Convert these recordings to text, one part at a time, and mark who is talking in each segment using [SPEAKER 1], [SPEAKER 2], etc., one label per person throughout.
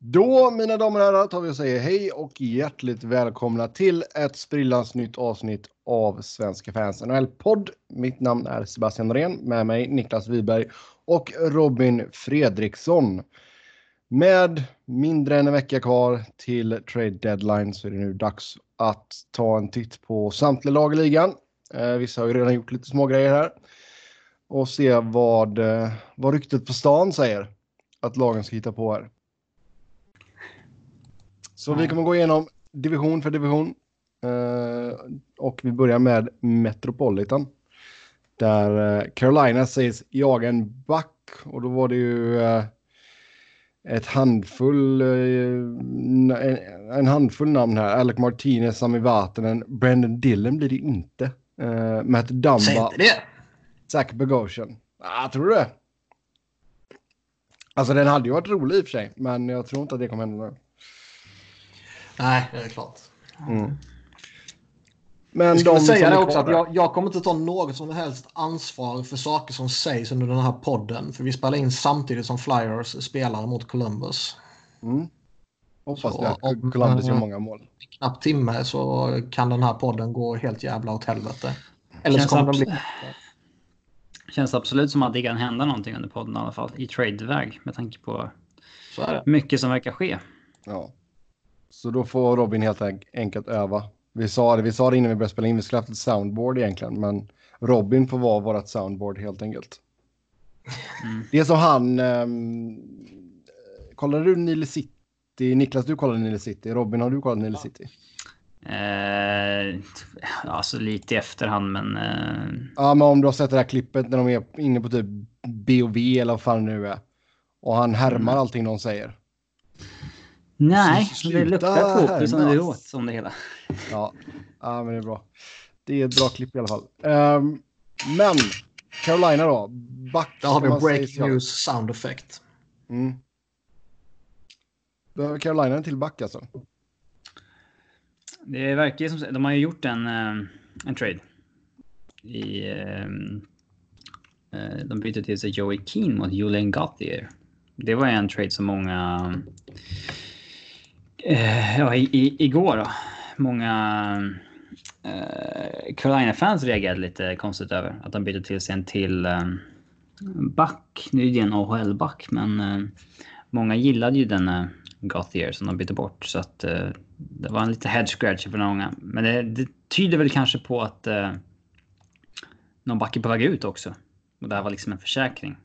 [SPEAKER 1] Då, mina damer och herrar, tar vi och säger hej och hjärtligt välkomna till ett sprillans nytt avsnitt av Svenska fans NHL-podd. Mitt namn är Sebastian Norén, med mig Niklas Wiberg och Robin Fredriksson. Med mindre än en vecka kvar till trade deadline så är det nu dags att ta en titt på samtliga lag i ligan. Eh, vissa har ju redan gjort lite små grejer här. Och se vad, eh, vad ryktet på stan säger att lagen ska hitta på här. Så vi kommer gå igenom division för division. Eh, och vi börjar med Metropolitan. Där eh, Carolina sägs jaga en back. Och då var det ju eh, ett handfull, en, en, handfull namn här. Alec Martinez, Sami Vatanen, Brandon Dillon blir det inte. Uh, Matt Dumba. Säg inte
[SPEAKER 2] det.
[SPEAKER 1] Zach Bogosian. Ah, tror du det? Alltså den hade ju varit rolig i och för sig, men jag tror inte att det kommer hända.
[SPEAKER 2] Nej, det är klart.
[SPEAKER 1] Mm.
[SPEAKER 2] Men jag skulle säga det också att jag, jag, kommer inte ta något som helst ansvar för saker som sägs under den här podden. För vi spelar in samtidigt som Flyers spelar mot Columbus.
[SPEAKER 1] Mm. Hoppas så, det. Columbus gör många mål.
[SPEAKER 2] I knapp timme så kan den här podden gå helt jävla åt helvete. Eller så kommer den bli...
[SPEAKER 3] Känns absolut som att det kan hända någonting under podden i alla fall. I trade-väg med tanke på mycket som verkar ske.
[SPEAKER 1] Ja. Så då får Robin helt enkelt öva. Vi sa det, vi sa det innan vi började spela in, vi skulle haft ett soundboard egentligen, men Robin får vara vårt soundboard helt enkelt. Mm. Det är som han, um, kollade du Nile City? Niklas, du kollade Nile City. Robin, har du kollat Nile City?
[SPEAKER 3] Eh, alltså lite i efterhand, men... Eh...
[SPEAKER 1] Ja, men om du har sett det här klippet när de är inne på typ BOV eller vad fan det nu är. Och han härmar mm. allting de säger.
[SPEAKER 3] Nej, det luktar fokus som det låter som det hela.
[SPEAKER 1] Ja. ja, men det är bra. Det är ett bra klipp i alla fall. Um, men Carolina då.
[SPEAKER 2] Back, Där har vi break news sound effect.
[SPEAKER 1] Mm. Behöver Carolina en till back alltså?
[SPEAKER 3] Det verkar ju som de har ju gjort en, eh, en trade. I, um, de bytte till sig Joey Keane mot Julian Gauthier. Det var en trade som många Eh, ja, i, i, igår då. Många eh, Carolina-fans reagerade lite konstigt över att de bytte till sig en till eh, back. Nu är det en AHL-back, men eh, många gillade ju den eh, Gauthier som de bytte bort. Så att eh, det var en lite head scratch för många. Men det, det, tyder väl kanske på att eh, någon back är på väg ut också. Och det här var liksom en försäkring.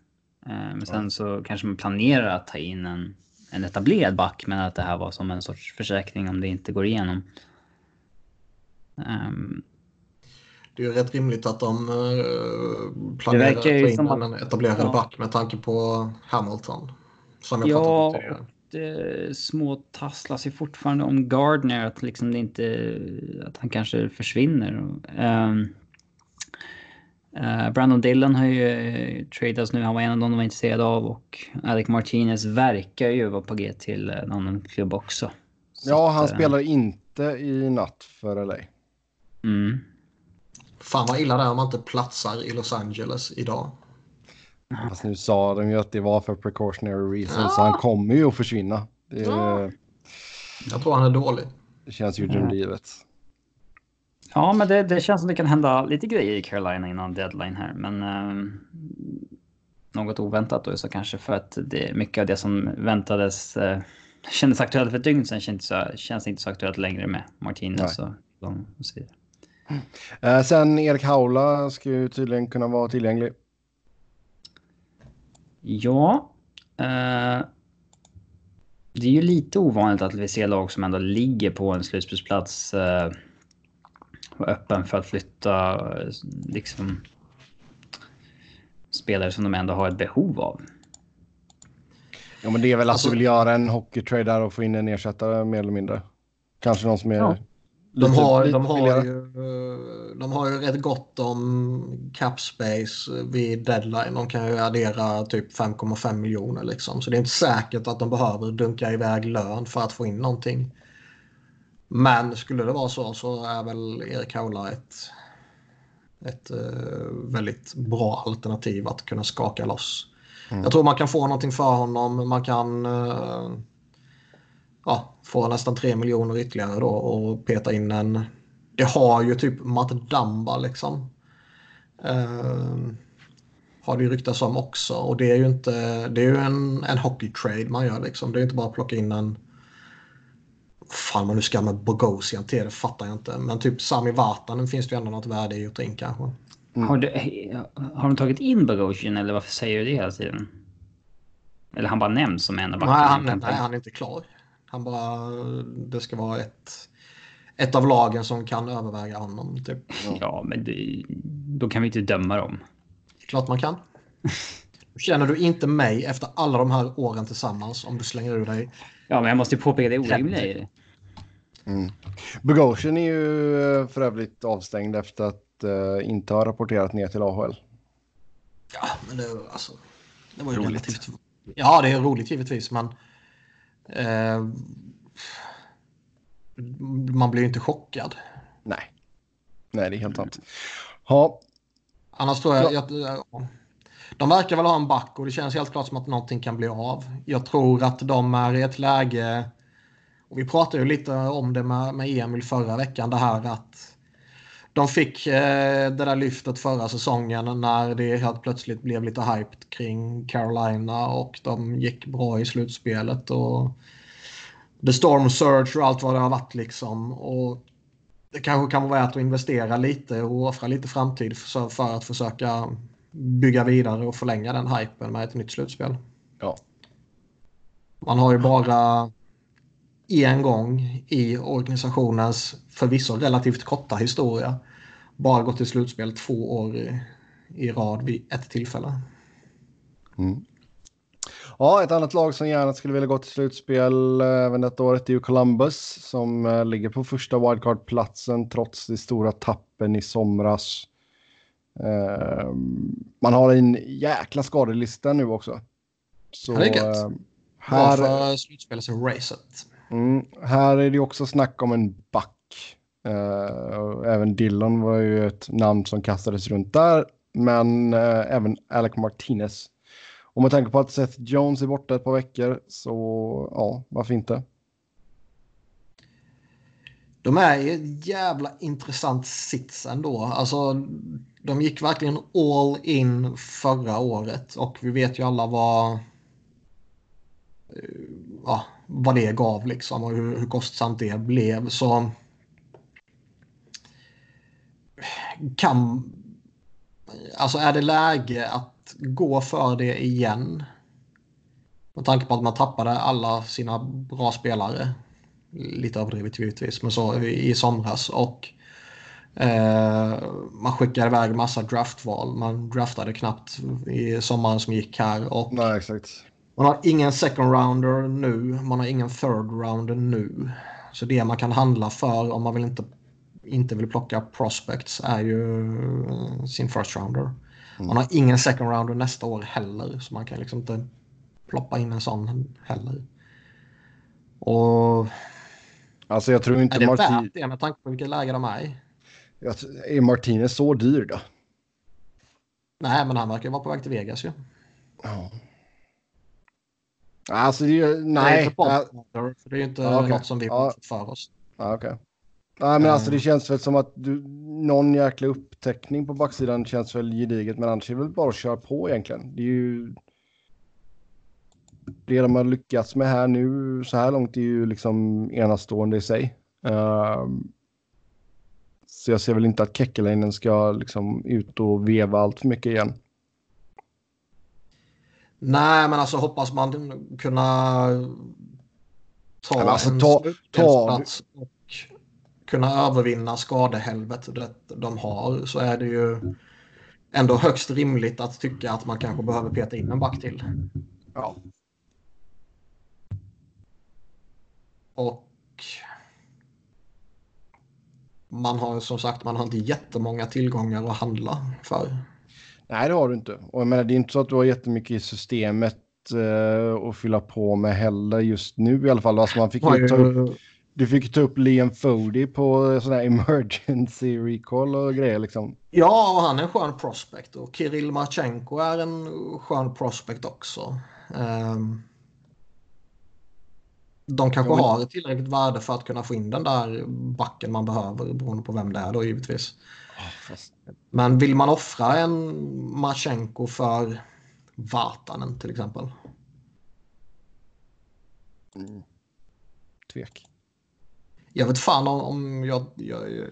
[SPEAKER 3] Eh, men sen så kanske man planerar att ta in en en etablerad back, men att det här var som en sorts försäkring om det inte går igenom. Um,
[SPEAKER 2] det är ju rätt rimligt att de uh, planerar att ta in en etablerad ja. back med tanke på Hamilton. Som jag ja,
[SPEAKER 3] och det små tasslas ju fortfarande om Gardner, att, liksom det inte, att han kanske försvinner. Um, Brandon Dillon har ju uh, tradats nu. Han var en av dem de var intresserade av. Och Alec Martinez verkar ju vara på G till uh, en annan klubb också.
[SPEAKER 1] Så ja, han att, spelar inte i natt för LA.
[SPEAKER 3] Mm.
[SPEAKER 2] Fan vad illa det är om man inte platsar i Los Angeles idag.
[SPEAKER 1] Fast nu sa de ju att det var för precautionary reasons. Ja. Så han kommer ju att försvinna. Det, ja.
[SPEAKER 2] Jag tror han är dålig.
[SPEAKER 1] Det känns ju drömlivet.
[SPEAKER 3] Ja, men det, det, känns som det kan hända lite grejer i Carolina innan deadline här. Men eh, något oväntat då så kanske för att det, mycket av det som väntades eh, kändes aktuellt för ett dygn sedan känns, känns inte så aktuellt längre med Martinez och, och så vidare.
[SPEAKER 1] Eh, sen Erik Haula ska ju tydligen kunna vara tillgänglig.
[SPEAKER 3] Ja. Eh, det är ju lite ovanligt att vi ser lag som ändå ligger på en slutspelsplats eh, vara öppen för att flytta liksom spelare som de ändå har ett behov av.
[SPEAKER 1] Ja, men det är väl alltså, att du vill göra en hockeytrade där och få in en ersättare mer eller mindre. Kanske någon som är ja.
[SPEAKER 2] De, har, de, har ju, de har ju rätt gott om cap space vid deadline. De kan ju addera typ 5,5 miljoner liksom. Så det är inte säkert att de behöver dunka iväg lön för att få in någonting. Men skulle det vara så så är väl Erik Haula ett, ett uh, väldigt bra alternativ att kunna skaka loss. Mm. Jag tror man kan få någonting för honom. Man kan uh, ja, få nästan 3 miljoner ytterligare då och peta in en... Det har ju typ Matt Dumba liksom. Uh, har det ju ryktats om också och det är ju inte... Det är ju en, en hockey-trade man gör liksom. Det är inte bara att plocka in en... Fan man nu ska med Bogosian till det fattar jag inte. Men typ Sami Vatanen finns det ju ändå något värde i att ta in kanske.
[SPEAKER 3] Mm. Har, du, har de tagit in Bogosian eller varför säger du det hela tiden? Eller han bara nämns som en av
[SPEAKER 2] backarna? Nej, han, nej, han är inte klar. Han bara... Det ska vara ett, ett av lagen som kan överväga honom. Typ.
[SPEAKER 3] Ja, men det, då kan vi inte döma dem.
[SPEAKER 2] Klart man kan. Känner du inte mig efter alla de här åren tillsammans om du slänger ur dig?
[SPEAKER 3] Ja, men jag måste påpeka det orimliga i det.
[SPEAKER 1] Mm. Bogosian är ju eh, för övrigt avstängd efter att uh, inte ha rapporterat ner till AHL.
[SPEAKER 2] Ja, men det, alltså, det var ju roligt. relativt... Ja, det är roligt givetvis, men uh, man blir ju inte chockad.
[SPEAKER 1] Nej. Nej, det är helt sant. Ja.
[SPEAKER 2] Annars tror jag... jag, jag de verkar väl ha en back och det känns helt klart som att någonting kan bli av. Jag tror att de är i ett läge, och vi pratade ju lite om det med, med Emil förra veckan, det här att de fick eh, det där lyftet förra säsongen när det helt plötsligt blev lite hyped kring Carolina och de gick bra i slutspelet. Och The Storm Surge och allt vad det har varit liksom. Och det kanske kan vara värt att investera lite och offra lite framtid för, för att försöka bygga vidare och förlänga den hypen med ett nytt slutspel.
[SPEAKER 1] Ja.
[SPEAKER 2] Man har ju bara en gång i organisationens förvisso relativt korta historia bara gått till slutspel två år i, i rad vid ett tillfälle.
[SPEAKER 1] Mm. Ja, ett annat lag som gärna skulle vilja gå till slutspel eh, även detta året är ju Columbus som äh, ligger på första wildcard-platsen trots de stora tappen i somras. Äh, man har en jäkla skadelista nu också.
[SPEAKER 2] Så, det är gött. Äh, här... Bra för slutspelsracet.
[SPEAKER 1] Mm, här är det också snack om en back. Uh, även Dillon var ju ett namn som kastades runt där. Men uh, även Alec Martinez. Och med tanke på att Seth Jones är borta ett par veckor så ja, varför inte?
[SPEAKER 2] De är i ett jävla intressant sits ändå. Alltså, de gick verkligen all in förra året och vi vet ju alla vad eh, ja, vad det gav liksom och hur, hur kostsamt det blev. Så kan... Alltså är det läge att gå för det igen? Med tanke på att man tappade alla sina bra spelare. Lite överdrivet givetvis, men så i somras. Och man skickade iväg massa draftval. Man draftade knappt i sommaren som gick här. Och
[SPEAKER 1] Nej, exakt.
[SPEAKER 2] Man har ingen second rounder nu, man har ingen third rounder nu. Så det man kan handla för om man vill inte, inte vill plocka prospects är ju eh, sin first rounder. Mm. Man har ingen second rounder nästa år heller, så man kan liksom inte ploppa in en sån heller. Och...
[SPEAKER 1] Alltså jag tror inte
[SPEAKER 2] Är det Martin... värt det med tanke på vilket läge de är i?
[SPEAKER 1] Är Martinez så dyr då?
[SPEAKER 2] Nej, men han verkar vara på väg till Vegas ju.
[SPEAKER 1] Ja. Alltså, det är, nej.
[SPEAKER 2] Det är inte, det är inte ja, okay. något som vi ja. för oss.
[SPEAKER 1] Ja, okay. Nej, men alltså det eh. känns väl som att du, någon jäkla upptäckning på backsidan känns väl gediget, men annars är det väl bara att köra på egentligen. Det är ju... Det de har lyckats med här nu så här långt är ju liksom enastående i sig. Uh, så jag ser väl inte att Kekkelainen ska liksom ut och veva allt för mycket igen.
[SPEAKER 2] Nej, men alltså hoppas man kunna ta
[SPEAKER 1] alltså, en ta,
[SPEAKER 2] och kunna övervinna skadehelvetet de har så är det ju ändå högst rimligt att tycka att man kanske behöver peta in en back till.
[SPEAKER 1] Ja.
[SPEAKER 2] Och man har som sagt man har inte jättemånga tillgångar att handla för.
[SPEAKER 1] Nej, det har du inte. Och jag menar, det är inte så att du har jättemycket i systemet uh, att fylla på med heller just nu i alla fall. Alltså man fick ju ta upp, du fick ta upp Liam Fody på sån här emergency recall och grejer liksom.
[SPEAKER 2] Ja, och han är en skön prospect och Kirill Marchenko är en skön prospect också. Um, de kanske har ett tillräckligt värde för att kunna få in den där backen man behöver beroende på vem det är då givetvis. Men vill man offra en Marchenko för Vatanen till exempel?
[SPEAKER 1] Mm. Tvek.
[SPEAKER 2] Jag vet fan om, om jag, jag, jag,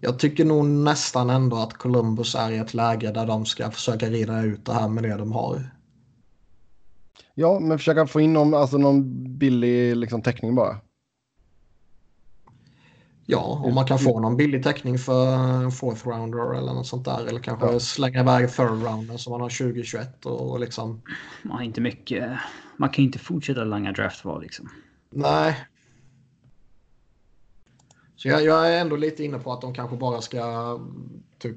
[SPEAKER 2] jag... tycker nog nästan ändå att Columbus är i ett läge där de ska försöka rida ut det här med det de har.
[SPEAKER 1] Ja, men försöka få in någon, alltså någon billig liksom, täckning bara.
[SPEAKER 2] Ja, om man kan få någon billig täckning för en fourth rounder eller något sånt där. Eller kanske ja. slänga iväg third rounder som man har 2021 och, liksom.
[SPEAKER 3] Man har inte mycket. Man kan ju inte fortsätta langa draftval liksom.
[SPEAKER 2] Nej. Så jag, jag, är ändå lite inne på att de kanske bara ska typ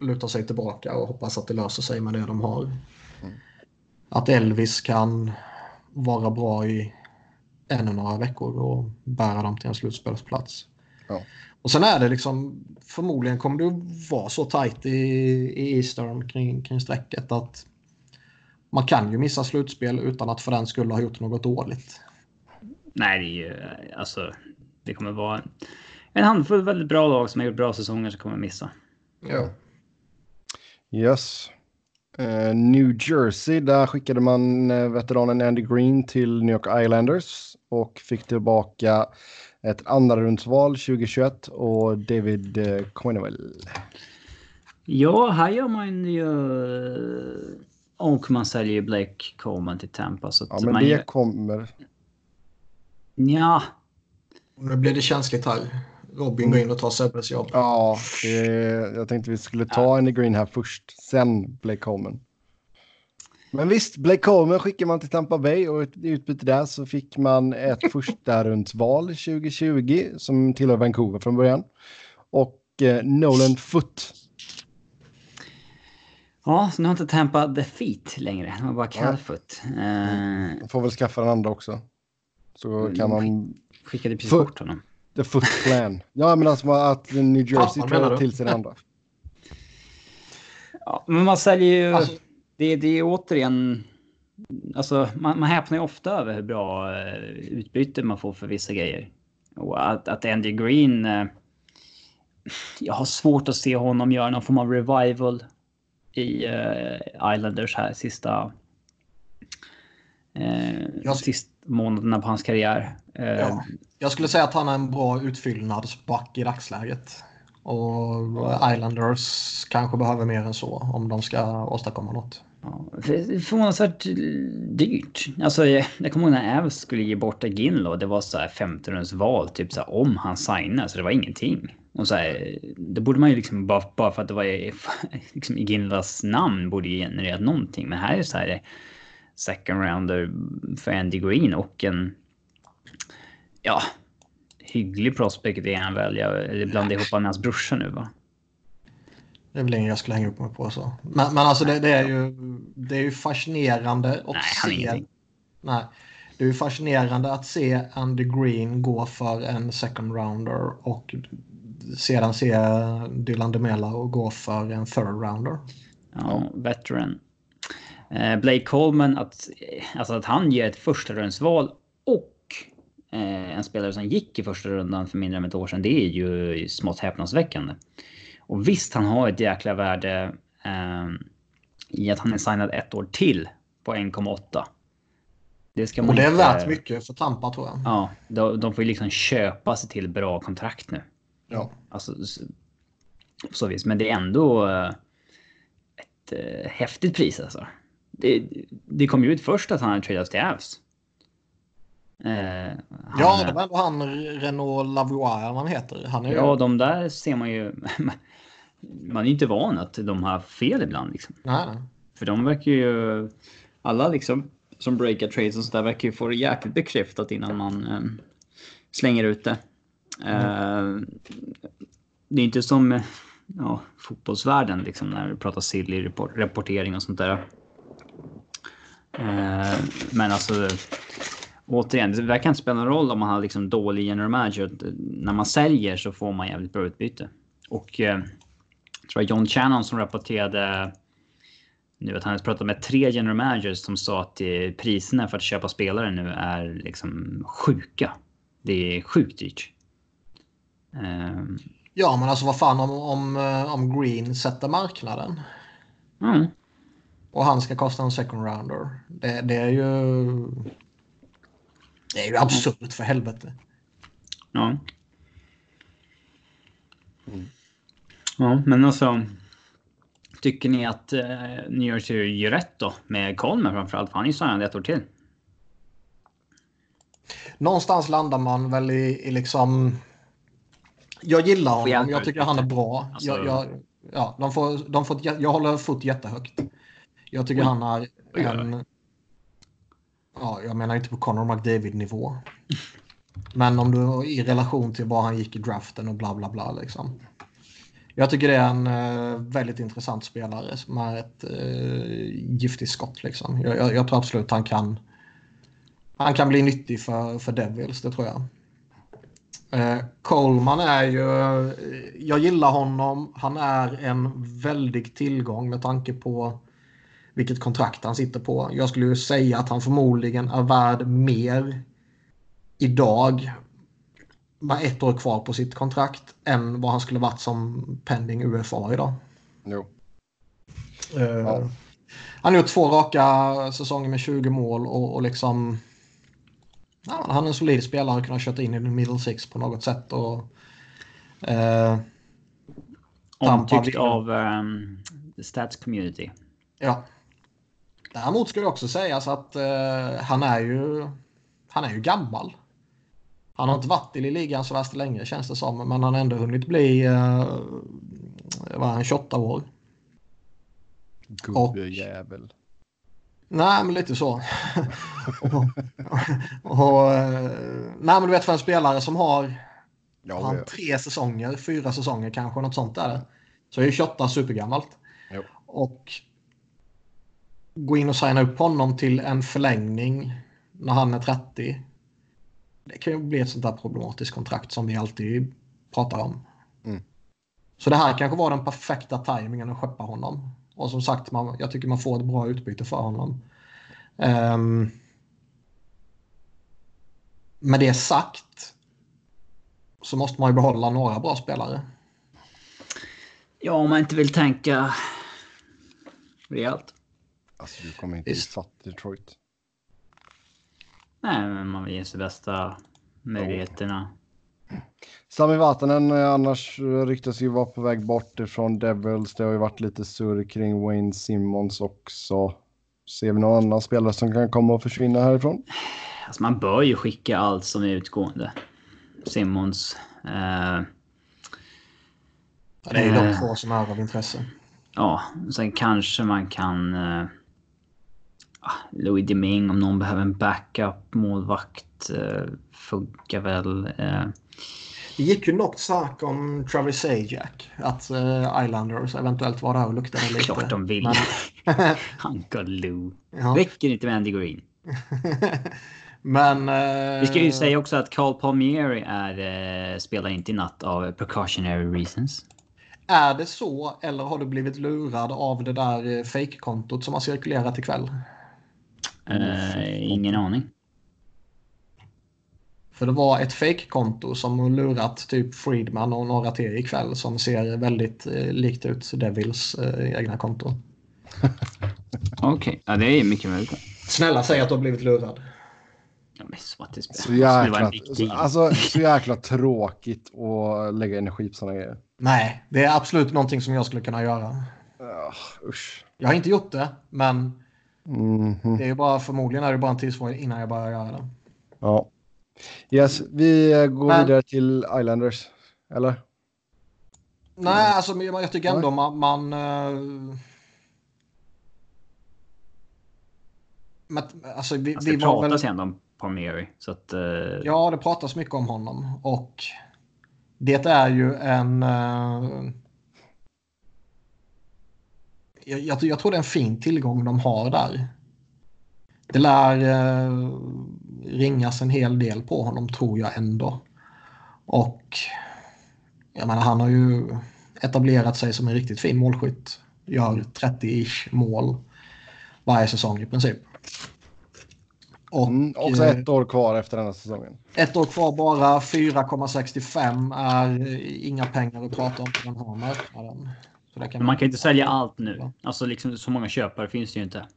[SPEAKER 2] luta sig tillbaka och hoppas att det löser sig med det de har. Att Elvis kan vara bra i ännu några veckor och bära dem till en slutspelsplats. Ja. Och sen är det liksom förmodligen kommer det vara så tajt i, i Eastern kring, kring strecket att man kan ju missa slutspel utan att för den skulle ha gjort något dåligt.
[SPEAKER 3] Nej, det är ju alltså. Det kommer vara en handfull väldigt bra lag som har gjort bra säsonger som kommer missa.
[SPEAKER 2] Ja.
[SPEAKER 1] Yes. Uh, New Jersey, där skickade man uh, veteranen Andy Green till New York Islanders och fick tillbaka ett andra rundsval 2021 och David uh, eh.
[SPEAKER 3] Ja, här gör man ju... Och man säljer Blake Coleman till Tampa. Så
[SPEAKER 1] ja, men det gör... kommer.
[SPEAKER 3] Ja.
[SPEAKER 2] Nu blir det känsligt här. Robin går in och tar Sebbes jobb.
[SPEAKER 1] Ja, det, jag tänkte vi skulle ta Andy Green här först, sen Blake Coleman. Men visst, Blake Coleman skickar man till Tampa Bay och i utbyte där så fick man ett första rundsval 2020 som tillhör Vancouver från början. Och eh, Nolan Foot.
[SPEAKER 3] Ja, så nu har inte Tampa The Feet längre, de har bara Calfoot.
[SPEAKER 1] Mm. Uh, får väl skaffa den andra också. Så kan man...
[SPEAKER 3] Skickade precis bort honom.
[SPEAKER 1] The Foot Plan. ja, men alltså att New Jersey tränar till sin andra.
[SPEAKER 3] Ja, men man säljer ju... Alltså, det, det är återigen... Alltså, man, man häpnar ju ofta över hur bra uh, utbyte man får för vissa grejer. Och att, att Andy Green... Uh, jag har svårt att se honom göra någon form av revival i uh, Islanders här sista... Uh, sista månaderna på hans karriär.
[SPEAKER 2] Ja. Jag skulle säga att han är en bra utfyllnadsback i dagsläget. Och Islanders kanske behöver mer än så om de ska åstadkomma något.
[SPEAKER 3] Ja, förvånansvärt dyrt. Alltså, jag, jag kommer ihåg när Avs skulle ge bort Ginlo. Det var så här 15 val, typ så här, om han signar. Så det var ingenting. Och så här, det borde man ju liksom bara, bara för att det var liksom, i Ginlas namn borde ju genererat någonting. Men här är det så här second rounder för Andy Green och en ja, hygglig prospect är han väl. Jag blandar ihop med hans brorsa nu va?
[SPEAKER 2] Det är väl ingen jag skulle hänga upp mig på så. Men, men alltså det, det, är ju, det är ju fascinerande att Nej, se. Nej, det är ju fascinerande att se Andy Green gå för en second rounder och sedan se Dylan DeMella och gå för en third rounder.
[SPEAKER 3] Ja, veteran. Eh, Blake Coleman, att, alltså att han ger ett första rundsval och en spelare som gick i första rundan för mindre än ett år sedan, det är ju smått häpnadsväckande. Och visst, han har ett jäkla värde eh, i att han är signad ett år till på 1,8.
[SPEAKER 2] Det ska man och det är inte, värt mycket för Tampa tror jag.
[SPEAKER 3] Ja, de, de får ju liksom köpa sig till bra kontrakt nu.
[SPEAKER 2] Ja.
[SPEAKER 3] Alltså, så vis. Men det är ändå eh, ett eh, häftigt pris alltså. Det, det kom ju ut först att han hade tradats till Avs.
[SPEAKER 2] Eh, ja, det var ändå han Renault Lavoie han heter. Han är
[SPEAKER 3] ja, ju... de där ser man ju. man är inte van att de har fel ibland. Liksom.
[SPEAKER 2] Nej.
[SPEAKER 3] För de verkar ju... Alla liksom som breakar trades och sådär verkar ju få det jäkligt bekräftat innan man eh, slänger ut det. Mm. Eh, det är inte som ja, fotbollsvärlden liksom när vi pratar silly rapportering och sånt där. Eh, men alltså återigen, det verkar inte spela någon roll om man har liksom dålig general manager. När man säljer så får man jävligt bra utbyte. Och eh, jag tror jag John Shannon som rapporterade nu att han har pratat med tre general managers som sa att priserna för att köpa spelare nu är liksom sjuka. Det är sjukt dyrt.
[SPEAKER 2] Um, ja, men alltså vad fan om, om, eh, om Green sätter marknaden.
[SPEAKER 3] Mm.
[SPEAKER 2] Och han ska kosta en second rounder. Det, det är ju... Det är ju absurt för helvete.
[SPEAKER 3] Ja. Ja, men alltså. Tycker ni att eh, New Jersey gör rätt då? Med Colmer framförallt, för han är ju signad ett år till.
[SPEAKER 2] Någonstans landar man väl i, i liksom... Jag gillar honom, jag tycker han är bra. Alltså... Jag, jag, ja, de får, de får, jag håller fot jättehögt. Jag tycker han är en... Ja, jag menar inte på Connor McDavid-nivå. Men om du i relation till vad han gick i draften och bla bla bla liksom. Jag tycker det är en uh, väldigt intressant spelare som är ett uh, giftigt skott. Liksom. Jag, jag, jag, tror absolut han kan han kan bli nyttig för, för Devils, det tror jag. Uh, Coleman är ju... Jag gillar honom. Han är en väldig tillgång med tanke på vilket kontrakt han sitter på. Jag skulle ju säga att han förmodligen är värd mer idag med ett år kvar på sitt kontrakt än vad han skulle varit som pending UFA idag.
[SPEAKER 1] Jo.
[SPEAKER 2] Uh, ja. Han har gjort två raka säsonger med 20 mål och, och liksom... Ja, han är en solid spelare, kunnat köra in i den middle six på något sätt. Och, uh,
[SPEAKER 3] Omtyckt av um, the stats community.
[SPEAKER 2] Ja. Däremot ska det också sägas att uh, han är ju han är ju gammal. Han har inte varit i ligan så värst länge känns det som. Men han har ändå hunnit bli uh, vad han, 28 år.
[SPEAKER 1] Gubbjävel.
[SPEAKER 2] Nej, men lite så. och, och, uh, nej, men du vet för en spelare som har ja, han, tre säsonger, fyra säsonger kanske, något sånt där. Så är ju 28 supergammalt.
[SPEAKER 1] Jo.
[SPEAKER 2] Och gå in och signa upp honom till en förlängning när han är 30 det kan ju bli ett sånt där problematiskt kontrakt som vi alltid pratar om.
[SPEAKER 1] Mm.
[SPEAKER 2] Så det här kanske var den perfekta tajmingen att skeppa honom. Och som sagt, man, jag tycker man får ett bra utbyte för honom. Um, med det sagt så måste man ju behålla några bra spelare.
[SPEAKER 3] Ja, om man inte vill tänka rejält.
[SPEAKER 1] Alltså, du kommer inte ifatt Detroit.
[SPEAKER 3] Nej, men man vill ge sig bästa möjligheterna.
[SPEAKER 1] Sami Vatanen eh, annars ryktas ju vara på väg bort ifrån Devils. Det har ju varit lite surr kring Wayne Simmons också. Ser vi någon annan spelare som kan komma och försvinna härifrån?
[SPEAKER 3] Alltså man bör ju skicka allt som är utgående. Simmons. Eh,
[SPEAKER 2] det är ju de eh, två som är av intresse.
[SPEAKER 3] Ja, sen kanske man kan... Eh, Louis Deming om någon behöver en backup målvakt eh, funkar väl. Eh.
[SPEAKER 2] Det gick ju något snack om Travis Sajak. Att uh, Islanders eventuellt var där och luktade lite.
[SPEAKER 3] Klart de vill. Men... Uncle Lou. Ja. Räcker inte med Andy Green.
[SPEAKER 2] Men... Uh...
[SPEAKER 3] Vi ska ju säga också att Carl Palmieri är, uh, spelar inte i natt av precautionary reasons.
[SPEAKER 2] Är det så eller har du blivit lurad av det där fake-kontot som har cirkulerat ikväll?
[SPEAKER 3] Uh, ingen aning.
[SPEAKER 2] För det var ett fake-konto som lurat typ Friedman och några till ikväll som ser väldigt eh, likt ut Devils eh, egna konto.
[SPEAKER 3] Okej, okay. ja, det är mycket möjligt.
[SPEAKER 2] Snälla säg att du har blivit lurad.
[SPEAKER 3] Ja, men
[SPEAKER 1] så, jäkla, alltså, så jäkla tråkigt att lägga energi på sådana grejer.
[SPEAKER 2] Nej, det är absolut någonting som jag skulle kunna göra.
[SPEAKER 1] Uh, usch.
[SPEAKER 2] Jag har inte gjort det, men
[SPEAKER 1] Mm -hmm.
[SPEAKER 2] Det är ju bara förmodligen är det bara en tidsfråga innan jag börjar göra det.
[SPEAKER 1] Ja. Yes, vi går Men... vidare till Islanders. Eller?
[SPEAKER 2] Nej, alltså jag tycker ändå man... man uh... Men, alltså, vi, alltså,
[SPEAKER 3] det vi pratas väl... ändå om Palmieri. Så att, uh...
[SPEAKER 2] Ja, det pratas mycket om honom. Och det är ju en... Uh jag, jag, jag, tror det är en fin tillgång de har där. Det lär eh, ringas en hel del på honom tror jag ändå. Och jag menar han har ju etablerat sig som en riktigt fin målskytt. Gör 30-ish mål. varje säsong i princip.
[SPEAKER 1] Och, mm, också ett år kvar efter den här säsongen.
[SPEAKER 2] Ett år kvar bara. 4,65 är inga pengar att prata om på den här marknaden.
[SPEAKER 3] Kan man kan inte sälja allt nu. Alltså liksom, så många köpare finns det ju inte.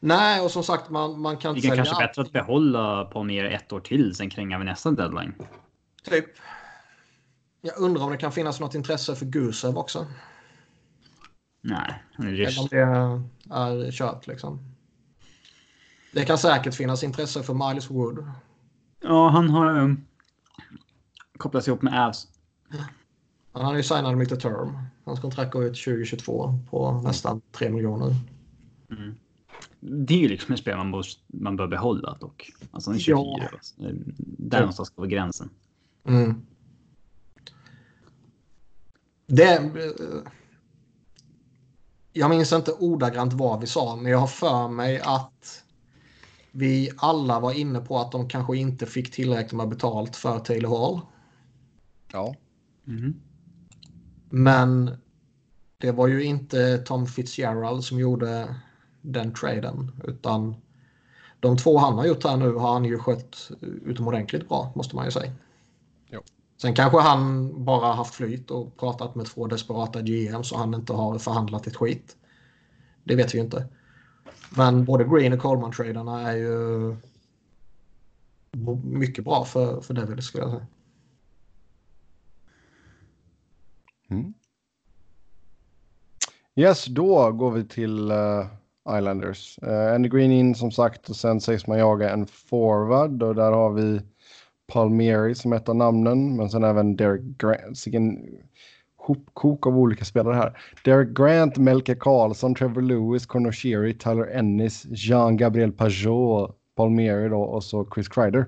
[SPEAKER 2] Nej, och som sagt man, man kan
[SPEAKER 3] inte sälja kanske allt. bättre att behålla på mer ett år till, sen kränga vid nästa deadline.
[SPEAKER 2] Typ. Jag undrar om det kan finnas något intresse för Gusev också.
[SPEAKER 3] Nej,
[SPEAKER 2] han är rysk. Eller om det är kört liksom. Det kan säkert finnas intresse för Miles Wood.
[SPEAKER 3] Ja, han har um, kopplats ihop med Avs.
[SPEAKER 2] Han har ju signat mitt term. Hans kontrakt går ut 2022 på nästan 3 miljoner.
[SPEAKER 3] Mm. Det är ju liksom en spelare man, bör, man bör behålla dock. Alltså är 24. Ja. Där någonstans går gränsen.
[SPEAKER 2] Mm. Det... Jag minns inte ordagrant vad vi sa, men jag har för mig att vi alla var inne på att de kanske inte fick tillräckligt med betalt för Taylor Hall.
[SPEAKER 1] Ja.
[SPEAKER 3] Mm.
[SPEAKER 2] Men det var ju inte Tom Fitzgerald som gjorde den traden. Utan de två han har gjort här nu har han ju skött utomordentligt bra, måste man ju säga.
[SPEAKER 1] Jo.
[SPEAKER 2] Sen kanske han bara haft flyt och pratat med två desperata GM så han inte har förhandlat ett skit. Det vet vi ju inte. Men både Green och Coleman-traderna är ju mycket bra för, för Devils skulle jag säga.
[SPEAKER 1] Mm. Yes, då går vi till uh, Islanders. Uh, Andy Green in som sagt och sen sägs man jaga en forward och där har vi Palmieri som ett av namnen men sen även Derek Grant. Sicken hopkok av olika spelare här. Derek Grant, Melke Karlsson, Trevor Lewis, Connor Sheary, Tyler Ennis, Jean-Gabriel Pajot, Palmieri då och så Chris Kreider.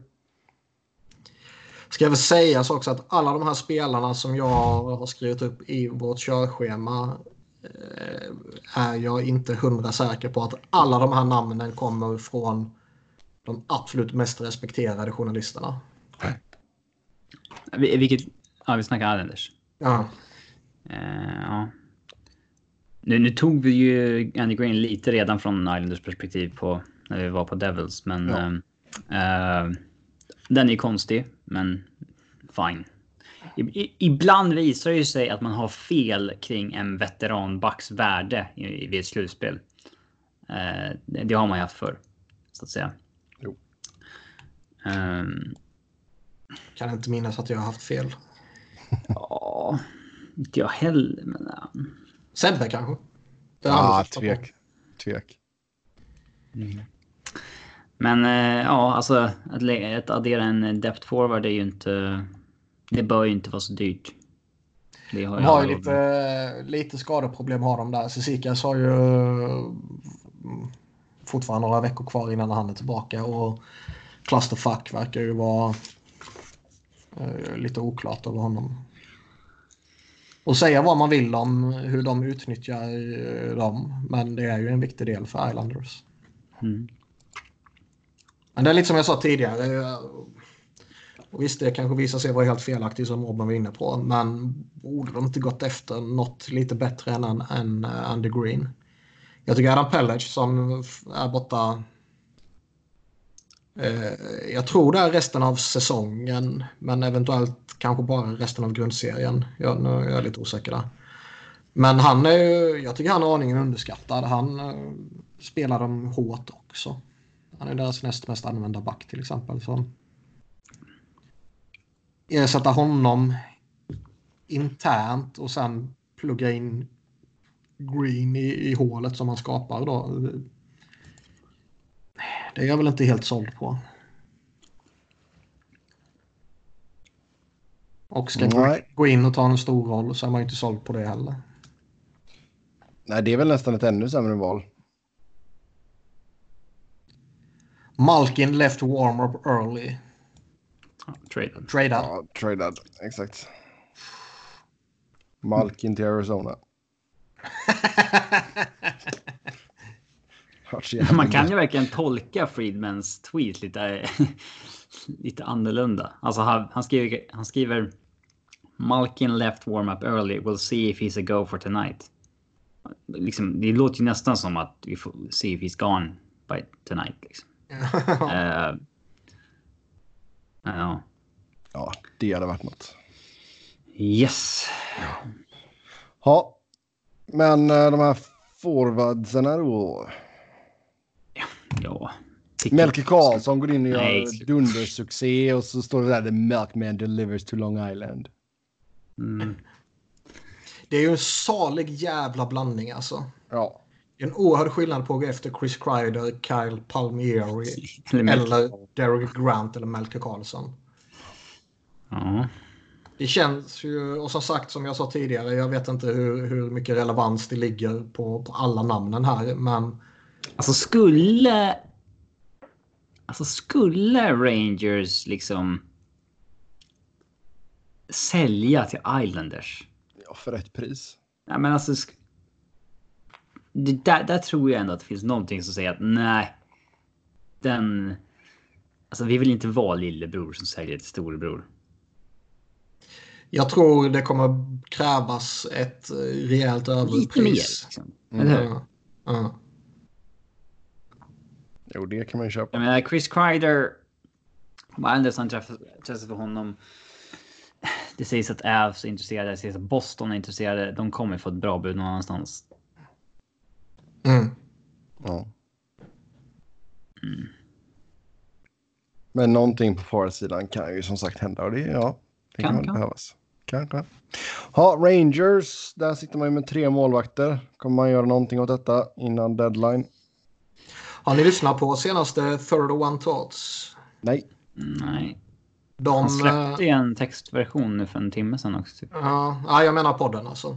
[SPEAKER 2] Ska väl sägas också att alla de här spelarna som jag har skrivit upp i vårt körschema eh, är jag inte hundra säker på att alla de här namnen kommer från de absolut mest respekterade journalisterna.
[SPEAKER 3] Vilket, ja vi snackar Islanders.
[SPEAKER 2] Ja.
[SPEAKER 3] Uh, ja. Nu, nu, tog vi ju Andy Green lite redan från Islanders perspektiv på när vi var på Devils, men ja. uh, den är konstig, men fine. I, ibland visar det ju sig att man har fel kring en veteranbacks värde i, vid ett slutspel. Uh, det, det, har man ju haft förr, så att säga.
[SPEAKER 1] Jo.
[SPEAKER 3] Um,
[SPEAKER 2] kan inte minnas att jag har haft fel.
[SPEAKER 3] Ja, inte jag heller. Men.
[SPEAKER 2] Sebbe kanske?
[SPEAKER 1] Ja, tvek. Tvek.
[SPEAKER 3] Mm. Men eh, ja, alltså att, att addera en depth forward är ju inte... Det bör ju inte vara så dyrt.
[SPEAKER 2] Det har de har ju lite, lite skadeproblem har de där. Cecikas har ju mm, fortfarande några veckor kvar innan han är tillbaka och Clusterfuck verkar ju vara eh, lite oklart över honom. Och säga vad man vill om hur de utnyttjar eh, dem, men det är ju en viktig del för Islanders.
[SPEAKER 3] Mm.
[SPEAKER 2] Men det är lite som jag sa tidigare. Och visst, det kanske visar sig vara helt felaktigt som Robin var inne på. Men borde de inte gått efter något lite bättre än, än uh, Andy Green? Jag tycker Adam Pellage som är borta. Uh, jag tror det är resten av säsongen. Men eventuellt kanske bara resten av grundserien. Jag, nu är jag lite osäker där. Men han är jag tycker han är aningen underskattad. Han uh, spelar dem hårt också. Han är deras näst mest använda back till exempel. Så ersätta honom internt och sen plugga in Green i, i hålet som han skapar då. Det är jag väl inte helt såld på. Och ska Nej. gå in och ta en stor roll så är man inte såld på det heller.
[SPEAKER 1] Nej, det är väl nästan ett ännu sämre val.
[SPEAKER 2] Malkin left warm-up early.
[SPEAKER 3] traded.
[SPEAKER 2] Traded.
[SPEAKER 1] Ja, traded. Exakt. Malkin till Arizona.
[SPEAKER 3] Man kan ju verkligen tolka Friedmans tweet lite, lite annorlunda. Alltså han, han, skriver, han skriver Malkin left warm up early. We'll see if he's a go for tonight. liksom, det låter ju nästan som att vi får se if he's gone by tonight. Liksom. Uh, ja.
[SPEAKER 1] Ja, det hade varit något.
[SPEAKER 3] Yes.
[SPEAKER 1] Ja, men uh, de här forwardsen då?
[SPEAKER 3] Ja. ja.
[SPEAKER 1] Melke Karlsson går in och gör dundersuccé och så står det där The Milkman delivers to Long Island.
[SPEAKER 3] Mm.
[SPEAKER 2] Det är ju en salig jävla blandning alltså.
[SPEAKER 1] Ja.
[SPEAKER 2] En oerhörd skillnad på att gå efter Chris Kreider, Kyle Palmieri eller Derek Grant eller Melke Karlsson.
[SPEAKER 3] Ja.
[SPEAKER 2] Det känns ju, och som sagt som jag sa tidigare, jag vet inte hur, hur mycket relevans det ligger på, på alla namnen här, men...
[SPEAKER 3] Alltså skulle... Alltså skulle Rangers liksom sälja till Islanders?
[SPEAKER 1] Ja, för rätt pris.
[SPEAKER 3] Ja, men alltså... Det, där, där tror jag ändå att det finns någonting som säger att nej. Den... Alltså vi vill inte vara lillebror som säljer till storebror.
[SPEAKER 2] Jag tror det kommer krävas ett eh, rejält överpris.
[SPEAKER 3] Lite mer liksom. Mm. Eller hur? Mm. Mm.
[SPEAKER 1] Jo, det kan man ju köpa.
[SPEAKER 3] Jag menar, Chris Kreider. Om Anderson intresse för honom. Det sägs att Avs är intresserade, det sägs att Boston är intresserade. De kommer få ett bra bud någon annanstans.
[SPEAKER 2] Mm.
[SPEAKER 1] Ja. Mm. Men någonting på farsidan kan ju som sagt hända och det, ja, det kan, kan, kan. behövas. Kanske. Ja, Rangers, där sitter man ju med tre målvakter. Kommer man göra någonting åt detta innan deadline?
[SPEAKER 2] Har ni lyssnat på senaste 31 Thoughts?
[SPEAKER 1] Nej.
[SPEAKER 3] Nej.
[SPEAKER 2] De,
[SPEAKER 3] Han släppte en textversion nu för en timme sedan också. Typ.
[SPEAKER 2] Ja, jag menar podden alltså.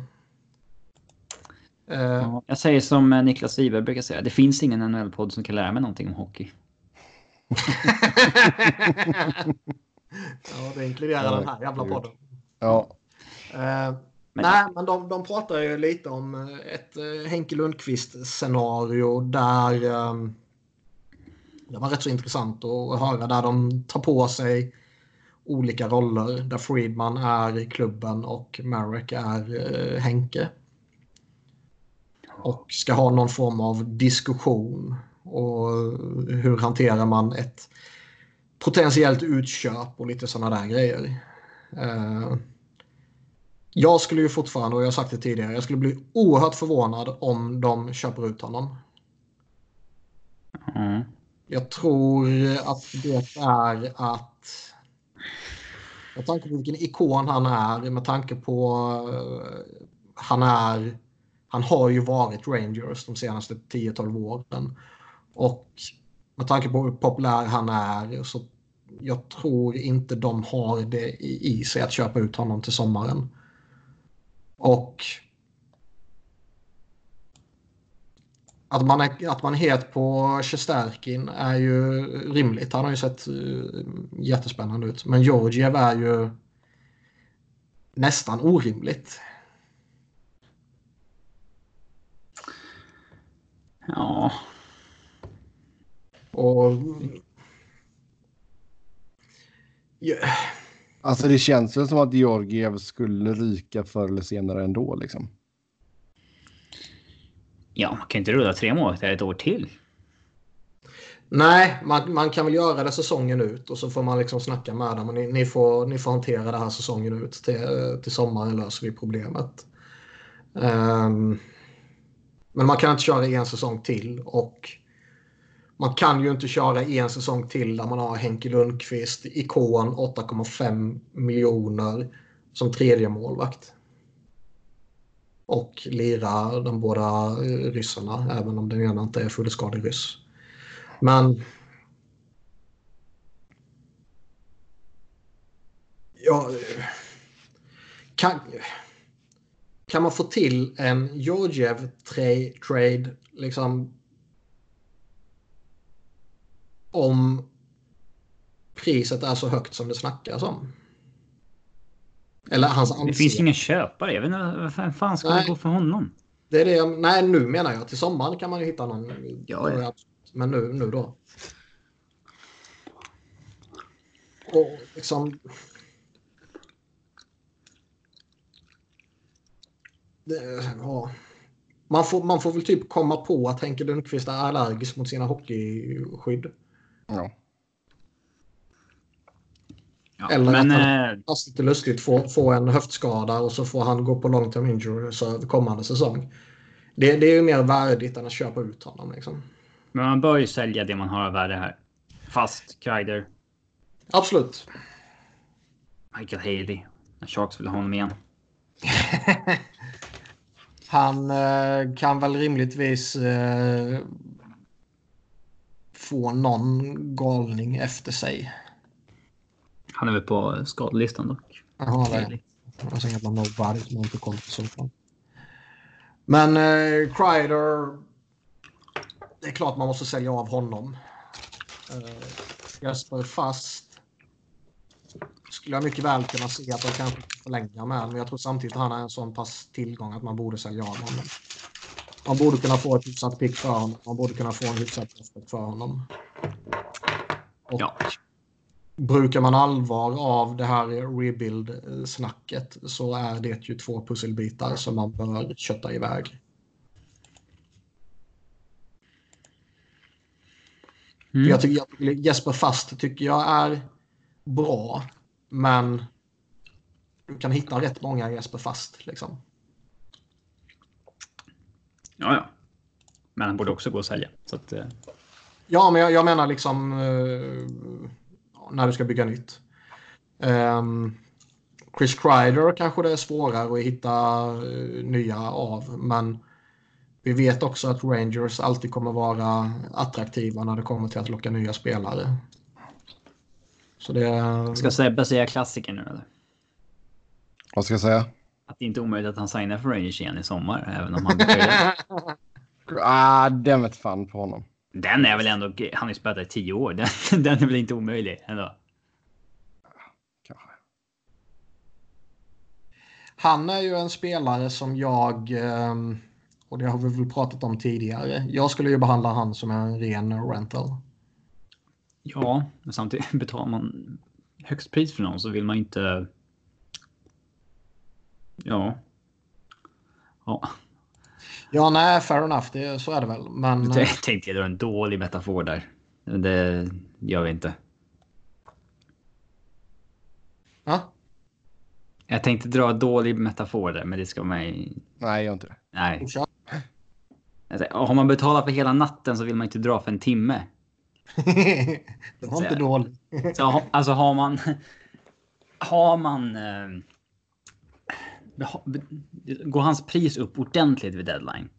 [SPEAKER 3] Uh, jag säger som Niklas Wiberg brukar säga. Det finns ingen NHL-podd som kan lära mig någonting om hockey.
[SPEAKER 2] ja, det inkluderar den här jävla podden.
[SPEAKER 1] Ja.
[SPEAKER 2] Uh, men, nej, men de, de pratar ju lite om ett uh, Henke Lundqvist-scenario där um, det var rätt så intressant att höra där de tar på sig olika roller där Friedman är klubben och Marek är uh, Henke. Och ska ha någon form av diskussion och hur hanterar man ett potentiellt utköp och lite sådana där grejer. Uh, jag skulle ju fortfarande, och jag har sagt det tidigare, jag skulle bli oerhört förvånad om de köper ut honom.
[SPEAKER 3] Mm.
[SPEAKER 2] Jag tror att det är att med tanke på vilken ikon han är, med tanke på uh, han är han har ju varit Rangers de senaste 10-12 åren. Och med tanke på hur populär han är så jag tror inte de har det i sig att köpa ut honom till sommaren. Och att man är, att man är het på Shesterkin är ju rimligt. Han har ju sett eh, jättespännande ut. Men Georgiev är ju nästan orimligt.
[SPEAKER 3] Ja.
[SPEAKER 2] Och... Yeah.
[SPEAKER 1] Alltså det känns väl som att Georgiev skulle ryka förr eller senare ändå liksom.
[SPEAKER 3] Ja, man kan inte rulla tre månader ett år till.
[SPEAKER 2] Nej, man, man kan väl göra det säsongen ut och så får man liksom snacka med dem. Ni, ni, får, ni får hantera det här säsongen ut. Till, till sommaren löser vi problemet. Um, men man kan inte köra en säsong till och man kan ju inte köra en säsong till där man har Henke Lundqvist, ikon 8,5 miljoner som tredje målvakt. Och lira de båda eh, ryssarna, även om den ena inte är fullskadig ryss. Men... Ja... Eh, kan, kan man få till en Georgiev trade liksom om priset är så högt som det snackas om? Eller hans anseende.
[SPEAKER 3] Det finns ingen köpare. Jag vet inte vad fan ska det gå för honom?
[SPEAKER 2] Det är det jag, nej, nu menar jag. Till sommaren kan man ju hitta någon.
[SPEAKER 3] Ja, ja.
[SPEAKER 2] Men nu, nu då. Och liksom. Ja. Man får, man får väl typ komma på att Henke Lundqvist är allergisk mot sina hockeyskydd.
[SPEAKER 1] Ja.
[SPEAKER 3] Ja,
[SPEAKER 2] Eller
[SPEAKER 3] men,
[SPEAKER 2] att han-
[SPEAKER 3] eh,
[SPEAKER 2] Fast lite lustigt få, få en höftskada och så får han gå på long term injury så kommande säsong. Det, det är ju mer värdigt än att köpa ut honom. Liksom.
[SPEAKER 3] men man bör ju sälja det man har av värde här. Fast Kreider,
[SPEAKER 2] Absolut.
[SPEAKER 3] Michael Haley. När Sharks vill ha honom igen.
[SPEAKER 2] Han eh, kan väl rimligtvis eh, få någon galning efter sig.
[SPEAKER 3] Han är väl på skadelistan dock.
[SPEAKER 2] Jaha, det Jag säger att man nobody som har inte koll på så fall. Men eh, Kreider. Det är klart man måste sälja av honom. Eh, Jesper Fast. Skulle jag mycket väl kunna se att de kanske förlänga med. Men jag tror samtidigt att han är en sån pass tillgång att man borde sälja av honom. Man borde kunna få ett hyfsat pick för honom. Man borde kunna få en hyfsat prospect för honom. Och
[SPEAKER 3] Ja.
[SPEAKER 2] brukar man allvar av det här rebuild-snacket så är det ju två pusselbitar som man bör kötta iväg.
[SPEAKER 3] Mm.
[SPEAKER 2] Jag tycker, jag tycker Jesper Fast tycker jag är bra, men du kan hitta rätt många Jesper Fast. Liksom.
[SPEAKER 3] Ja, ja. Men han borde också gå att sälja. Så att, eh,
[SPEAKER 2] Ja, men jag, jag menar liksom eh, när du ska bygga nytt. Ehm, Chris Kreider kanske det är svårare att hitta eh, nya av, men vi vet också att Rangers alltid kommer vara attraktiva när det kommer till att locka nya spelare. Så det...
[SPEAKER 3] ska Sebbe säga klassiker nu eller?
[SPEAKER 1] Vad ska jag säga?
[SPEAKER 3] Att det inte är omöjligt att han signar för Rangers igen i sommar. Även om han.
[SPEAKER 1] Ah, den vet fan på honom.
[SPEAKER 3] Den är väl ändå... Han har ju spelat i tio år. Den, den är väl inte omöjlig ändå.
[SPEAKER 1] Kanske.
[SPEAKER 2] Han är ju en spelare som jag, ehm, och det har vi väl pratat om tidigare, jag skulle ju behandla han som en ren rental.
[SPEAKER 3] Ja, men samtidigt betalar man högst pris för någon så vill man inte... Ja. Ja,
[SPEAKER 2] Ja, nej, fair enough, det, så är det väl. Men
[SPEAKER 3] t- tänkte jag dra en dålig metafor där. Det gör vi inte.
[SPEAKER 2] ja,
[SPEAKER 3] Jag tänkte dra en dålig metafor där, men det ska man
[SPEAKER 1] Nej, gör inte det.
[SPEAKER 3] Nej. Alltså, Har man betalat för hela natten så vill man inte dra för en timme.
[SPEAKER 2] det var inte dåligt.
[SPEAKER 3] Så, alltså har man... Har man... Eh, går hans pris upp ordentligt vid deadline.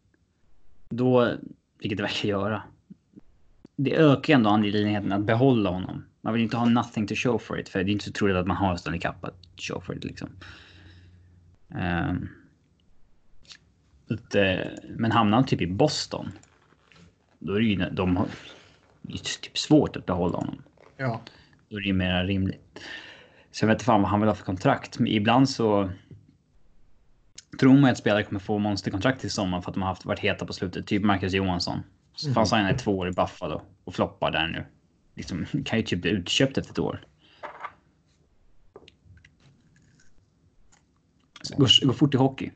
[SPEAKER 3] Då, vilket det verkar göra. Det ökar ändå angelägenheten att behålla honom. Man vill inte ha nothing to show for it. För det är inte så troligt att man har Stanley Cup att show for it liksom. Eh, men hamnar han typ i Boston. Då är det ju, de typ svårt att behålla honom.
[SPEAKER 2] Ja.
[SPEAKER 3] Då är det ju mer rimligt. Så jag vet inte fan vad han vill ha för kontrakt. Men ibland så tror man att spelare kommer få monsterkontrakt i sommar för att de har haft, varit heta på slutet. Typ Marcus Johansson. Så fanns han i två år i Buffalo och floppar där nu. Liksom, kan ju typ bli utköpt efter ett år. Så det går, går fort i hockey.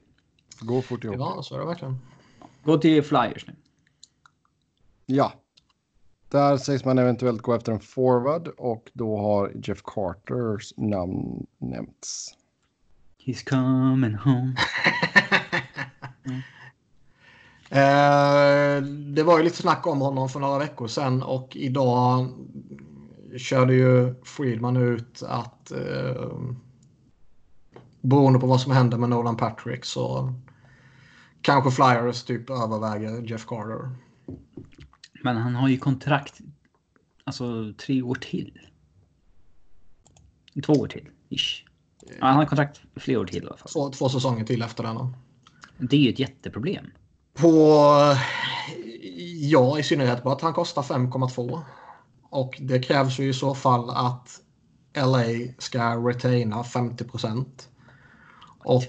[SPEAKER 1] Gå fort ihop.
[SPEAKER 2] ja, så är det verkligen.
[SPEAKER 3] Gå till Flyers nu.
[SPEAKER 1] Ja. Där sägs man eventuellt gå efter en forward och då har Jeff Carters namn nämnts.
[SPEAKER 3] He's coming home.
[SPEAKER 2] Eh, det var ju lite snack om honom för några veckor sedan och idag körde ju Friedman ut att eh, beroende på vad som händer med Nolan Patrick så kanske Flyers typ överväger Jeff Carter.
[SPEAKER 3] Men han har ju kontrakt. Alltså tre år till. Två år till. Ish. Ja, han har kontrakt för flera år till i alla fall.
[SPEAKER 2] Två, två säsonger till efter denna.
[SPEAKER 3] Det är ju ett jätteproblem.
[SPEAKER 2] På, ja, i synnerhet på att han kostar 5,2. Och det krävs ju i så fall att LA ska retaina 50 procent. Och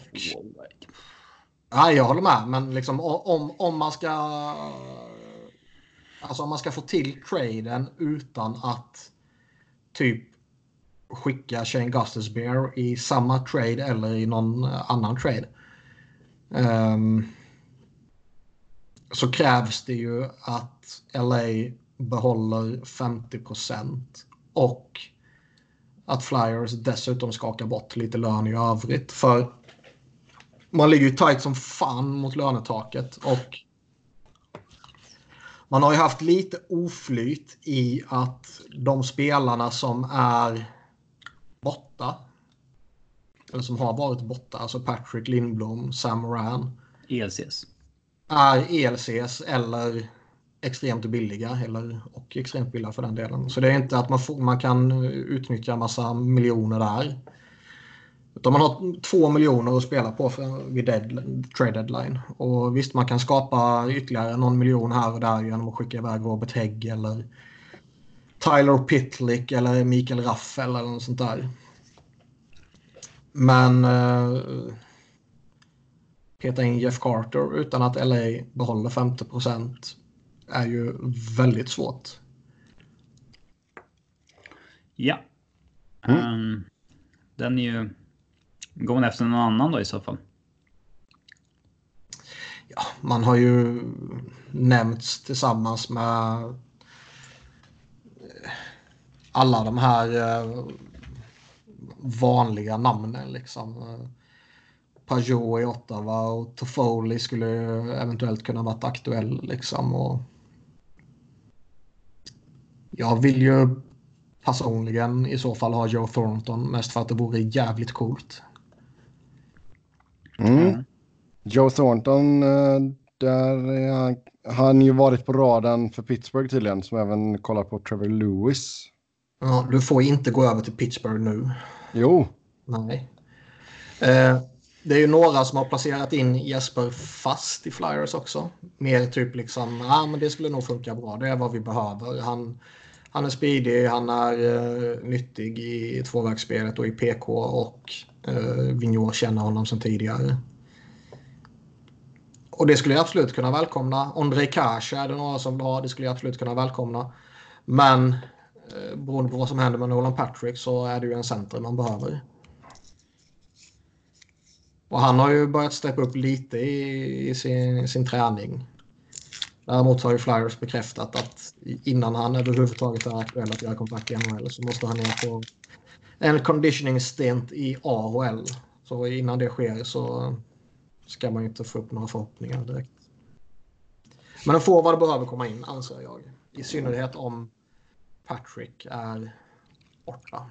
[SPEAKER 2] ja, jag håller med, men liksom om, om man ska alltså om man ska få till traden utan att typ skicka Shane Gustusbear i samma trade eller i någon annan trade. Um, så krävs det ju att LA behåller 50 procent och att Flyers dessutom skakar bort lite lön i övrigt. För man ligger ju tight som fan mot lönetaket och man har ju haft lite oflyt i att de spelarna som är borta eller som har varit borta, alltså Patrick Lindblom, Sam Moran.
[SPEAKER 3] ELCS.
[SPEAKER 2] Är ELCS eller extremt billiga eller, och extremt billiga för den delen. Så det är inte att man, får, man kan utnyttja en massa miljoner där. Utan man har två miljoner att spela på för, vid dead, trade deadline. Och visst, man kan skapa ytterligare någon miljon här och där genom att skicka iväg Robert Hägg eller Tyler Pitlick eller Mikael Raffel eller något sånt där. Men eh, peta in Jeff Carter utan att LA behåller 50 procent är ju väldigt svårt.
[SPEAKER 3] Ja. Mm. Um, den är ju... Går man efter någon annan då i så fall?
[SPEAKER 2] Ja, man har ju nämnts tillsammans med eh, alla de här eh, vanliga namnen liksom. Pajot i Ottawa och Toffoli skulle eventuellt kunna varit aktuell liksom. Och jag vill ju personligen i så fall ha Joe Thornton mest för att det vore jävligt coolt.
[SPEAKER 1] Mm. Joe Thornton, eh, där har han ju varit på radarn för Pittsburgh tydligen, som även kollar på Trevor Lewis.
[SPEAKER 2] Ja, du får inte gå över till Pittsburgh nu.
[SPEAKER 1] Jo.
[SPEAKER 2] Nej. Eh, det är ju några som har placerat in Jesper fast i Flyers också. Mer typ liksom, ja ah, men det skulle nog funka bra, det är vad vi behöver. Han, han är speedig, han är uh, nyttig i tvåvägsspelet och i PK och uh, Vigneault känner honom sedan tidigare. Och det skulle jag absolut kunna välkomna. Ondrej Kasha är det några som vill ha, det skulle jag absolut kunna välkomna. Men uh, beroende på vad som händer med Nolan Patrick så är det ju en center man behöver. Och han har ju börjat steppa upp lite i, i sin, sin träning. Däremot har ju Flyers bekräftat att innan han överhuvudtaget är aktuell att göra kontrakt i NHL så måste han ner på en conditioning stint i AHL. Så innan det sker så ska man ju inte få upp några förhoppningar direkt. Men en forward behöver komma in anser jag. I synnerhet om Patrick är borta.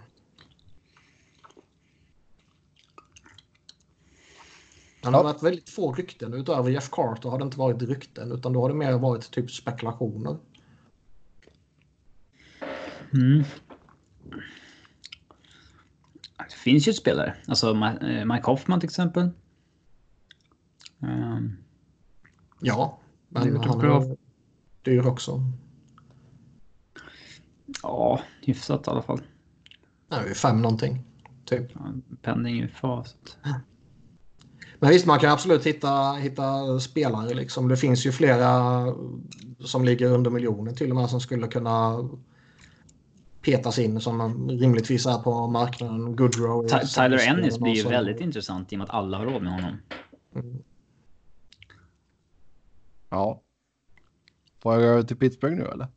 [SPEAKER 2] Han har varit väldigt få rykten. Utöver Jeff Carter har det inte varit rykten utan då har det mer varit typ spekulationer.
[SPEAKER 3] Mm. Det finns ju spelare. Alltså eh, Mike Hoffman till exempel. Um.
[SPEAKER 2] Ja, men han är dyr också.
[SPEAKER 3] Ja, hyfsat i alla fall.
[SPEAKER 2] Nej, fem någonting. Typ. Ja,
[SPEAKER 3] penning i facit.
[SPEAKER 2] Men visst, man kan absolut hitta, hitta spelare. Liksom. Det finns ju flera som ligger under miljoner till och med som skulle kunna petas in som rimligtvis är på marknaden. Goodrow.
[SPEAKER 3] Tyler Ennis blir ju väldigt intressant i och med att alla har råd med honom. Mm.
[SPEAKER 1] Ja. Får jag gå över till Pittsburgh nu eller?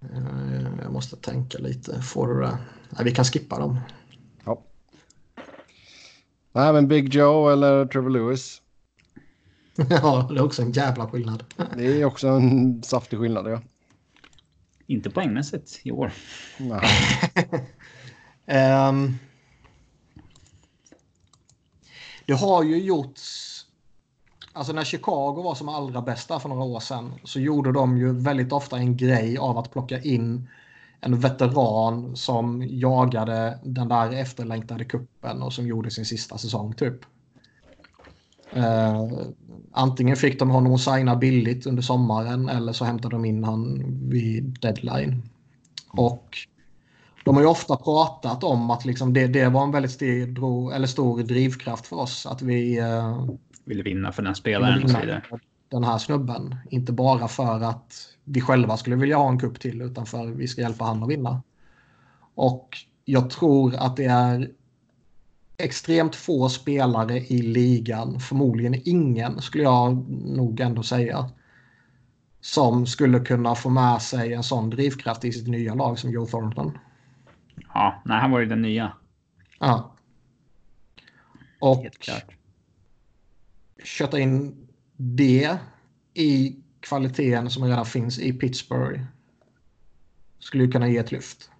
[SPEAKER 2] Eh, jag måste tänka lite. Får du det? Nej, vi kan skippa dem.
[SPEAKER 1] Nej, men Big Joe eller Trevor Lewis.
[SPEAKER 2] ja, det är också en jävla skillnad.
[SPEAKER 1] det är också en saftig skillnad, ja.
[SPEAKER 3] Inte poängmässigt i år.
[SPEAKER 2] Nej. um, det har ju gjorts... Alltså när Chicago var som allra bästa för några år sedan så gjorde de ju väldigt ofta en grej av att plocka in en veteran som jagade den där efterlängtade kuppen och som gjorde sin sista säsong typ. Uh, antingen fick de honom att signa billigt under sommaren eller så hämtade de in han vid deadline. Och de har ju ofta pratat om att liksom det, det var en väldigt stor, eller stor drivkraft för oss att vi uh,
[SPEAKER 3] ville vinna för den spelaren vidare.
[SPEAKER 2] Den här snubben. Inte bara för att vi själva skulle vilja ha en kupp till utan för att vi ska hjälpa han att vinna. Och jag tror att det är extremt få spelare i ligan, förmodligen ingen skulle jag nog ändå säga, som skulle kunna få med sig en sån drivkraft i sitt nya lag som Joe Thornton.
[SPEAKER 3] Ja, nej, han var ju den nya.
[SPEAKER 2] Ja. Och köta in det i kvaliteten som redan finns i Pittsburgh skulle ju kunna ge ett lyft.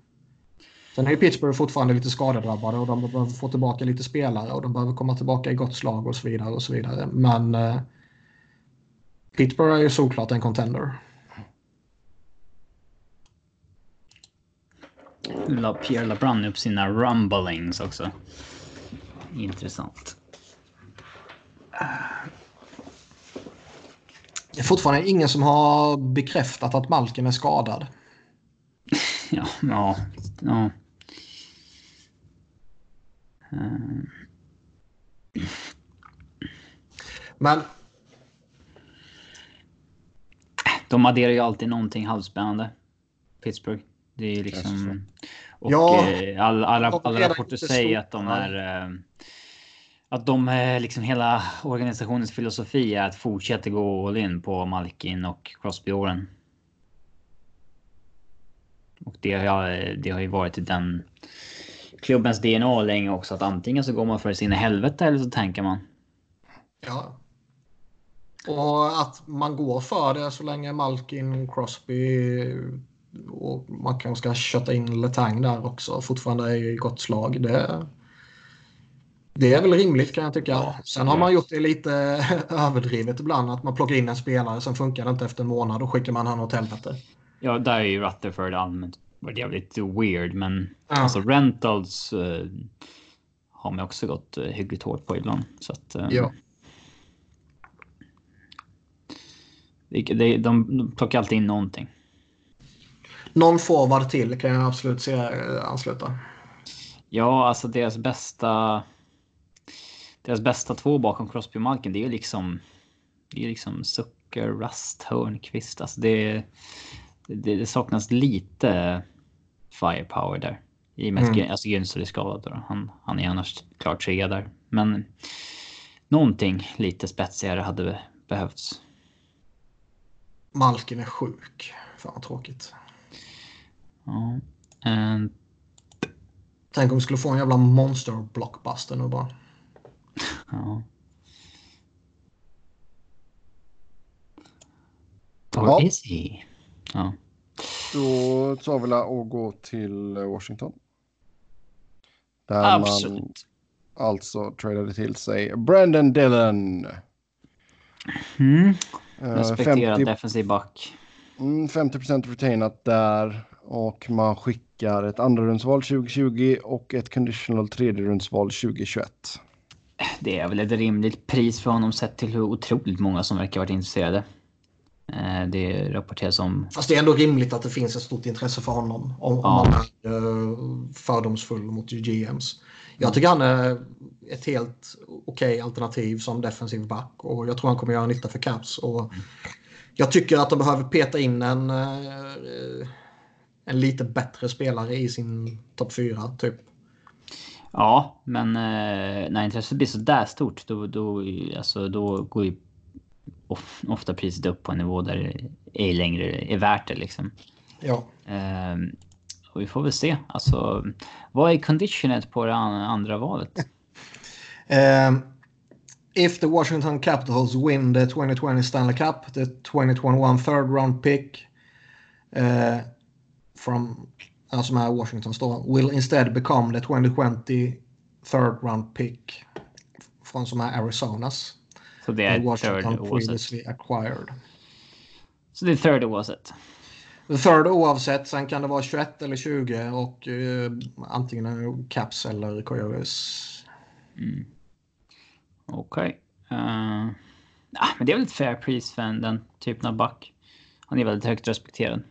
[SPEAKER 2] Sen är ju Pittsburgh fortfarande lite skadedrabbade och de behöver få tillbaka lite spelare och de behöver komma tillbaka i gott slag och så vidare och så vidare. Men eh, Pittsburgh är ju såklart en contender.
[SPEAKER 3] La Pierre LeBrun upp sina rumblings också. Intressant.
[SPEAKER 2] Det är fortfarande ingen som har bekräftat att Malkin är skadad.
[SPEAKER 3] ja, ja, ja. Uh.
[SPEAKER 2] Men...
[SPEAKER 3] De adderar ju alltid någonting halvspännande. Pittsburgh. Det är liksom... Och
[SPEAKER 2] Ja.
[SPEAKER 3] eh, all, alla, alla
[SPEAKER 2] redan
[SPEAKER 3] rapporter säger att de är... Att de eh, liksom hela organisationens filosofi är att fortsätta gå all in på Malkin och Crosby-åren. Och det har, det har ju varit i den klubbens DNA länge också att antingen så går man för sin helvete eller så tänker man.
[SPEAKER 2] Ja. Och att man går för det så länge Malkin, Crosby och man kanske ska kötta in Letang där också fortfarande är i gott slag. Det, det är väl rimligt kan jag tycka.
[SPEAKER 3] Ja,
[SPEAKER 2] Sen har man gjort det lite överdrivet ibland att man plockar in en spelare som funkar det inte efter en månad och skickar man han åt helvete.
[SPEAKER 3] Ja, där är ju Rutherford allmänt varit jävligt weird, men
[SPEAKER 2] Ja.
[SPEAKER 3] alltså rentals eh, har man också gått eh, hyggligt hårt på ibland. Så att, eh,
[SPEAKER 2] Ja.
[SPEAKER 3] det, det, de, de plockar alltid in någonting.
[SPEAKER 2] Någon forward till kan jag absolut se eh, ansluta.
[SPEAKER 3] Ja, alltså deras bästa. Deras bästa två bakom Crosby och Malkin, det är liksom. Det är liksom Zucker, Rust, Hörnqvist. Alltså det, det, det saknas lite firepower där. I och med att
[SPEAKER 2] Mm.
[SPEAKER 3] mm. alltså Günther är skadad. Då. Han, han är annars klart trea där. Men någonting lite spetsigare hade behövts.
[SPEAKER 2] Malkin är sjuk. Fan vad tråkigt.
[SPEAKER 3] Ja. Eh,
[SPEAKER 2] Tänk om vi skulle få en jävla monster blockbuster nu bara.
[SPEAKER 3] Ja.
[SPEAKER 1] Ja.
[SPEAKER 3] Or is he? Ja.
[SPEAKER 1] Då tar vi och gå till Washington. Där man
[SPEAKER 3] Absolut.
[SPEAKER 1] alltså tradade till sig Brandon Dillon.
[SPEAKER 3] Mm.
[SPEAKER 1] Eh,
[SPEAKER 3] Respekterad
[SPEAKER 1] 50,
[SPEAKER 3] defensiv back.
[SPEAKER 1] mm, 50 retainat där och man skickar ett andra rundsval 2020 och ett conditional tredje rundsval 2021.
[SPEAKER 3] Det är väl ett rimligt pris för honom sett till hur otroligt många som verkar varit intresserade. Eh, Det rapporteras om...
[SPEAKER 2] Fast det är ändå rimligt att det finns ett stort intresse för honom. Om, om
[SPEAKER 3] Ja.
[SPEAKER 2] man är eh, fördomsfull mot GMs. Jag tycker han är ett helt okej alternativ som defensiv back. Och jag tror han kommer göra nytta för Caps. Och jag tycker att de behöver peta in en, eh, en lite bättre spelare i sin topp 4. Typ.
[SPEAKER 3] Ja, men eh, när intresset blir så där stort då, då, alltså, då går ju of, ofta priset upp på en nivå där det är längre är värt det liksom.
[SPEAKER 2] Ja.
[SPEAKER 3] Ehm, och vi får väl se. Alltså, vad är conditionet på det an- andra valet?
[SPEAKER 2] Um, if the Washington Capitals win the 2020 Stanley Cup, the 2021 third round pick uh, from som är Washingtons då, will instead become the 2020 third round pick från som är Arizonas.
[SPEAKER 3] Så det är third
[SPEAKER 2] Washington
[SPEAKER 3] oavsett.
[SPEAKER 2] previously acquired.
[SPEAKER 3] Så det är third oavsett.
[SPEAKER 2] Third oavsett, sen kan det vara 21 eller 20 och uh, antingen Caps eller Coyotes.
[SPEAKER 3] Mm. Okej. Eh, ja, men det är väl ett fair pris för en- den typen av back. Han är väldigt högt respekterad.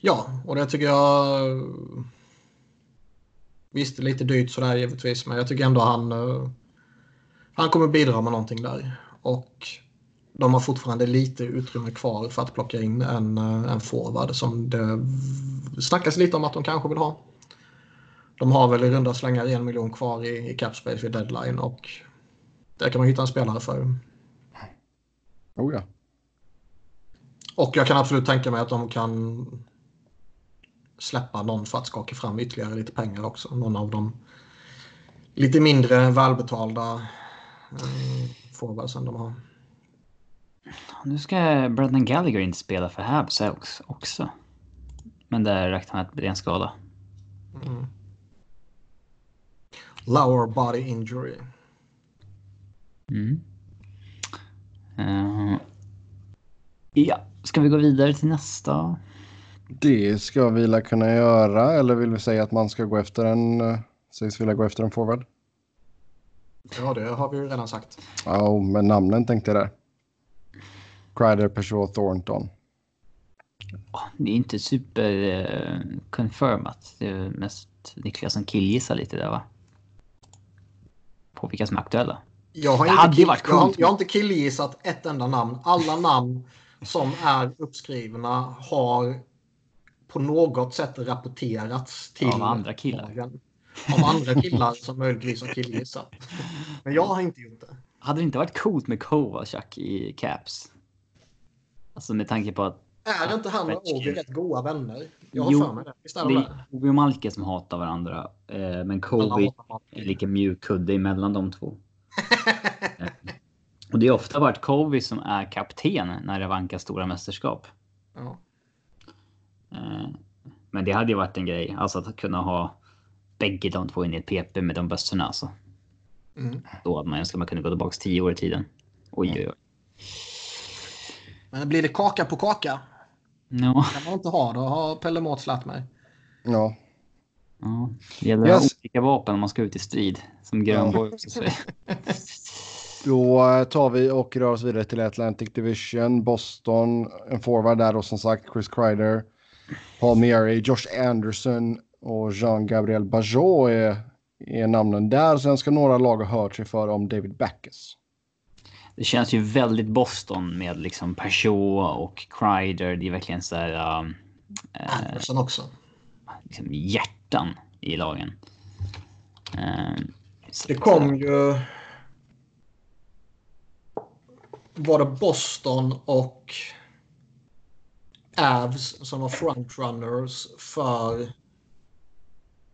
[SPEAKER 2] Ja, och det tycker jag... Visst, det är lite dyrt sådär givetvis, men jag tycker ändå han... eh, Han kommer bidra med någonting där. Och de har fortfarande lite utrymme kvar för att plocka in en, eh, en forward som det snackas lite om att de kanske vill ha. De har väl i runda slängar en miljon kvar i, i capspace vid deadline och där kan man hitta en spelare för.
[SPEAKER 1] Oh ja.
[SPEAKER 2] Och jag kan absolut tänka mig att de kan släppa någon för att skaka fram ytterligare lite pengar också. Någon av de lite mindre välbetalda eh, forwardsen de har.
[SPEAKER 3] Nu ska Brendan Gallagher inte spela för Habs också. Men där räknar han med en skada.
[SPEAKER 2] Mm. Lower body injury.
[SPEAKER 3] Mm. Uh, ja, ska vi gå vidare till nästa?
[SPEAKER 1] Det ska vi väl kunna göra, eller vill vi säga att man ska gå efter en, uh, sägs vilja gå efter en forward?
[SPEAKER 2] Ja, det har vi ju redan sagt.
[SPEAKER 1] Ja, oh, men namnen tänkte jag där. Crider, Peugeot, Thornton.
[SPEAKER 3] Det är inte super uh, confirmat. Det är mest Niklas som killgissar lite där va? På vilka som är aktuella.
[SPEAKER 2] Jag har, inte, kill, varit jag, har, jag har inte killgissat ett enda namn. Alla namn som är uppskrivna har på något sätt rapporterats till
[SPEAKER 3] av andra killar.
[SPEAKER 2] Av andra killar som möjligtvis har killgissat. Men jag har inte gjort det.
[SPEAKER 3] Hade det inte varit coolt med Kovacic i Caps? Alltså med tanke på att...
[SPEAKER 2] Är inte han och Ovi rätt goda vänner? Jag har jo, för mig det. Visst är
[SPEAKER 3] det är Ovi och Malke som hatar varandra. Eh, men Kovi är lika mjuk kudde emellan de två. och det har ofta varit Kovi som är kapten när det vankas stora mästerskap.
[SPEAKER 2] Ja.
[SPEAKER 3] Eh, men det hade ju varit en grej, alltså att kunna ha bägge de två in i ett PP med de bössorna alltså.
[SPEAKER 2] Mm.
[SPEAKER 3] Då hade man önskar man kunde gå tillbaka tio år i tiden. Oj, oj, oj.
[SPEAKER 2] Men blir det kaka på kaka?
[SPEAKER 3] Ja.
[SPEAKER 2] kan man inte ha. Då har Pelle Mårts lärt mig.
[SPEAKER 1] Ja.
[SPEAKER 3] Ja, det gäller yes. olika vapen om man ska ut i strid. Som Grönborg också säger.
[SPEAKER 1] Då tar vi och rör oss vidare till Atlantic Division. Boston, en forward där och som sagt Chris Kreider. Paul Mary, Josh Anderson och Jean-Gabriel Bajot är, är namnen där. Sen ska några lag ha hört sig för om David Backes.
[SPEAKER 3] Det känns ju väldigt Boston med liksom Peugeot och Kreider. Det är verkligen så här... Um,
[SPEAKER 2] Anderson också.
[SPEAKER 3] Liksom hjärtan i lagen. Um,
[SPEAKER 2] det kom ju var det Boston och Avs som var frontrunners för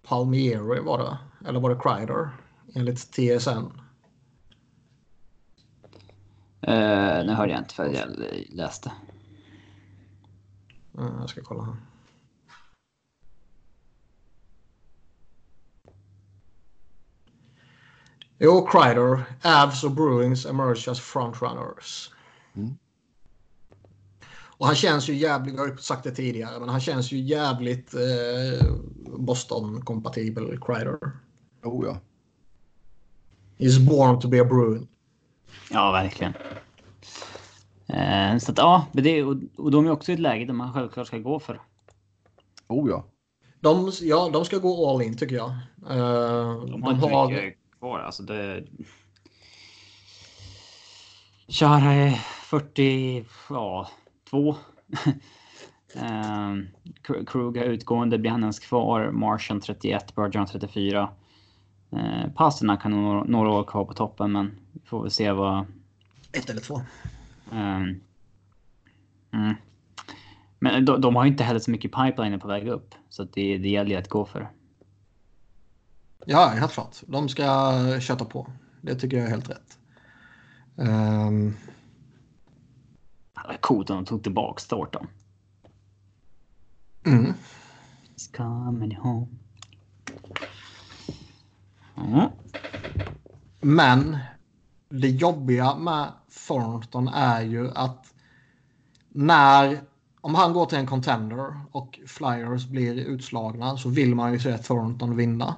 [SPEAKER 2] Palmieri var det. Eller var det Kreider? Enligt TSN.
[SPEAKER 3] Uh, eh, nu hörde jag inte för jag läste.
[SPEAKER 2] Uh, jag ska kolla här. Jo, Kreider, Avs och Bruins emerge as frontrunners.
[SPEAKER 1] Mm.
[SPEAKER 2] Och han känns ju jävligt, jag har sagt det tidigare, men han känns ju jävligt eh, Boston-kompatibel, Kreider.
[SPEAKER 1] Oh ja.
[SPEAKER 2] He's born to be a Bruin.
[SPEAKER 3] Ja, verkligen. Eh, så att ja, det, och, och de är också i ett läge där man självklart ska gå för.
[SPEAKER 1] Oh ja.
[SPEAKER 2] De, ja, de ska gå all in tycker jag.
[SPEAKER 3] Uh, de har inte har... mycket kvar. Alltså det... Köra 40, ja, 2. um, Kruga utgående, blir han ens kvar? Martian 31, Bergeron 34. Uh, Pasterna kan nog några år kvar på toppen, men vi får väl se vad...
[SPEAKER 2] Ett eller två.
[SPEAKER 3] Um, mm. Men de, de, har inte heller så mycket pipeline på väg upp, så det, det gäller ju att gå för.
[SPEAKER 2] Ja, helt klart. De ska köta på. Det tycker jag är helt rätt. Um...
[SPEAKER 3] Det var coolt om de tog tillbaka Thornton.
[SPEAKER 2] Mm.
[SPEAKER 3] It's coming home. Mm.
[SPEAKER 2] Men det jobbiga med Thornton är ju att när om han går till en contender och Flyers blir utslagna så vill man ju se Thornton vinna.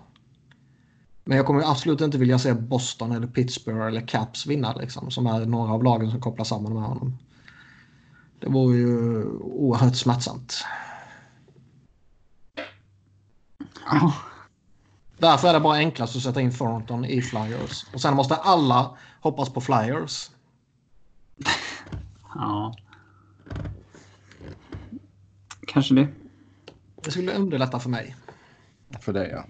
[SPEAKER 2] Men jag kommer absolut inte vilja se Boston eller Pittsburgh eller Caps vinna liksom, som är några av lagen som kopplas samman med honom. Det vore ju oerhört smärtsamt.
[SPEAKER 3] Ja.
[SPEAKER 2] Därför är det bara enklast att sätta in Thornton i Flyers. Och sen måste alla hoppas på Flyers.
[SPEAKER 3] Ja. Kanske det.
[SPEAKER 2] Det skulle underlätta för mig.
[SPEAKER 1] För dig ja.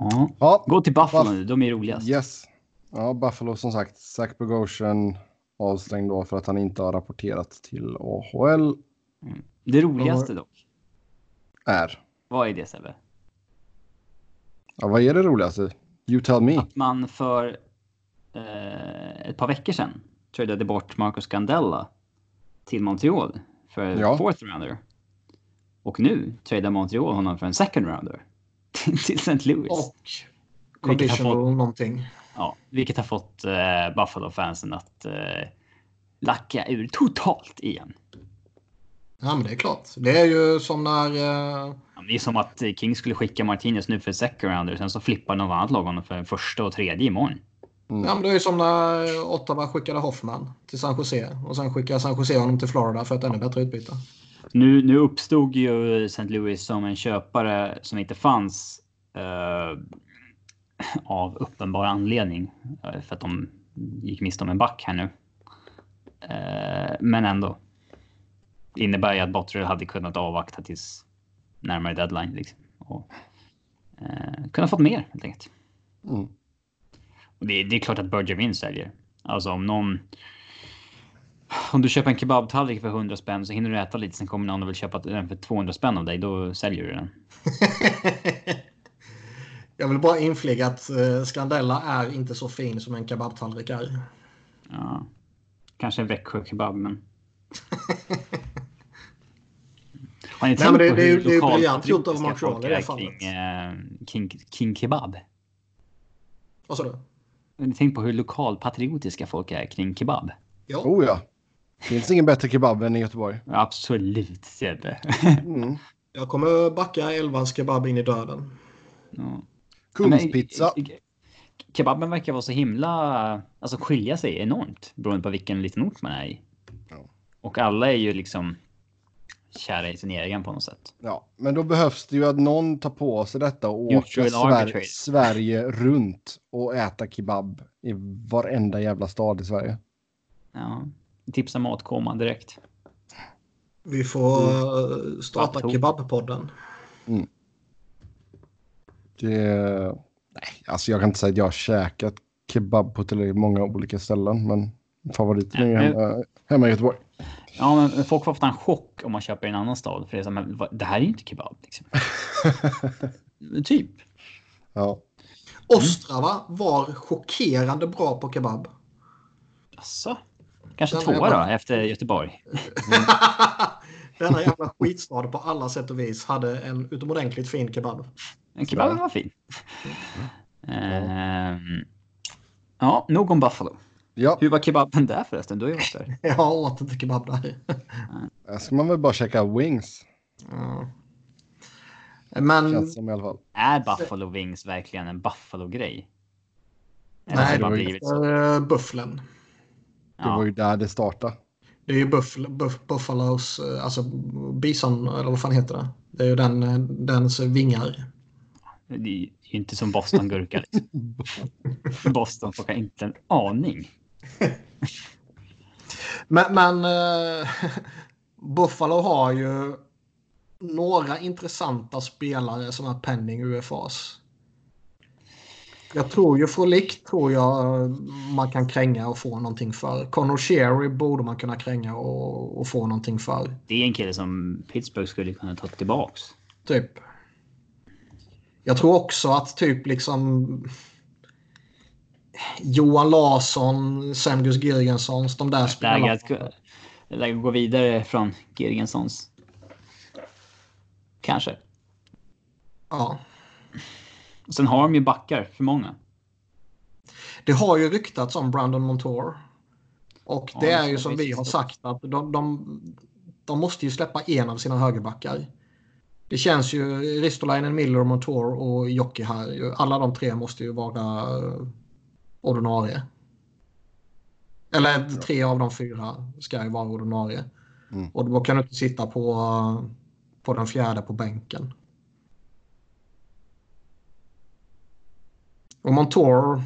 [SPEAKER 3] Ja.
[SPEAKER 1] Ja,
[SPEAKER 3] Gå till Buffalo
[SPEAKER 1] Buff-
[SPEAKER 3] nu, de är roligast.
[SPEAKER 1] yes. Ja, Buffalo som sagt. Zach Bogosian avstängd då för att han inte har rapporterat till AHL.
[SPEAKER 3] Det roligaste dock,
[SPEAKER 1] Är.
[SPEAKER 3] vad är det Sebbe?
[SPEAKER 1] Ja, vad är det roligaste? You tell me.
[SPEAKER 3] Att man för eh, ett par veckor sedan tradade bort Marcus Gandella till Montreal för en
[SPEAKER 1] Ja.
[SPEAKER 3] fourth rounder. Och nu tradar Montreal honom för en second rounder till, St. Louis.
[SPEAKER 2] Och conditional
[SPEAKER 3] fått-
[SPEAKER 2] någonting.
[SPEAKER 3] Ja, vilket har fått eh, Buffalo-fansen att eh, lacka ur totalt igen.
[SPEAKER 2] Ja, men det är klart. Det är ju som när... Eh,
[SPEAKER 3] Ja, Det är som att King skulle skicka Martinez nu för second rounder. Sen så flippar något annat lag honom för första och tredje imorgon.
[SPEAKER 1] Mm.
[SPEAKER 2] ja, men det är ju som när Ottawa skickade Hoffman till San Jose. Och sen skickade San Jose honom till Florida för ett ännu bättre utbyte.
[SPEAKER 3] Nu, nu uppstod ju St. Louis som en köpare som inte fanns eh, av uppenbar anledning. eh, För att de gick miste om en back här nu. Eh, men ändå. Det innebär ju att Botterill hade kunnat avvakta tills närmare deadline. Liksom. Och, eh, kunnat fått mer helt enkelt.
[SPEAKER 1] Mm.
[SPEAKER 3] Och det, det är klart att Bergevin säljer. Alltså om någon... Om du köper en kebabtallrik för 100 spänn så hinner du äta lite. Sen kommer någon och vill köpa den för 200 spänn av dig. Då säljer du den.
[SPEAKER 2] Jag vill bara inflika att eh, Scandella är inte så fin som en kebabtallrik är.
[SPEAKER 3] Ja. Kanske en Växjö kebab, men... Har ni
[SPEAKER 2] Nej,
[SPEAKER 3] tänkt
[SPEAKER 2] men det-
[SPEAKER 3] på
[SPEAKER 2] det
[SPEAKER 3] hur
[SPEAKER 2] det är ju briljant gjort av Montreal i det fallet.
[SPEAKER 3] kring, eh, king, king Kebab?
[SPEAKER 2] Vad sa du?
[SPEAKER 3] Har ni tänkt på hur lokalpatriotiska folk är kring kebab?
[SPEAKER 2] Ja.
[SPEAKER 1] Oh ja. Finns ingen bättre kebab än i Göteborg.
[SPEAKER 3] Absolut, Sebbe.
[SPEAKER 1] Mm.
[SPEAKER 2] Jag kommer backa Elvans kebab in i döden.
[SPEAKER 3] ja.
[SPEAKER 1] Kungspizza.
[SPEAKER 3] Men, eh, Kebaben verkar vara så himla, alltså skilja sig enormt beroende på vilken liten ort man är i.
[SPEAKER 1] Ja.
[SPEAKER 3] Och alla är ju liksom kära i sin egen på något sätt.
[SPEAKER 1] Ja, men då behövs det ju att någon tar på sig detta och
[SPEAKER 3] Neutral
[SPEAKER 1] Sver. Sverige runt och äta kebab i varenda jävla stad i Sverige.
[SPEAKER 3] Ja, tipsa matkoma direkt.
[SPEAKER 2] Vi får eh, starta kebabpodden.
[SPEAKER 1] Det... Nej, alltså jag kan inte säga att jag har käkat kebab på tillräckligt många olika ställen, men favoriten är hemma, hemma i Göteborg.
[SPEAKER 3] Ja, men folk får ofta en chock om man köper i en annan stad. För det är så här, det här är ju inte kebab. Liksom. typ.
[SPEAKER 1] Ja.
[SPEAKER 2] Ostrava var chockerande bra på kebab.
[SPEAKER 3] Alltså. Kanske
[SPEAKER 2] Den
[SPEAKER 3] tvåa
[SPEAKER 2] bara-
[SPEAKER 3] då, efter Göteborg.
[SPEAKER 2] Denna jävla skitstad på alla sätt och vis hade en utomordentligt fin kebab.
[SPEAKER 3] Men kebaben var fin. Ehm, ja, nog om Buffalo.
[SPEAKER 1] ja,
[SPEAKER 3] Hur var kebaben där förresten? Du har ju varit där.
[SPEAKER 2] Jag åt inte kebab där.
[SPEAKER 1] där ska man väl bara käka wings,
[SPEAKER 2] Ja. Men
[SPEAKER 1] känns som i alla fall.
[SPEAKER 3] Är Buffalo Wings verkligen en Buffalo-grej?
[SPEAKER 2] Nej,
[SPEAKER 1] det
[SPEAKER 3] bara
[SPEAKER 1] var ju-
[SPEAKER 3] blivit så?
[SPEAKER 2] bufflen.
[SPEAKER 1] Det var ju där det startade.
[SPEAKER 2] Det är ju buffl, buff, Buffalos, eh, alltså bison, eller vad fan heter det? Det är ju den, eh, dens vingar.
[SPEAKER 3] Det är inte som Boston-gurka. Liksom. Boston får inte en aning.
[SPEAKER 2] Men, men eh, Buffalo har ju några intressanta spelare som är penning UFAs. Jag tror ju Frolic tror jag man kan kränga och få någonting för. Connor Sherry borde man kunna kränga och, och få någonting för.
[SPEAKER 3] Det är en kille som Pittsburgh skulle kunna ta tillbaks.
[SPEAKER 2] Typ. Jag tror också att typ liksom Johan Larsson, Semgus Girgensons, de där
[SPEAKER 3] Läge
[SPEAKER 2] spelarna.
[SPEAKER 3] att, läge att gå vidare från Girgensons. Kanske.
[SPEAKER 2] Ja.
[SPEAKER 3] Sen har de ju backar för många.
[SPEAKER 2] Det har ju ryktats om Brandon Montour. Och det
[SPEAKER 3] Ja,
[SPEAKER 2] är ju som vi har sagt att de, de, de måste ju släppa en av sina högerbackar. Det känns ju Ristolainen, Miller, Montour och Jocke här. Alla de tre måste ju vara eh, ordinarie. Eller tre av de fyra ska ju vara ordinarie.
[SPEAKER 1] Mm.
[SPEAKER 2] Och då kan du inte sitta på, på den fjärde på bänken. Och Montour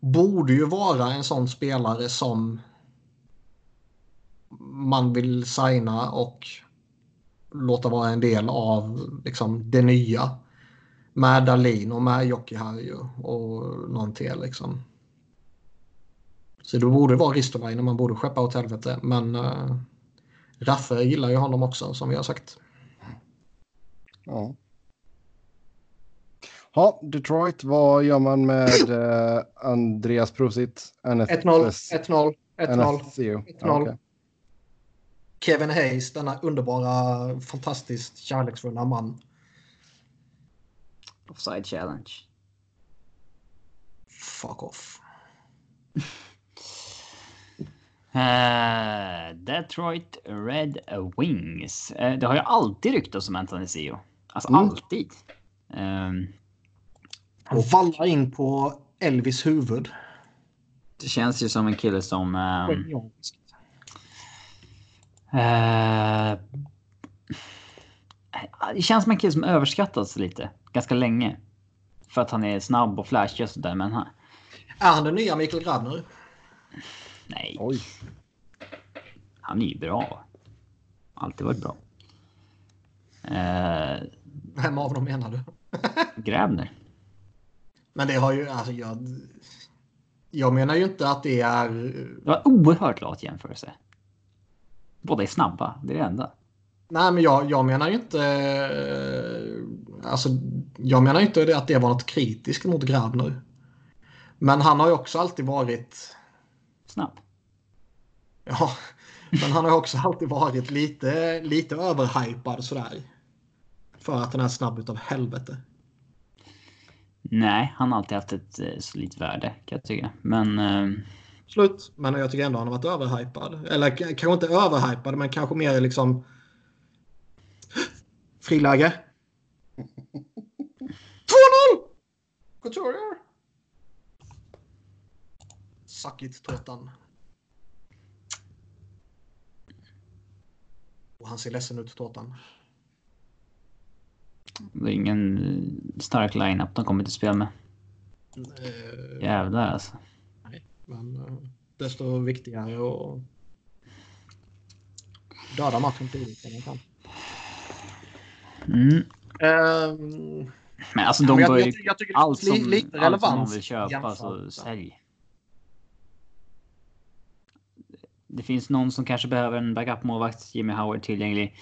[SPEAKER 2] borde ju vara en sån spelare som man vill signa och låta vara en del av liksom, det nya. Med Dalin och med Jokiharju och någon till liksom. Så det borde vara Ristolainen man borde skeppa åt helvete. Men uh, Raffe gillar ju honom också som vi har sagt.
[SPEAKER 1] Ja. Ja, Detroit, vad gör man med uh, Andreas Prosit?
[SPEAKER 2] 1-0, 1-0, 1-0. Kevin Hayes, denna underbara, fantastiskt kärleksfulla man.
[SPEAKER 3] Offside challenge.
[SPEAKER 2] Fuck off.
[SPEAKER 3] uh, Detroit Red Wings. Uh, det har ju alltid ryktats om Anthony Sio. Alltså mm. alltid. Um,
[SPEAKER 2] och vallar in på Elvis huvud.
[SPEAKER 3] Det känns ju som en kille som... Um, uh, det känns som en kille som överskattas lite ganska länge. För att han är snabb och flashig och sådär. Men han...
[SPEAKER 2] Är han den nya Mikael Grabner?
[SPEAKER 3] Nej. Oj. Han är ju bra. Alltid varit bra.
[SPEAKER 2] Uh... Vem av dem menar du?
[SPEAKER 3] Grabner.
[SPEAKER 2] Men det har ju, alltså jag... Jag menar ju inte att det är...
[SPEAKER 3] Det var oerhört lat jämförelse. Båda är snabba, det är det enda.
[SPEAKER 2] Nej, men jag, jag menar ju inte... Alltså, jag menar ju inte att det var något kritiskt mot Grabner. Men han har ju också alltid varit...
[SPEAKER 3] Snabb?
[SPEAKER 2] Ja, men han har också alltid varit lite, lite överhypad sådär. För att han är snabb utav helvete.
[SPEAKER 3] Nej, han har alltid haft ett eh, solidt värde kan jag tycka. Men... Eh...
[SPEAKER 2] Slut. Men jag tycker ändå han har varit överhypad. Eller kanske inte överhypad, men kanske mer liksom... Friläge. 2-0! Couturier! Suck it, Tottan. Och han ser ledsen ut, Tottan.
[SPEAKER 3] Det är ingen stark line-up de kommer till spel med. Uh, Jävlar alltså.
[SPEAKER 2] Men uh, desto viktigare att döda matchen man kan.
[SPEAKER 3] Mm. Um, men alltså de bör ju... Jag, jag allt som, lite allt som de vill köpa så sälj. Det finns någon som kanske behöver en backup-målvakt, Jimmy Howard tillgänglig.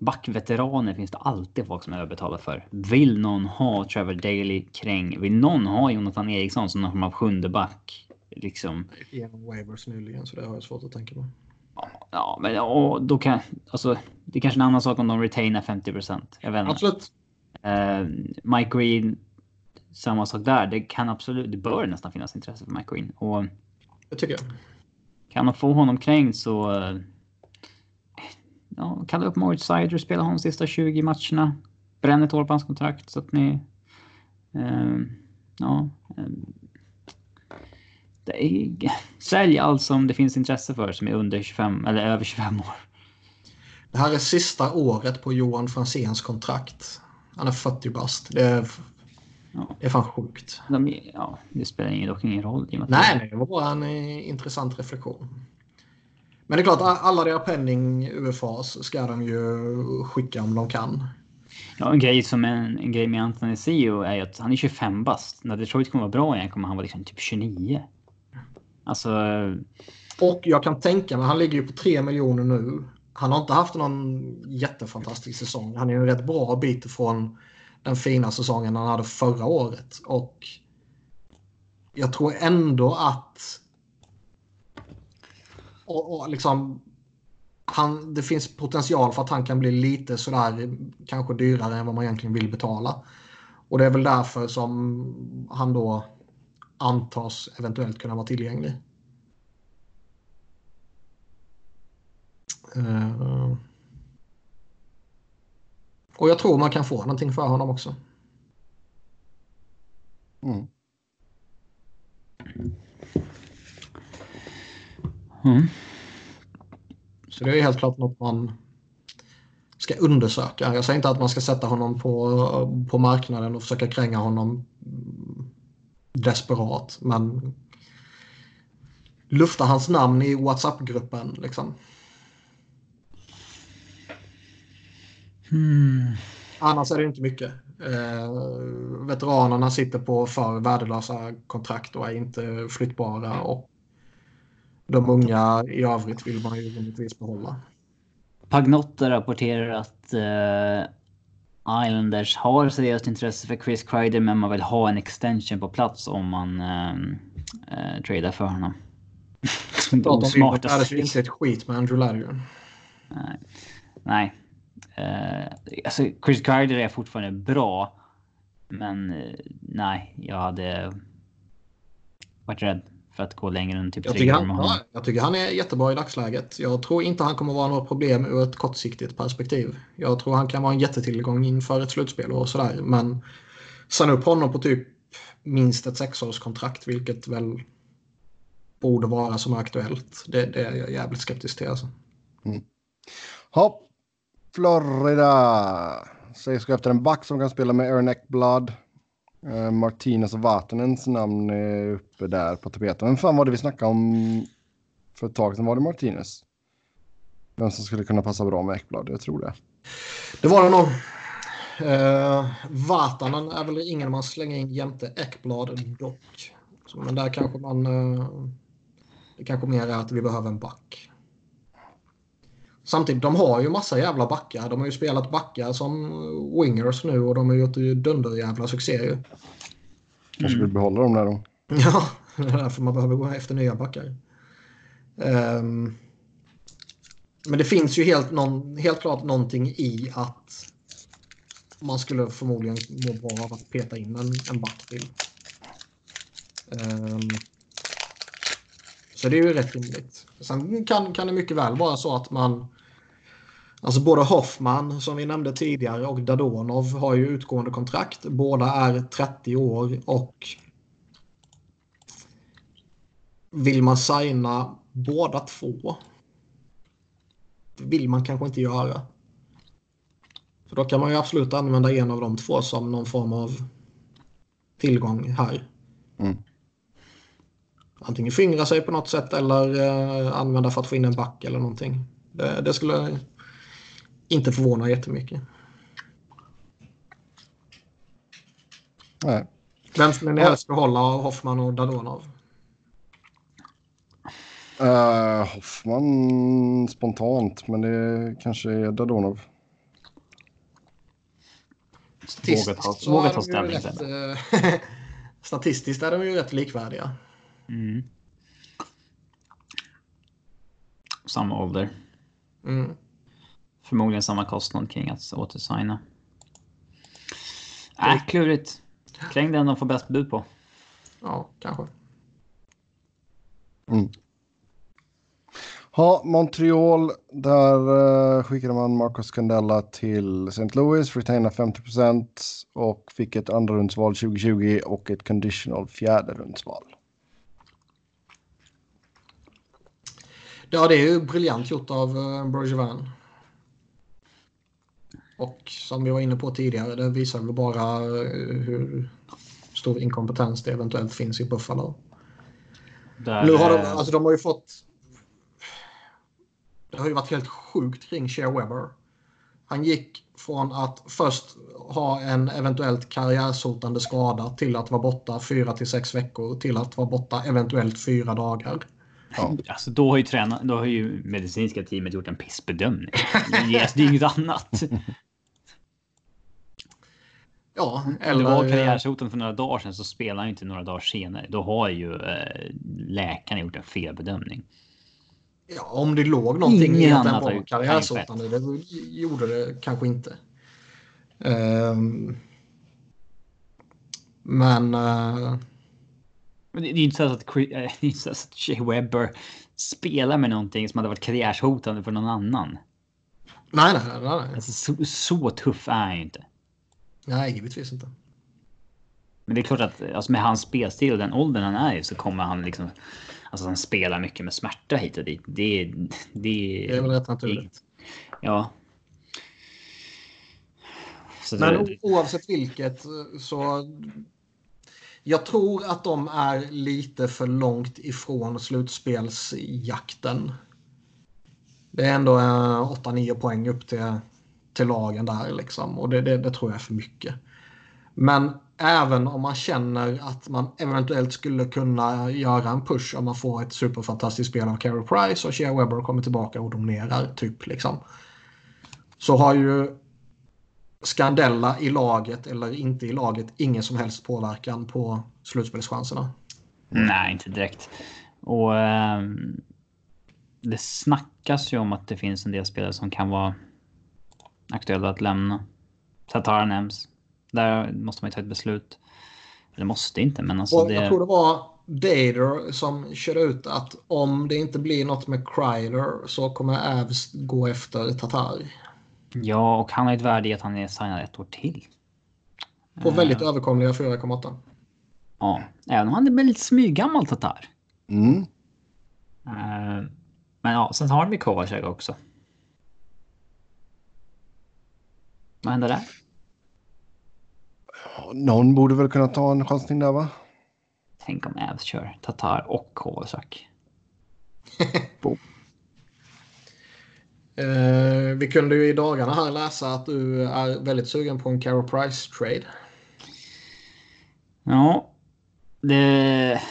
[SPEAKER 3] Backveteraner finns det alltid folk som överbetalar för. Vill någon ha Trevor Daley kräng? Vill någon ha Jonathan Eriksson som någon form av sjunde back? Liksom.
[SPEAKER 2] Genom waivers nyligen så det har jag svårt att tänka på.
[SPEAKER 3] Ja, men och då kan alltså. Det är kanske en annan sak om de retainar 50 Jag vet inte.
[SPEAKER 2] Absolut.
[SPEAKER 3] Uh, Mike Green. Samma sak där. Det kan absolut. Det bör nästan finnas intresse för Mike Green och.
[SPEAKER 2] Det tycker jag.
[SPEAKER 3] Kan man få honom kränkt så ja, kalla upp Moritz Seider, spela honom de sista 20 matcherna. Bränn ett år på hans kontrakt så att ni... Eh, ja. Sälj allt som det finns intresse för som är under 25 eller över 25 år.
[SPEAKER 2] Det här är sista året på Johan Franzéns kontrakt. Han är 40 bast. Det är, ja. det är fan sjukt.
[SPEAKER 3] De, ja, det spelar ingen, dock ingen roll.
[SPEAKER 2] Nej, nej, det var bara en eh, intressant reflektion. Men det är klart, alla deras penning UFAs ska de ju skicka om de kan.
[SPEAKER 3] Ja, en grej som en, en grej med Anthony Sio är ju att han är 25 bast. När Detroit kommer vara bra igen kommer han vara liksom typ 29. Alltså...
[SPEAKER 2] Och jag kan tänka mig, han ligger ju på 3 miljoner nu. Han har inte haft någon jättefantastisk säsong. Han är ju en rätt bra bit från den fina säsongen han hade förra året. Och jag tror ändå att och, och liksom, han, det finns potential för att han kan bli lite sådär kanske dyrare än vad man egentligen vill betala. Och det är väl därför som han då antas eventuellt kunna vara tillgänglig. Uh, och jag tror man kan få någonting för honom också. Mm. Mm. Så det är helt klart något man ska undersöka. Jag säger inte att man ska sätta honom på, på marknaden och försöka kränga honom desperat. Men lufta hans namn i WhatsApp-gruppen. Liksom.
[SPEAKER 3] Hmm.
[SPEAKER 2] Annars är det inte mycket. Eh, veteranerna sitter på för värdelösa kontrakt och är inte flyttbara. Och de unga i övrigt vill man ju rimligtvis behålla.
[SPEAKER 3] Pagnotta rapporterar att uh, Islanders har seriöst intresse för Chris Kreider men man vill ha en extension på plats om man uh, uh, tradar för honom.
[SPEAKER 2] De smarta ju inte ett skit med Andrew Ladger.
[SPEAKER 3] Nej. Nej. Uh, alltså Chris Kreider är fortfarande bra. Men uh, nej, jag hade varit rädd för att gå längre än typ
[SPEAKER 2] jag tycker, han, ja, jag tycker han är jättebra i dagsläget. Jag tror inte han kommer vara något problem ur ett kortsiktigt perspektiv. Jag tror han kan vara en jättetillgång inför ett slutspel och sådär. Men sen upp honom på typ minst ett sexårskontrakt, vilket väl borde vara som är aktuellt. Det, det är jag jävligt skeptisk till alltså.
[SPEAKER 1] Mm. Hopp. Florida. Gå efter en back som kan spela med Aaron Eckblad. Uh, Martinez och Vatanens namn är uppe där på tapeten. Vem fan var det vi snackade om för ett tag sedan? Var det Martinez? Vem som skulle kunna passa bra med Ekblad? Jag tror det.
[SPEAKER 2] Det var det nog. Eh, uh, Vatanen är väl ingen man slänger in jämte Ekblad dock. Men där kanske man... Uh, det kanske mer är att vi behöver en back. Samtidigt, de har ju massa jävla backar. De har ju spelat backar som wingers nu och de har gjort dunderjävla succé ju.
[SPEAKER 1] Kanske vill behålla dem där då.
[SPEAKER 2] Ja, det är därför man behöver gå efter nya backar. Um, men det finns ju helt, någon, helt klart någonting i att man skulle förmodligen må bra av att peta in en, en back till. Um, så det är ju rätt rimligt. Sen kan, kan det mycket väl vara så att man Alltså både Hoffman som vi nämnde tidigare och Dadonov har ju utgående kontrakt. Båda är 30 år och vill man signa båda två? Det vill man kanske inte göra. För då kan man ju absolut använda en av de två som någon form av tillgång här. Mm. Antingen fingra sig på något sätt eller eh, använda för att få in en back eller någonting. Det, det skulle inte förvånar jättemycket.
[SPEAKER 1] Nej.
[SPEAKER 2] Vem skulle ni helst behålla av Hoffman och Dadonov?
[SPEAKER 1] Uh, Hoffman spontant, men det kanske är Dadonov.
[SPEAKER 3] Statistiskt, våga ta ställning rätt,
[SPEAKER 2] uh, Statistiskt är de ju rätt likvärdiga.
[SPEAKER 3] Mm. Samma ålder.
[SPEAKER 2] Mm.
[SPEAKER 3] Förmodligen samma kostnad kring att återsigna. Äh, klurigt. Kräng den de får bäst bud på.
[SPEAKER 2] Ja, kanske.
[SPEAKER 1] Mm. Ha, Montreal, där uh, skickade man Marcus Candela till St. Louis, retainade 50 och fick ett andra rundsval 2020 och ett conditional fjärde rundsval.
[SPEAKER 2] Ja, det är ju briljant gjort av uh, Bergevin. Och som vi var inne på tidigare, det visar väl bara eh, hur stor inkompetens det eventuellt finns i Buffalo. Där, nu har de, alltså de har ju fått... Det har ju varit helt sjukt kring Shea Weber. Han gick från att först ha en eventuellt karriärsotande skada till att vara borta fyra till sex veckor till att vara borta eventuellt fyra dagar.
[SPEAKER 3] Ja. Alltså, då, har ju träna, då har ju medicinska teamet gjort en pissbedömning. Det är inget annat.
[SPEAKER 2] Ja,
[SPEAKER 3] eller... Var karriärshotande för några dagar sedan så spelar han inte några dagar senare. Då har ju eh, läkaren gjort en felbedömning.
[SPEAKER 2] Ja, om det låg någonting Ingen i att den var karriärshotande. Det gjorde det kanske inte. Um, men... Uh...
[SPEAKER 3] Men det är inte så att, det så att Shea Webber spelar med någonting som hade varit karriärshotande för någon annan.
[SPEAKER 2] Nej, nej, nej. nej.
[SPEAKER 3] Alltså, så, så tuff är han ju inte.
[SPEAKER 2] Nej, givetvis inte.
[SPEAKER 3] Men det är klart att alltså med hans spelstil och den åldern han är i så kommer han liksom... Alltså han spelar mycket med smärta hit och dit. Det, det,
[SPEAKER 2] det är väl rätt naturligt.
[SPEAKER 3] Ja.
[SPEAKER 2] Så Men det, oavsett vilket så... Jag tror att de är lite för långt ifrån slutspelsjakten. Det är ändå 8-9 poäng upp till till lagen där liksom. Och det, det, det, tror jag är för mycket. Men även om man känner att man eventuellt skulle kunna göra en push om man får ett superfantastiskt spel av Carey Price och Shea Webber kommer tillbaka och dominerar typ liksom. Så har ju Scandella i laget eller inte i laget ingen som helst påverkan på slutspelschanserna.
[SPEAKER 3] Nej, inte direkt. Och eh, det snackas ju om att det finns en del spelare som kan vara aktuella att lämna. Tatar nämns. Där måste man ju ta ett beslut. Eller måste inte, men alltså
[SPEAKER 2] det... Jag tror det var Dader som körde ut att om det inte blir något med Kryler så kommer Avs gå efter Tatar.
[SPEAKER 3] Ja, och han har ett värde i att han är signad ett år till.
[SPEAKER 2] På väldigt uh, överkomliga 4,8.
[SPEAKER 3] Ja, även om han är väldigt smyggammal Tatar.
[SPEAKER 1] Mm.
[SPEAKER 3] Uh, men ja, sen har vi Kovacek också. Vad händer där?
[SPEAKER 1] Någon borde väl kunna ta en chansning där va?
[SPEAKER 3] Tänk om Avs kör Tatar och Kovacek.
[SPEAKER 2] uh, vi kunde ju i dagarna här läsa att du är väldigt sugen på en Carol Price trade.
[SPEAKER 3] Ja, det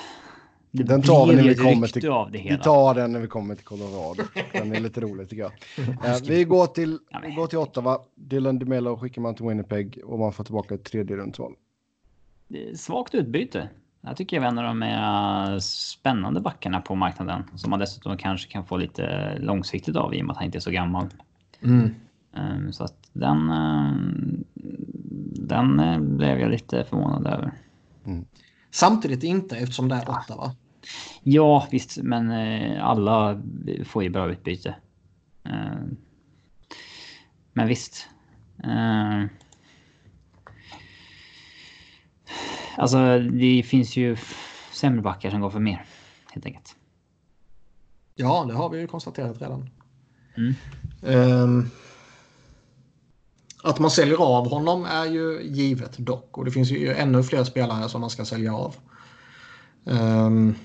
[SPEAKER 1] det den tar vi när vi kommer till, av det hela. Vi tar den när vi kommer till Colorado. Den är lite rolig tycker jag. Uh, vi går till, vi går till Ottawa. Dylan DeMello skickar man till Winnipeg och man får tillbaka ett tredje rundsval.
[SPEAKER 3] Svagt utbyte. Jag tycker jag är en av de mer spännande backarna på marknaden som man dessutom kanske kan få lite långsiktigt av i och med att han inte är så gammal.
[SPEAKER 2] Mm.
[SPEAKER 3] Um, så att den, um, den uh, blev jag lite förvånad över.
[SPEAKER 2] Mm. Samtidigt inte eftersom det är åtta va?
[SPEAKER 3] Ja, visst, men eh, alla får ju bra utbyte. Eh, men visst. Eh, alltså, det finns ju sämre backar som går för mer, helt enkelt.
[SPEAKER 2] Ja, det har vi ju konstaterat redan.
[SPEAKER 3] Mm.
[SPEAKER 2] Um, att man säljer av honom är ju givet dock. Och det finns ju ännu fler spelare som man ska sälja av. Um,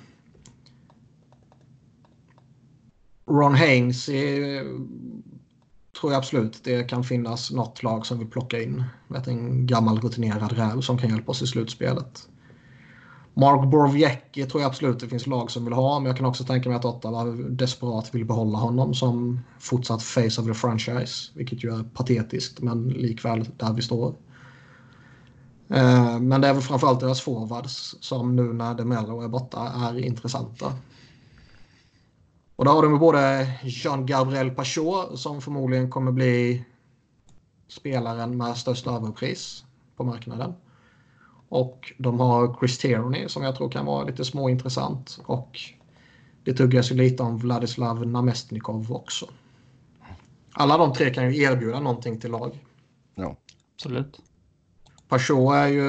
[SPEAKER 2] Ron Haynes är, tror jag absolut det kan finnas något lag som vill plocka in. Vet, en gammal rutinerad räv som kan hjälpa oss i slutspelet. Mark Borowiecki tror jag absolut det finns lag som vill ha, men jag kan också tänka mig att Ottawa desperat vill behålla honom som fortsatt face of the franchise, vilket ju är patetiskt, men likväl där vi står. Eh, men det är väl framförallt deras forwards som nu när DeMello är borta är intressanta. Och då har de både Jean-Gabriel Pachot som förmodligen kommer bli spelaren med störst överpris på marknaden. Och de har Chris Tierney som jag tror kan vara lite småintressant. Och det tuggas ju lite om Vladislav Namestnikov också. Alla de tre kan ju erbjuda någonting till lag.
[SPEAKER 1] Ja,
[SPEAKER 3] absolut.
[SPEAKER 2] Pachot är ju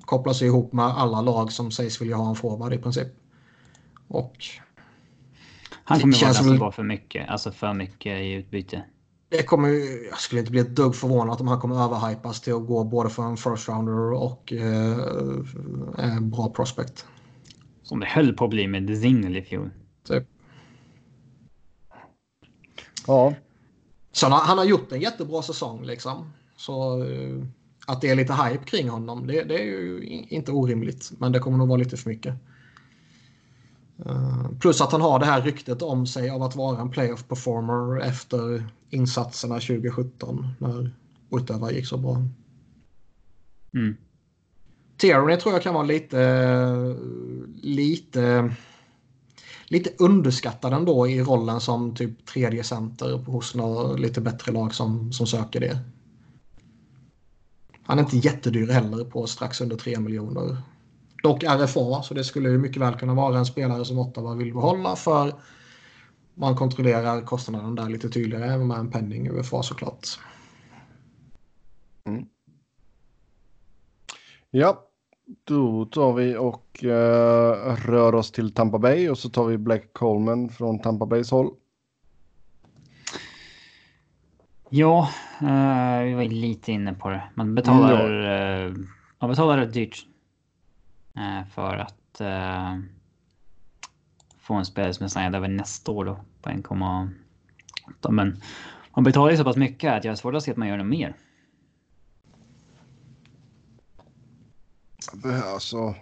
[SPEAKER 2] kopplas ihop med alla lag som sägs vilja ha en forward i princip. Och
[SPEAKER 3] han kommer vara den som går för mycket, alltså för mycket i utbyte.
[SPEAKER 2] Det kommer, jag skulle inte bli ett dugg förvånad om han kommer överhypas till att gå både för en first rounder och eh, en bra prospect.
[SPEAKER 3] Som det höll på att bli med Zingle i fjol.
[SPEAKER 2] Typ.
[SPEAKER 1] Ja.
[SPEAKER 2] Så han, han, har gjort en jättebra säsong liksom. Så eh, att det är lite hype kring honom, det, det är ju inte orimligt. Men det kommer nog vara lite för mycket. Uh, plus att han har det här ryktet om sig av att vara en playoff performer efter insatserna 2017 när Ottawa gick så bra.
[SPEAKER 3] Mm.
[SPEAKER 2] Tierney tror jag kan vara lite, lite, lite underskattad ändå i rollen som typ tredje center hos några lite bättre lag som, som söker det. Han är inte jättedyr heller på strax under 3 miljoner. Dock RFA, så det skulle mycket väl kunna vara en spelare som Ottawa vill behålla för man kontrollerar kostnaden där lite tydligare än med en penning UFA såklart.
[SPEAKER 1] Mm. Ja, då tar vi och uh, rör oss till Tampa Bay och så tar vi Black Coleman från Tampa Bays håll.
[SPEAKER 3] Ja, uh, vi var lite inne på det. Man betalar, mm, uh, man betalar dyrt för att uh, få en spelare som är signad över nästa år då på 1,8. Men Man betalar ju så pass mycket att jag har svårt att se att man gör något mer.
[SPEAKER 1] Alltså,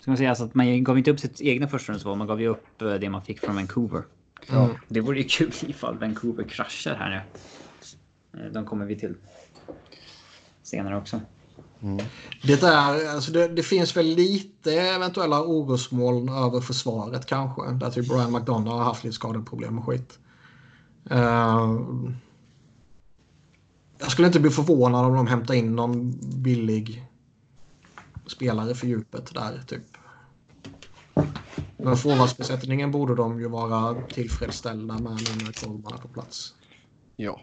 [SPEAKER 3] Ska man säga alltså att man gav inte upp sitt egna förstahandsval, man gav ju upp eh, det man fick från Vancouver.
[SPEAKER 2] Mm.
[SPEAKER 3] Det vore ju kul ifall Vancouver kraschar här nu. Eh, De kommer vi till senare också.
[SPEAKER 2] Det, är, alltså det, det finns väl lite eventuella orosmoln över försvaret kanske. Där typ Brian McDonough har haft lite skadeproblem och skit. Uh, jag skulle inte bli förvånad om de hämtar in någon billig spelare för djupet där typ. Men forwardsbesättningen borde de ju vara tillfredsställda med nu när Coleman är på plats.
[SPEAKER 1] ja.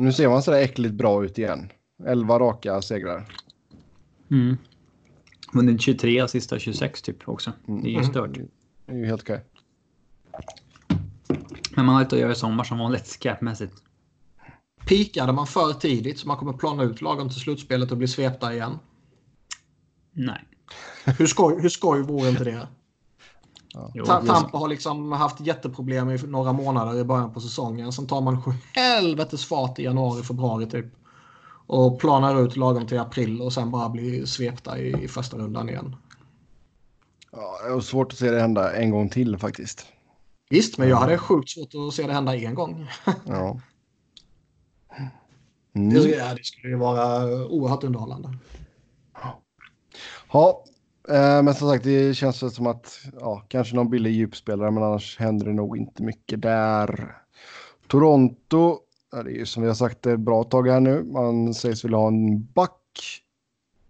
[SPEAKER 1] Nu ser man sådär äckligt bra ut igen. 11 raka segrar.
[SPEAKER 3] Mm. Vunnit 23 sista 26 typ också. Det är ju
[SPEAKER 2] Mm.
[SPEAKER 3] stört.
[SPEAKER 1] Det är ju helt okej.
[SPEAKER 3] Men man har lite att göra i sommar som vanligt scapmässigt.
[SPEAKER 2] Pikade man för tidigt så man kommer plana ut lagom till slutspelet och bli svepta igen.
[SPEAKER 3] Nej.
[SPEAKER 2] Hur skoj, hur skoj vore inte det?
[SPEAKER 3] Just-
[SPEAKER 2] Tampa har liksom haft jätteproblem i några månader i början på säsongen. Sen tar man helvetes fart i januari, februari typ. Och planar ut lagom till april och sen bara blir svepta i, i första rundan igen.
[SPEAKER 1] Ja, det är svårt att se det hända en gång till faktiskt.
[SPEAKER 2] Visst, men jag hade sjukt svårt att se det hända en gång.
[SPEAKER 1] Ja.
[SPEAKER 2] Det,
[SPEAKER 1] Mm.
[SPEAKER 2] ja, det skulle ju vara oerhört underhållande.
[SPEAKER 1] Ja, men som sagt det känns väl som att ja, kanske någon billig djupspelare men annars händer det nog inte mycket där. Toronto, ja, det är ju som vi har sagt ett bra tag här nu. Man sägs vilja ha en back.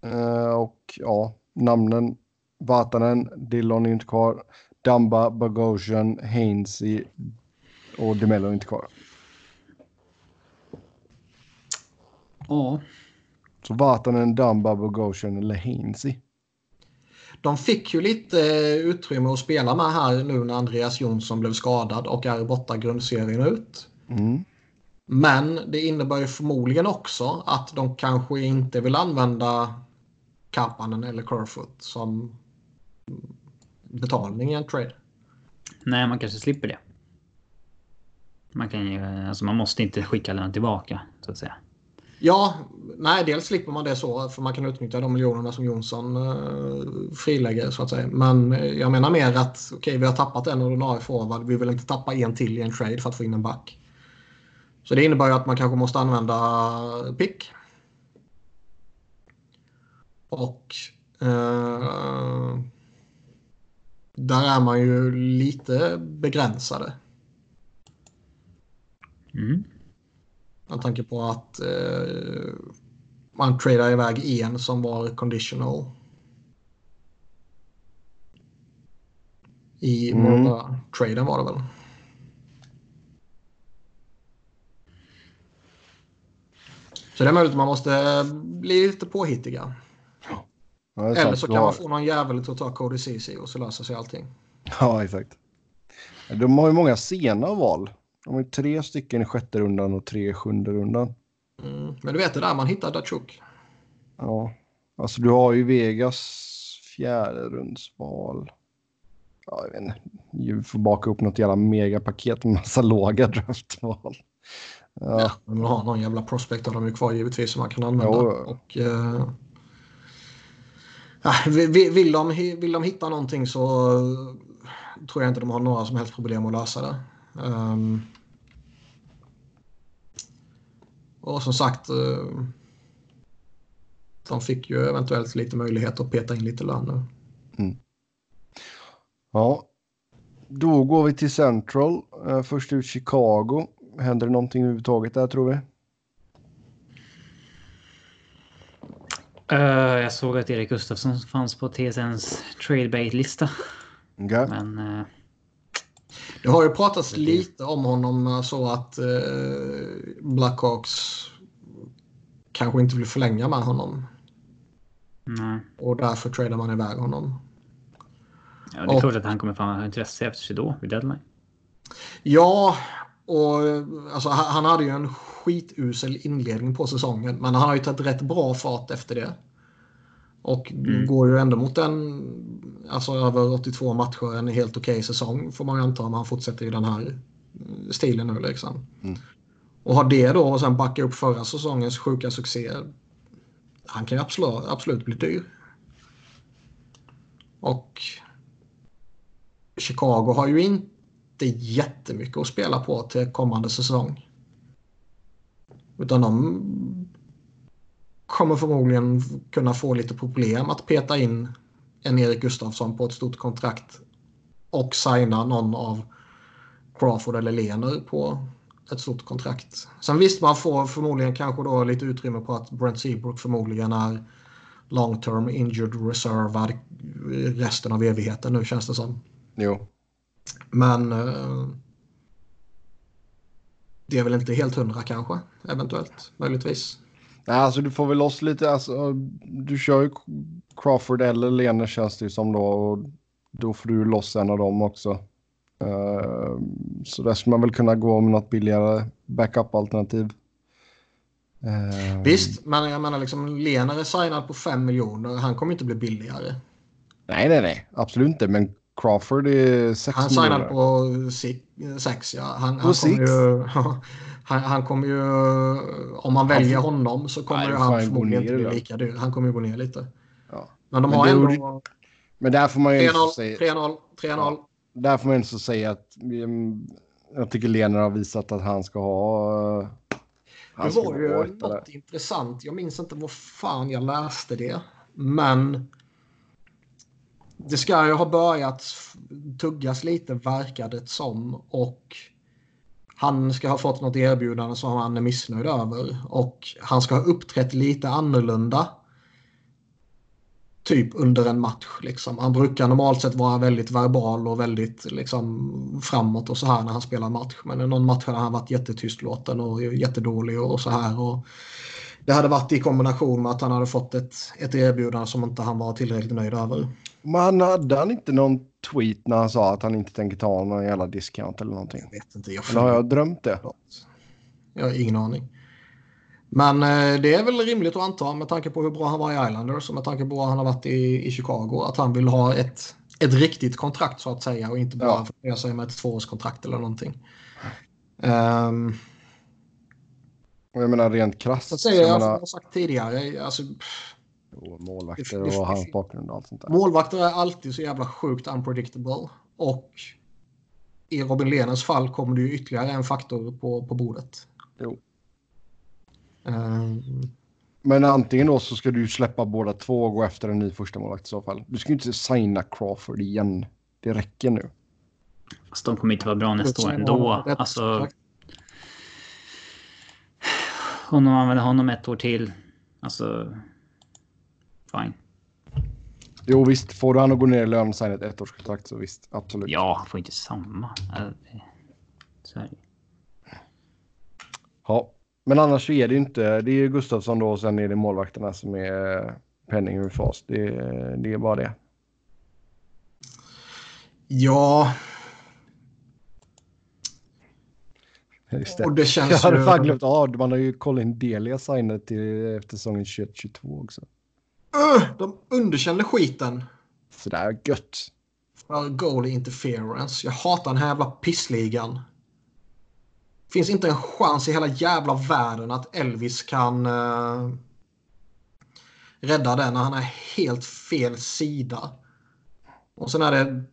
[SPEAKER 1] Eh, och ja, namnen Vatanen, Dillon är inte kvar. Damba, Bogosian, Hainsey och Demello är inte kvar.
[SPEAKER 3] Ja.
[SPEAKER 1] Så Vatanen, Damba, Bogosian eller Hainsey.
[SPEAKER 2] De fick ju lite eh, utrymme att spela med här nu när Andreas Jonsson blev skadad och är borta grundserien ut.
[SPEAKER 1] Mm.
[SPEAKER 2] Men det innebär ju förmodligen också att de kanske inte vill använda Kapanen eller Kerfoot som betalning i en trade.
[SPEAKER 3] Nej, man kanske slipper det. Man kan ju, alltså man måste inte skicka den tillbaka så att säga.
[SPEAKER 2] Ja, nej, dels slipper man det så för man kan utnyttja de miljonerna som Jonsson eh, frilägger så att säga. Men eh, jag menar mer att okej, vi har tappat en ordinarie forward. Vi vill inte tappa en till i en trade för att få in en back. Så det innebär ju att man kanske måste använda pick. Och eh, där är man ju lite begränsade.
[SPEAKER 3] Mm.
[SPEAKER 2] Med tanke på att eh, man tradar iväg en som var conditional. I
[SPEAKER 1] Mm.
[SPEAKER 2] traden var det väl. Så det är möjligt att man måste bli lite påhittiga.
[SPEAKER 1] Ja,
[SPEAKER 2] Eller så kan
[SPEAKER 1] har-
[SPEAKER 2] man få någon jävel att ta Cody Ceesay och så löser sig allting.
[SPEAKER 1] Ja, exakt. De har ju många sena val. De har tre stycken i sjätte rundan och tre i sjunde rundan.
[SPEAKER 2] Mm. Men du vet det där, man hittar Datsjuk.
[SPEAKER 1] Ja, alltså du har ju Vegas fjärde rundsval. Ja, jag vet inte. Du får baka upp något jävla megapaket med massa låga draftval. Ja,
[SPEAKER 2] Men man har någon jävla prospect av dem ju kvar givetvis som man kan använda.
[SPEAKER 1] Jo.
[SPEAKER 2] Och, eh, ja, vill, de, vill de hitta någonting så tror jag inte de har några som helst problem att lösa det. Ehm, och som sagt, eh, de fick ju eventuellt lite möjlighet att peta in lite lön nu.
[SPEAKER 1] ja. Då går vi till Central. Eh, Först ut Chicago. Händer det någonting överhuvudtaget där tror vi?
[SPEAKER 3] Eh, jag såg att Erik Gustafsson fanns på TSNs tradebait-lista.
[SPEAKER 1] Okej.
[SPEAKER 3] Men
[SPEAKER 2] Det har ju pratats lite om honom eh, så att eh, Blackhawks kanske inte vill förlänga med honom.
[SPEAKER 3] nej.
[SPEAKER 2] Och därför tradar man iväg honom.
[SPEAKER 3] Ja, det är
[SPEAKER 2] Och-
[SPEAKER 3] klart att han kommer få intresse efter sig då, vid deadline.
[SPEAKER 2] Ja, och eh, alltså, han han hade ju en skitusel inledning på säsongen. Men han har ju tagit rätt bra fart efter det. Och
[SPEAKER 3] Mm.
[SPEAKER 2] går ju ändå mot en, alltså över 82 matcher, en helt okej säsong får man ju anta om han fortsätter i den här stilen nu liksom.
[SPEAKER 1] Mm.
[SPEAKER 2] Och ha det då och sen backa upp förra säsongens sjuka succé. Han kan ju absolut, absolut bli dyr. Och Chicago har ju inte jättemycket att spela på till kommande säsong. Utan de kommer förmodligen kunna få lite problem att peta in en Erik Gustafsson på ett stort kontrakt och signa någon av Crawford eller Lener på ett stort kontrakt. Sen visst, man får förmodligen kanske då lite utrymme på att Brent Seabrook förmodligen är long term injured reservad resten av evigheten nu känns det som.
[SPEAKER 1] Jo.
[SPEAKER 2] Men eh, det är väl inte helt hundra kanske, eventuellt, möjligtvis.
[SPEAKER 1] Nej, alltså du får väl loss lite. Alltså, du kör ju Crawford eller Lene känns det ju som då. Och då får du loss en av dem också. Uh, så där skulle man väl kunna gå med något billigare backup-alternativ.
[SPEAKER 2] Uh, Visst, men jag menar liksom Lener är signad på 5 miljoner. Han kommer inte bli billigare.
[SPEAKER 1] Nej, nej, nej. Absolut inte. Men Crawford är 6
[SPEAKER 2] Han är signad på 6, ja. Han, han kommer ju... Han, han, kommer ju, om man väljer får, honom så kommer nej, han förmodligen inte bli lika dyr. Han kommer ju gå ner lite. Ja. Men de men har ändå...
[SPEAKER 1] Men där får man ju
[SPEAKER 2] 3-0, säga... 3-0, 3-0.
[SPEAKER 1] Där får man ändå säga att mm, jag tycker Lener har visat att han ska ha...
[SPEAKER 2] Han det var ju något där. intressant. Jag minns inte vad fan jag läste det. Men det ska ju ha börjat tuggas lite verkar det som. Och han ska ha fått något erbjudande som han är missnöjd över. Och han ska ha uppträtt lite annorlunda. Typ under en match. Liksom. Han brukar normalt sett vara väldigt verbal och väldigt liksom, framåt och så här när han spelar match. Men i någon match har han varit jättetystlåten och jättedålig och så här. Och det hade varit i kombination med att han hade fått ett, ett erbjudande som inte han var tillräckligt nöjd över.
[SPEAKER 1] Men hade han inte någon tweet när han sa att han inte tänker ta någon jävla discount eller någonting?
[SPEAKER 2] Jag vet inte. Jag
[SPEAKER 1] eller har jag drömt det?
[SPEAKER 2] Jag har ingen aning. Men eh, det är väl rimligt att anta med tanke på hur bra han var i Islanders och med tanke på att han har varit i, i Chicago att han vill ha ett, ett riktigt kontrakt så att säga och inte bara ja. sig med ett tvåårskontrakt eller någonting. Um,
[SPEAKER 1] och jag menar rent krasst.
[SPEAKER 2] Så säger jag, jag menar... sagt tidigare. Alltså,
[SPEAKER 1] målvakter och hans bakgrund och allt sånt där.
[SPEAKER 2] Målvakter är alltid så jävla sjukt unpredictable. Och i Robin Lehners fall kommer det ju ytterligare en faktor på, på bordet.
[SPEAKER 1] Jo. Um... Men antingen då så ska du släppa båda två och gå efter en ny första målvakt i så fall. Du ska ju inte signa Crawford igen. Det räcker nu.
[SPEAKER 3] Fast de kommer inte vara bra nästa år ändå. Alltså... Om de använder honom ett år till. Alltså fine.
[SPEAKER 1] Jo visst, får du han att gå ner i lön och signa ett ettårskontrakt så visst, absolut.
[SPEAKER 3] Ja, han får inte samma. Så är det.
[SPEAKER 1] Ja, men annars så är det inte. Det är Gustafsson då och sen är det målvakterna som är penning ur fas. Det, det är bara det.
[SPEAKER 2] Ja.
[SPEAKER 1] Just det. Och det känns Jag hade ju... fan glömt av. Man har ju Colin Delia signat till efter säsongen 21-22 också.
[SPEAKER 2] De underkände skiten.
[SPEAKER 1] Sådär gött.
[SPEAKER 2] För goalie interference. Jag hatar den här jävla pissligan. Finns inte en chans i hela jävla världen att Elvis kan uh, rädda den när han är helt fel sida. Och sen är det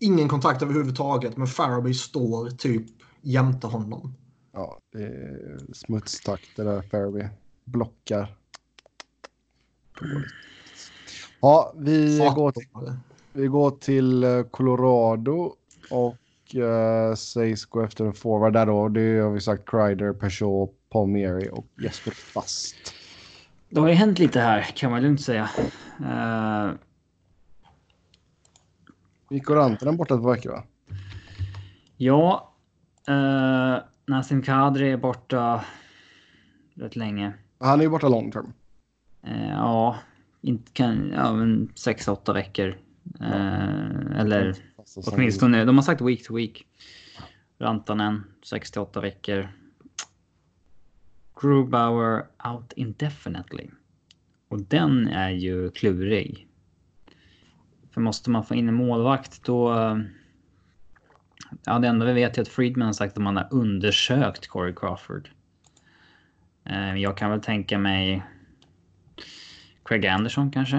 [SPEAKER 2] ingen kontakt överhuvudtaget men Faraby står typ jämte honom.
[SPEAKER 1] Ja, det är smutstakt det där Faraby. Blockar. Ja, vi går, till, vi går till eh, Colorado och uh, sägs gå efter en forward där då. Det har vi sagt Kreider, Peugeot, Palmieri och Jesper Fast.
[SPEAKER 3] Det har ju hänt lite här kan man lugnt säga. Uh...
[SPEAKER 1] Gick Rantanen borta ett par veckor va?
[SPEAKER 3] Ja. Uh, Nassim Kadri är borta rätt länge.
[SPEAKER 1] Han är ju borta long term.
[SPEAKER 3] Eh, ja, inte kan, ja, men 6-8 veckor. Eh, eller åtminstone, de har sagt week to week. Rantanen 6-8 veckor. Grubauer out indefinitely. Och den är ju klurig. För måste man få in en målvakt då... Ja, det enda vi vet är att Friedman har sagt att man har undersökt Corey Crawford. Eh, jag kan väl tänka mig Craig Anderson kanske.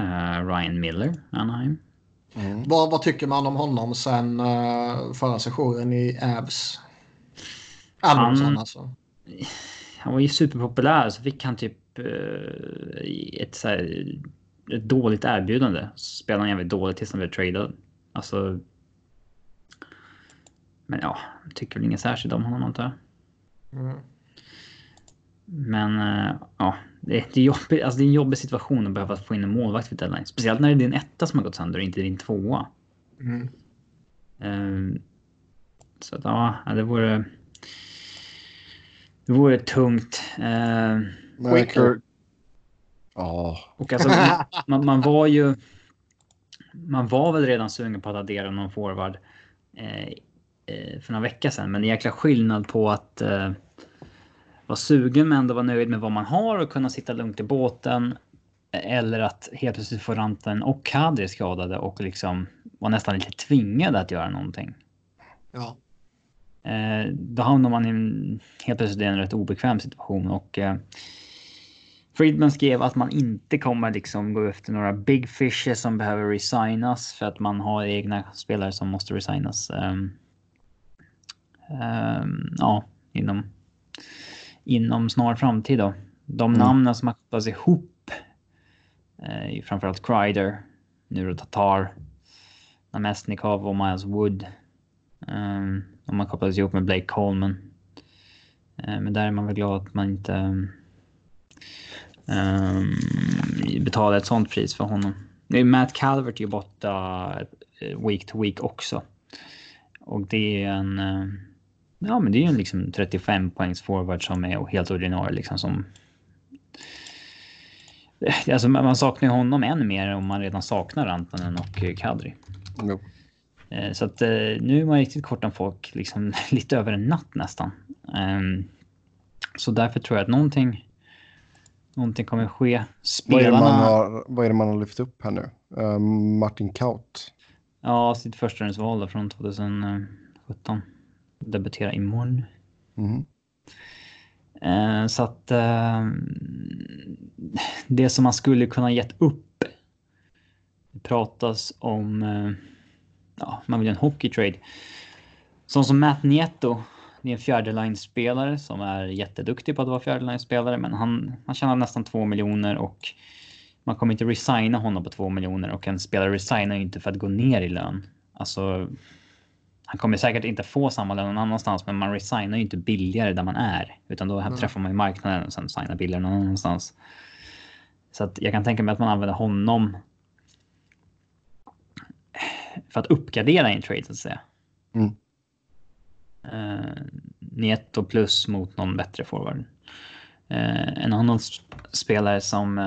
[SPEAKER 3] Uh, Ryan Miller, Anaheim.
[SPEAKER 2] Mm. Vad, vad, tycker man om honom sen uh, förra sessionen i Avs? Anderson han, alltså.
[SPEAKER 3] Han var ju superpopulär så fick han typ uh, ett, så här, ett dåligt erbjudande. Spelade han jävligt dåligt tills han blev tradad. Alltså. Men ja, tycker väl inget särskilt om honom antar jag. Mm. Men uh, ja, det, det, är jobbigt, alltså det är en jobbig situation att behöva få in en målvakt vid deadline. Speciellt när det är din etta som har gått sönder och inte din tvåa. Mm. Um, så att ja, det vore... Det vore tungt. Uh,
[SPEAKER 1] Ja.
[SPEAKER 3] Och alltså, man, man, var ju... Man var väl redan sugen på att addera någon forward eh, eh, för några veckor sedan. Men det är jäkla skillnad på att eh, vara sugen men ändå vara nöjd med vad man har och kunna sitta lugnt i båten. Eller att helt plötsligt få Rantanen och Kadri skadade och liksom var nästan lite tvingade att göra någonting.
[SPEAKER 2] Ja.
[SPEAKER 3] Eh, då hamnar man i en, helt plötsligt i en rätt obekväm situation och eh, Friedman skrev att man inte kommer liksom gå efter några big fishes som behöver resignas för att man har egna spelare som måste resignas. Um, um, ja, inom inom snar framtid då. De mm. namnen som har kopplats ihop eh, framförallt Kreider, nu Tatar, Namestnikov och Miles Wood. Um, de har kopplats ihop med Blake Coleman. Uh, men där är man väl glad att man inte um, betalar ett sånt pris för honom. Matt Calvert är ju borta eh, week to week också. Och det är en... Uh, Ja, men det är ju en liksom 35 poängs forward som är helt ordinarie liksom som... Alltså man saknar ju honom än mer om man redan saknar Rantanen och Kadri. Jo. Eh, så att eh, nu är man riktigt kort om folk liksom lite över en natt nästan. Ehm, så därför tror jag att någonting, någonting kommer ske.
[SPEAKER 1] Spelarna... Vad är, har, vad är det man har lyft upp här nu? Uh, Martin Kaut.
[SPEAKER 3] Ja, sitt förstahundsval från 2017 debutera imorgon. Mm. Eh, så att eh, det som man skulle kunna gett upp. Det pratas om, eh, ja, man vill ha en hockeytrade. Sån som Matt Nieto. Det är en fjärdeline-spelare som är jätteduktig på att vara fjärdeline-spelare, men han, han tjänar nästan två miljoner och man kommer inte resigna honom på två miljoner och en spelare resignar inte för att gå ner i lön. Alltså, han kommer säkert inte få samma lön någon annanstans, men man resignar ju inte billigare där man är, utan då mm. träffar man ju marknaden och sen signar billigare någon annanstans. Så att jag kan tänka mig att man använder honom för att uppgradera en trade så att säga. Mm. Uh, Nieto plus mot någon bättre forward. Uh, en annan spelare som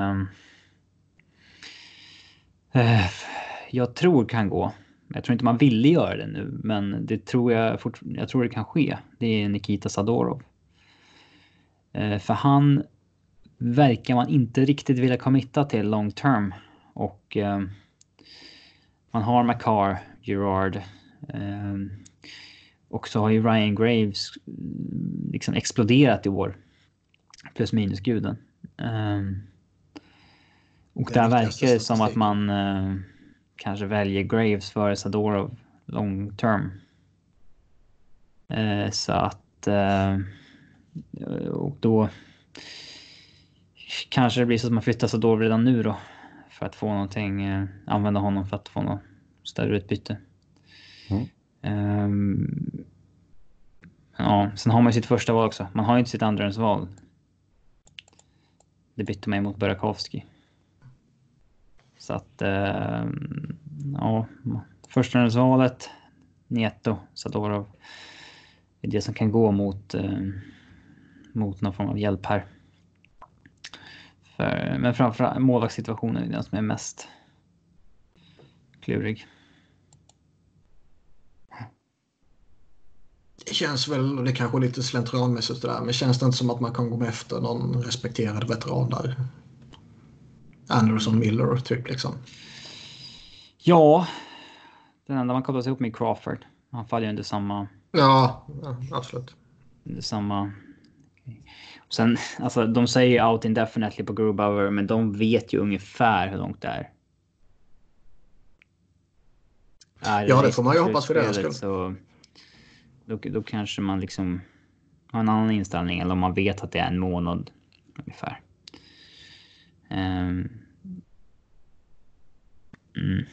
[SPEAKER 3] uh, jag tror kan gå jag tror inte man ville göra det nu, men det tror jag, fort, jag tror det kan ske. Det är Nikita Sadorov. Eh, för han verkar man inte riktigt vilja committa till long term. Och eh, man har Macar, Gerard. Eh, och så har ju Ryan Graves liksom exploderat i år. Plus minus guden. Eh, och där verkar det som att man eh, kanske väljer Graves före Sadorov long term. Eh, så att... Eh, och då... Kanske det blir så att man flyttar Sadorov redan nu då. För att få någonting, eh, använda honom för att få något större utbyte. Mm. Um, ja, sen har man ju sitt första val också. Man har ju inte sitt andrahandsval. Det bytte man mot Burakovsky. Så att, eh, ja, förstahandsvalet, Neto, Sadorov, är det som kan gå mot, eh, mot någon form av hjälp här. För, men framförallt målvaktssituationen är den som är mest klurig.
[SPEAKER 2] Det känns väl, det kanske är lite slentrianmässigt det där, men känns det inte som att man kan gå med efter någon respekterad veteran där? Anderson Miller typ liksom.
[SPEAKER 3] Ja, den enda man kopplas ihop med är Crawford. Han faller ju under samma...
[SPEAKER 2] Ja, absolut.
[SPEAKER 3] Under samma... Sen, alltså de säger out indefinitely på Grubauer, men de vet ju ungefär hur långt det är.
[SPEAKER 2] är ja, det får man ju hoppas för deras skull.
[SPEAKER 3] Så, då, då kanske man liksom har en annan inställning, eller om man vet att det är en månad ungefär. Um, mm.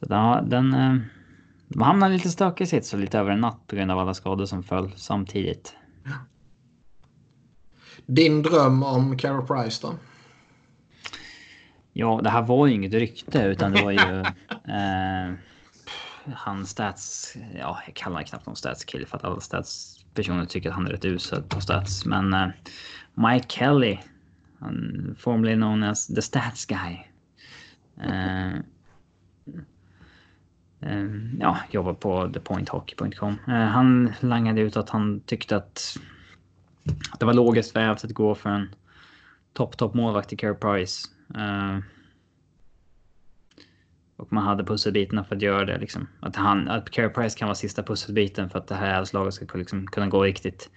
[SPEAKER 3] Så då, den... Uh, de hamnade lite stökig sits och lite över en natt på grund av alla skador som föll samtidigt.
[SPEAKER 2] Din dröm om Carol Price då?
[SPEAKER 3] Ja, det här var ju inget rykte utan det var ju... eh, han stats... Ja, jag kallar honom knappt någon statskill för att alla statspersoner tycker att han är rätt usel på stats. Men eh, Mike Kelly, han, formerly known as the stats guy. Eh, eh, ja, jobbar på thepointhockey.com. Eh, han langade ut att han tyckte att det var logiskt vävt att gå för en topp, topp målvakt i Care Price. Uh, och man hade pusselbitarna för att göra det. Liksom. Att, han, att Care Price kan vara sista pusselbiten för att det här slaget ska liksom kunna gå riktigt,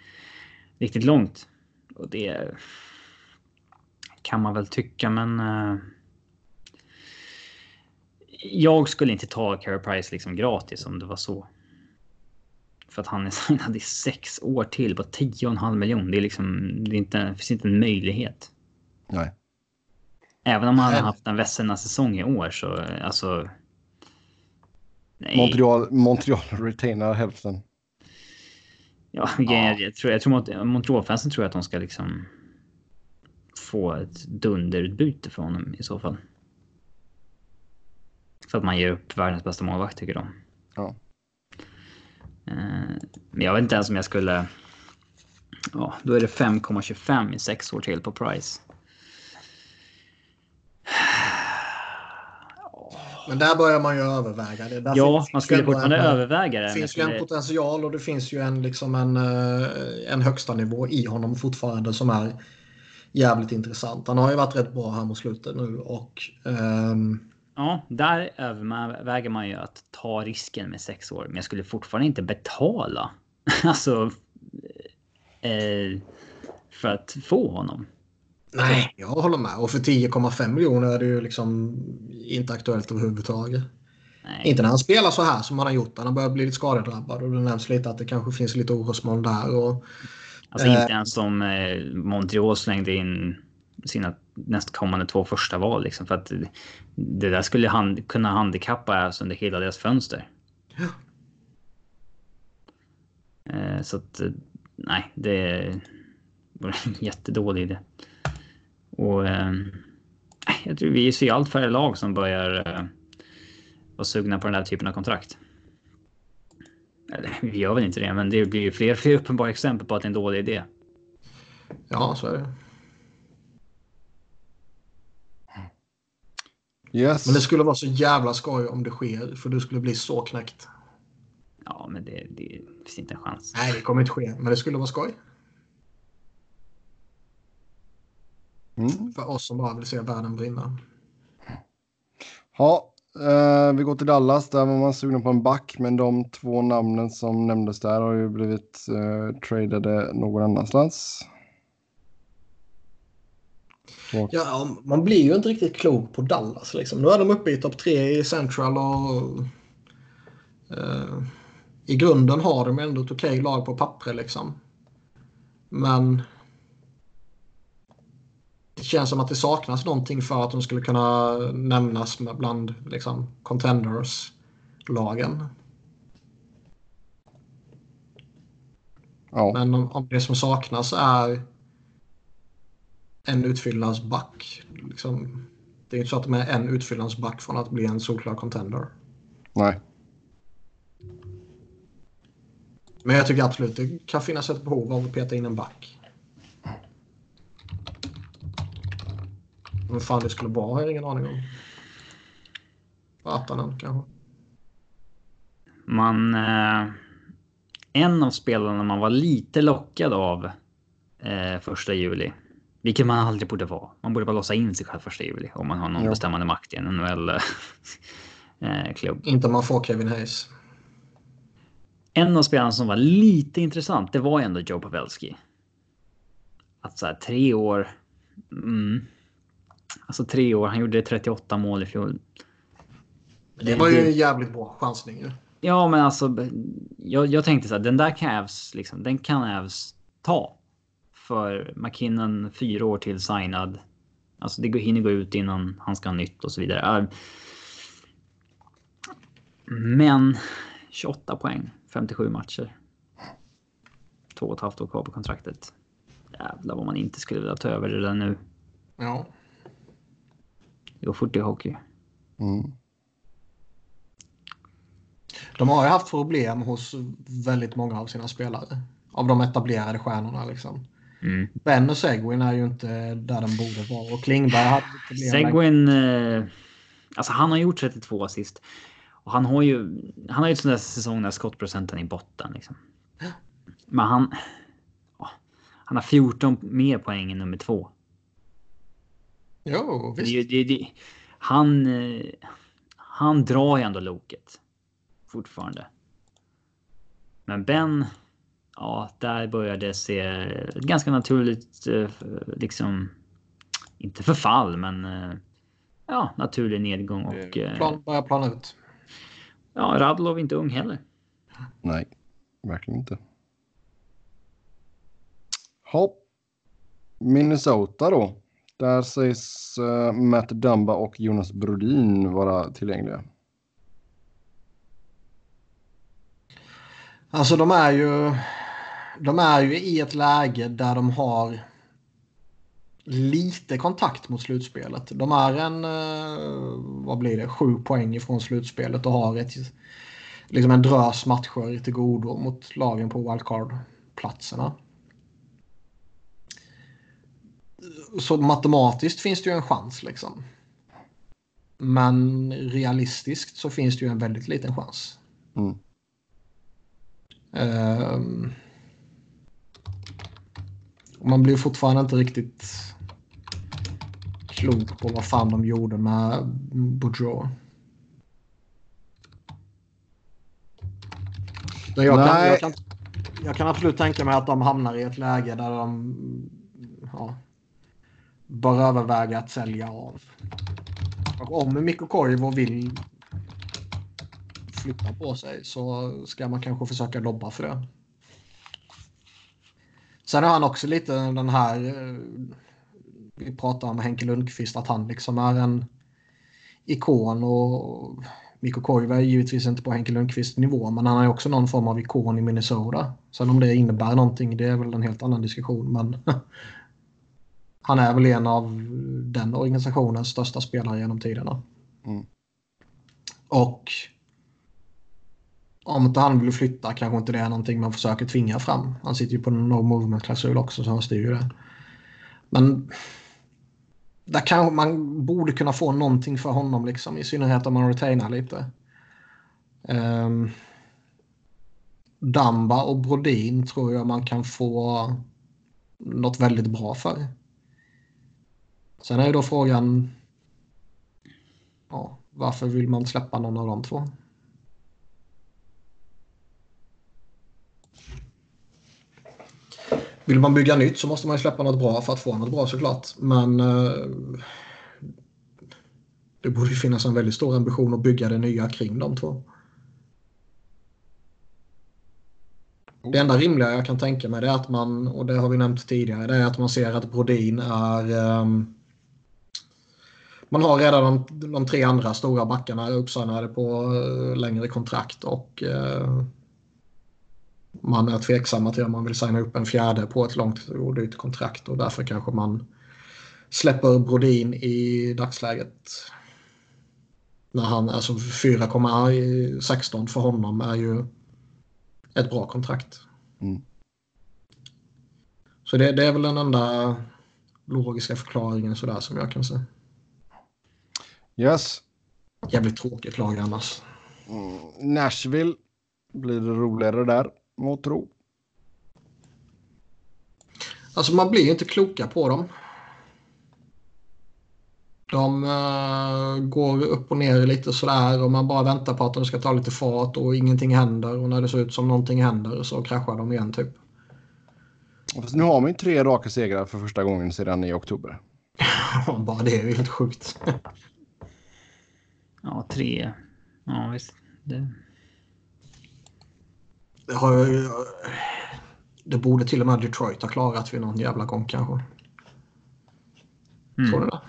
[SPEAKER 3] riktigt långt. Och det kan man väl tycka, men... Jag skulle inte ta Care Price liksom gratis om det var så. För att han är signad i sex år till på 10,5 miljoner. Det är liksom, det, är inte, det finns inte en möjlighet.
[SPEAKER 1] Nej.
[SPEAKER 3] Även om han hade haft en vässorna säsong i år så alltså.
[SPEAKER 1] Nej. Montreal, Montreal retainar hälften.
[SPEAKER 3] Ja, ja. Jag, tror, jag tror Montreal-fansen tror att de ska liksom få ett dunderutbyte från honom i så fall. För att man ger upp världens bästa målvakt tycker de.
[SPEAKER 1] Ja.
[SPEAKER 3] Eh, men jag vet inte ens om jag skulle... Ja, då är det 5,25 i sex år till på Price.
[SPEAKER 2] Men där börjar man ju överväga det. Där
[SPEAKER 3] ja, man skulle fortfarande en, överväga det.
[SPEAKER 2] Det finns ju en potential och det finns ju en, liksom en, eh, en högsta nivå i honom fortfarande som är jävligt intressant. Han har ju varit rätt bra här mot slutet nu och um,
[SPEAKER 3] Ja, där överväger man ju att ta risken med sex år. Men jag skulle fortfarande inte betala. alltså. Eh, för att få honom.
[SPEAKER 2] Nej, jag håller med. Och för 10,5 miljoner är det ju liksom inte aktuellt överhuvudtaget. Nej. Inte när han spelar så här som han har gjort. Han har börjat bli lite skadedrabbad och det nämns lite att det kanske finns lite orosmoln där. Och,
[SPEAKER 3] alltså eh, inte ens som eh, Montreal slängde in sina nästkommande två första val. Liksom, för att det där skulle hand, kunna handikappa alltså under hela deras fönster. Ja. Eh, så att nej, det var en jättedålig idé. Och eh, jag tror vi ser allt färre lag som börjar eh, vara sugna på den här typen av kontrakt. Eller vi gör väl inte det, men det blir ju fler och fler uppenbara exempel på att det är en dålig idé.
[SPEAKER 2] Ja, så är det.
[SPEAKER 1] Yes.
[SPEAKER 2] Men det skulle vara så jävla skoj om det sker, för du skulle bli så knäckt.
[SPEAKER 3] Ja, men det, det finns inte en chans.
[SPEAKER 2] Nej, det kommer inte ske, men det skulle vara skoj. Mm. För oss som bara vill se världen brinna.
[SPEAKER 1] Ja, eh, vi går till Dallas. Där var man sugen på en back, men de två namnen som nämndes där har ju blivit eh, tradade någon annanstans.
[SPEAKER 2] Ja, man blir ju inte riktigt klok på Dallas. Liksom. Nu är de uppe i topp tre i Central och uh, i grunden har de ändå ett okej lag på pappret. Liksom. Men det känns som att det saknas någonting för att de skulle kunna nämnas bland liksom, contenders-lagen. Ja. Men om, om det som saknas är en utfyllnadsback. Liksom, det är inte så att de är en utfyllnadsback från att bli en solklar contender.
[SPEAKER 1] Nej.
[SPEAKER 2] Men jag tycker absolut det kan finnas ett behov av att peta in en back. Vem fan det skulle vara har jag ingen aning om. Vatanen kanske.
[SPEAKER 3] Man... Eh, en av spelarna man var lite lockad av eh, första juli vilket man aldrig borde vara. Man borde bara låsa in sig själv första juli om man har någon jo. bestämmande makt i en NHL. eh, klubb.
[SPEAKER 2] Inte om man får Kevin Hayes.
[SPEAKER 3] En av spelarna som var lite intressant, det var ändå Joe Pavelski. Att så här, tre år. Mm, alltså tre år. Han gjorde 38 mål i fjol.
[SPEAKER 2] Det var ju en jävligt bra chansning ju.
[SPEAKER 3] Ja, men alltså. Jag, jag tänkte så här, den där kan Avs, liksom, den kan Avs ta. För McKinnon fyra år till signad. Alltså det hinner gå ut innan han ska ha nytt och så vidare. Men 28 poäng, 57 matcher. Två och ett halvt år kvar på kontraktet. Jävlar vad man inte skulle vilja ta över det där nu.
[SPEAKER 2] Ja.
[SPEAKER 3] Det går fort i hockey.
[SPEAKER 1] Mm.
[SPEAKER 2] De har ju haft problem hos väldigt många av sina spelare. Av de etablerade stjärnorna liksom.
[SPEAKER 3] Mm.
[SPEAKER 2] Ben och Seguin är ju inte där de borde vara. Och Klingberg hade problem.
[SPEAKER 3] Seguin, eh, alltså han har gjort 32 assist. Och han har ju, han har ju en sån där säsong där skottprocenten i botten liksom. Men han, åh, han har 14 mer poäng än nummer två.
[SPEAKER 2] Jo, visst.
[SPEAKER 3] Det, det, det, han, eh, han drar ju ändå loket. Fortfarande. Men Ben, ja, där börjar det se ganska naturligt, eh, liksom, inte förfall, men eh, ja, naturlig nedgång och... eh,
[SPEAKER 2] Plan, börjar plana ut.
[SPEAKER 3] Ja, Radlov är inte ung heller.
[SPEAKER 1] Nej, verkligen inte. Hopp. Minnesota då. Där sägs Matt Dumba och Jonas Brodin vara tillgängliga.
[SPEAKER 2] Alltså de är ju... De är ju i ett läge där de har lite kontakt mot slutspelet. De är en, eh, vad blir det, sju poäng ifrån slutspelet och har ett, liksom en drös matcher till godo mot lagen på wildcard-platserna. Så matematiskt finns det ju en chans liksom. Men realistiskt så finns det ju en väldigt liten chans.
[SPEAKER 1] Mm.
[SPEAKER 2] Um, man blir fortfarande inte riktigt klok på vad fan de gjorde med Boudreau. Men jag, kan, jag, kan, jag kan absolut tänka mig att de hamnar i ett läge där de ja, bör överväga att sälja av. Och om Mikko Koivu vill flytta på sig så ska man kanske försöka lobba för det. Sen har han också lite den här... eh, Vi pratar om Henke Lundqvist, att han liksom är en ikon och Mikko Koivu är givetvis inte på Henke Lundqvists nivå, men han är också någon form av ikon i Minnesota. Sen om det innebär någonting, det är väl en helt annan diskussion, men han är väl en av den organisationens största spelare genom tiderna.
[SPEAKER 1] Mm.
[SPEAKER 2] Och om inte han vill flytta kanske inte det är någonting man försöker tvinga fram. Han sitter ju på en no movement-klausul också så han styr ju det. Men där kanske man borde kunna få någonting för honom liksom. I synnerhet om man retainar lite. Um, Damba och Brodin tror jag man kan få något väldigt bra för. Sen är ju då frågan ja, varför vill man släppa någon av de två? Vill man bygga nytt så måste man släppa något bra för att få något bra såklart. Men eh, det borde ju finnas en väldigt stor ambition att bygga det nya kring de två. Det enda rimliga jag kan tänka mig det är att man, och det har vi nämnt tidigare, det är att man ser att Brodin är... ehm, man har redan de, de tre andra stora backarna uppsignade på eh, längre kontrakt och eh, man är tveksamma till om man vill signa upp en fjärde på ett långt och dyrt kontrakt och därför kanske man släpper Brodin i dagsläget. När han, alltså 4,16 för honom är ju ett bra kontrakt.
[SPEAKER 1] Mm.
[SPEAKER 2] Så det, det är väl den enda logiska förklaringen sådär som jag kan se.
[SPEAKER 1] Yes.
[SPEAKER 2] Jävligt tråkigt lag annars.
[SPEAKER 1] Mm. Nashville. Blir det roligare där, må tro.
[SPEAKER 2] Alltså man blir inte kloka på dem. De uh, går upp och ner lite sådär och man bara väntar på att de ska ta lite fart och ingenting händer. Och när det ser ut som någonting händer så kraschar de igen typ.
[SPEAKER 1] Fast nu har man ju tre raka segrar för första gången sedan i oktober.
[SPEAKER 2] bara det är ju helt sjukt.
[SPEAKER 3] ja, tre. Ja, visst. Det...
[SPEAKER 2] Det, har, det borde till och med Detroit ha klarat vid någon jävla gång kanske. Mm. Tror du det?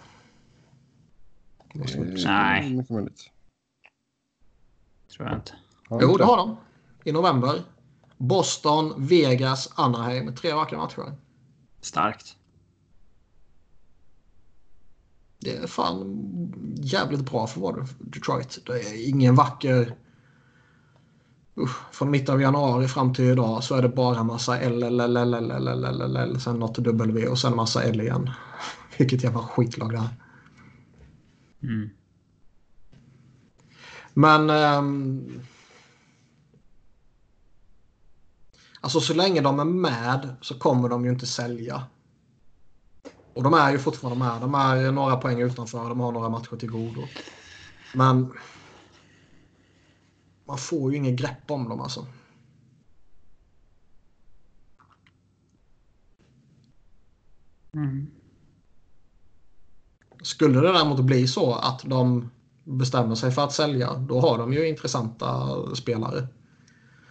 [SPEAKER 3] Nej. Mycket möjligt. Tror jag inte.
[SPEAKER 2] Jo, det har de. I november. Boston, Vegas, Anaheim. Tre raka matcher.
[SPEAKER 3] Starkt.
[SPEAKER 2] Det är fan jävligt bra för vad Detroit. Det är ingen vacker... Usch, från mitten av januari fram till idag så är det bara massa L, L, L, L, L, L, L, L, L, sen något W och sen massa L igen. Vilket jävla skitlag det är. Mm. Men... Um, alltså så länge de är med så kommer de ju inte sälja. Och de är ju fortfarande med. De är några poäng utanför. De har några matcher till godo. Men... Man får ju inget grepp om dem alltså. Mm. Skulle det däremot bli så att de bestämmer sig för att sälja, då har de ju intressanta spelare.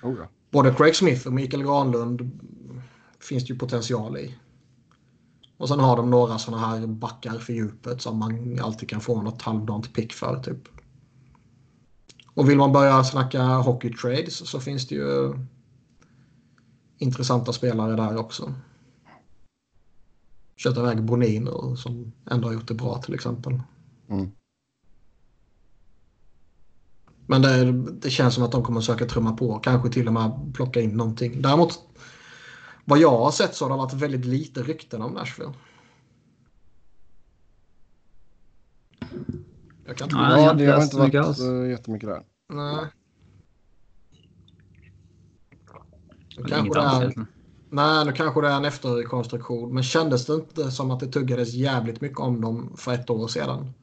[SPEAKER 2] Oh ja. Både Craig Smith och Mikael Granlund finns det ju potential i. Och sen har de några sådana här backar för djupet som man alltid kan få något halvdant pick för. Typ. Och vill man börja snacka hockey trades så finns det ju intressanta spelare där också. Köta iväg Bonino som ändå har gjort det bra till exempel. Mm. Men det, det, känns som att de kommer söka trumma på. Kanske till och med plocka in någonting. Däremot vad jag har sett så har det varit väldigt lite rykten om Nashville.
[SPEAKER 1] Jag kan inte ja, ja, det har inte varit alls. jättemycket där. Nej.
[SPEAKER 2] Kanske det är, nej, nu kanske det är en efterrekonstruktion. Men kändes det inte som att det tuggades jävligt mycket om dem för ett år sedan?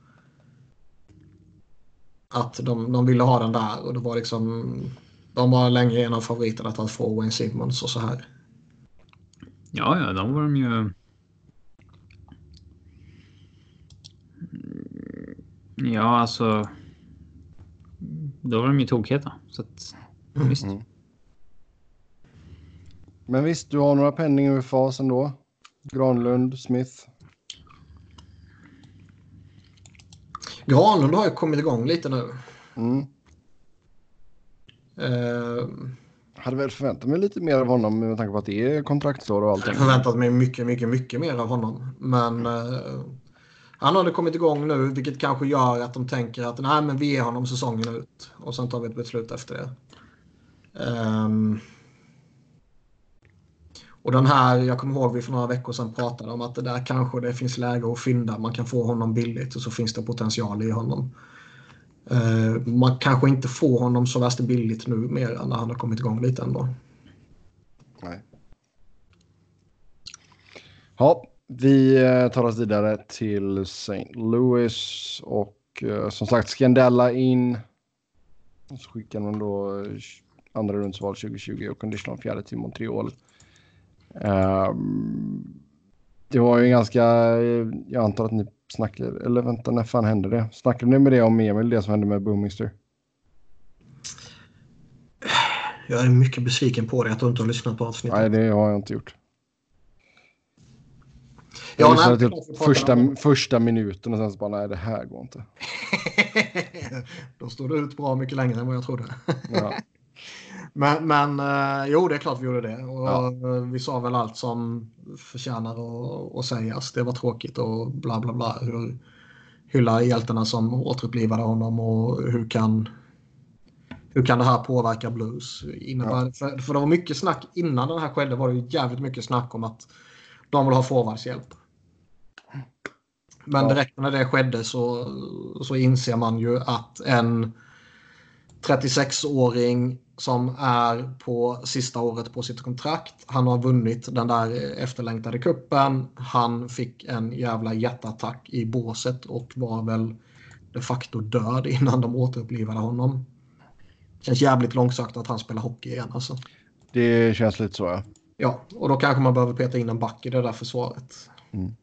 [SPEAKER 2] Att de, de ville ha den där och det var liksom... De var länge en av favoriterna att få Wayne Simmons och så här.
[SPEAKER 3] Ja, ja, de var de ju... Ja, alltså. Då var de ju tokheta. Så att, mm. visst. Mm.
[SPEAKER 1] Men visst, du har några penning över fas ändå. Granlund, Smith.
[SPEAKER 2] Granlund har ju kommit igång lite nu. Mm. Uh,
[SPEAKER 1] hade väl förväntat mig lite mer av honom med tanke på att det är kontraktsår och allting.
[SPEAKER 2] Jag förväntat mig mycket, mycket, mycket mer av honom. Men uh, han hade kommit igång nu, vilket kanske gör att de tänker att nej, men vi ger honom säsongen ut och sen tar vi ett beslut efter det. Um, och den här, jag kommer ihåg vi för några veckor sedan pratade om att det där kanske det finns läge att fynda. Man kan få honom billigt och så finns det potential i honom. Uh, man kanske inte får honom så värst billigt nu mer än när han har kommit igång lite ändå. Nej.
[SPEAKER 1] Ja, vi eh, tar oss vidare till St. Louis och uh, som sagt Scandella in. Så skickar man då andra rundsval 2020 och conditional fjärde till Montreal. Um, det var ju ganska, jag antar att ni snackade, eller vänta, när fan hände det? Snackade ni med det om Emil, det som hände med Boomister?
[SPEAKER 2] Jag är mycket besviken på dig att du inte har lyssnat på avsnittet.
[SPEAKER 1] Nej, det har jag inte gjort. Jag ja, lyssnade till första, första minuten och sen så bara, nej det här går inte.
[SPEAKER 2] Då stod du ut bra mycket längre än vad jag trodde. Ja. Men, men eh, jo, det är klart vi gjorde det. Och ja. Vi sa väl allt som förtjänar att, att sägas. Det var tråkigt och bla bla bla. Hur, hylla hjältarna som återupplivade honom och hur kan, hur kan det här påverka Blues? Innebär, ja. för, för det var mycket snack innan det här skedde var det jävligt mycket snack om att de vill ha forwardshjälp. Men direkt när det skedde så, så inser man ju att en 36-åring som är på sista året på sitt kontrakt. Han har vunnit den där efterlängtade kuppen. Han fick en jävla hjärtattack i båset och var väl de facto död innan de återupplivade honom. Känns jävligt långsökt att han spelar hockey igen alltså.
[SPEAKER 1] Det känns lite så ja.
[SPEAKER 2] Ja, och då kanske man behöver peta in en back i det där försvaret.
[SPEAKER 1] Mm.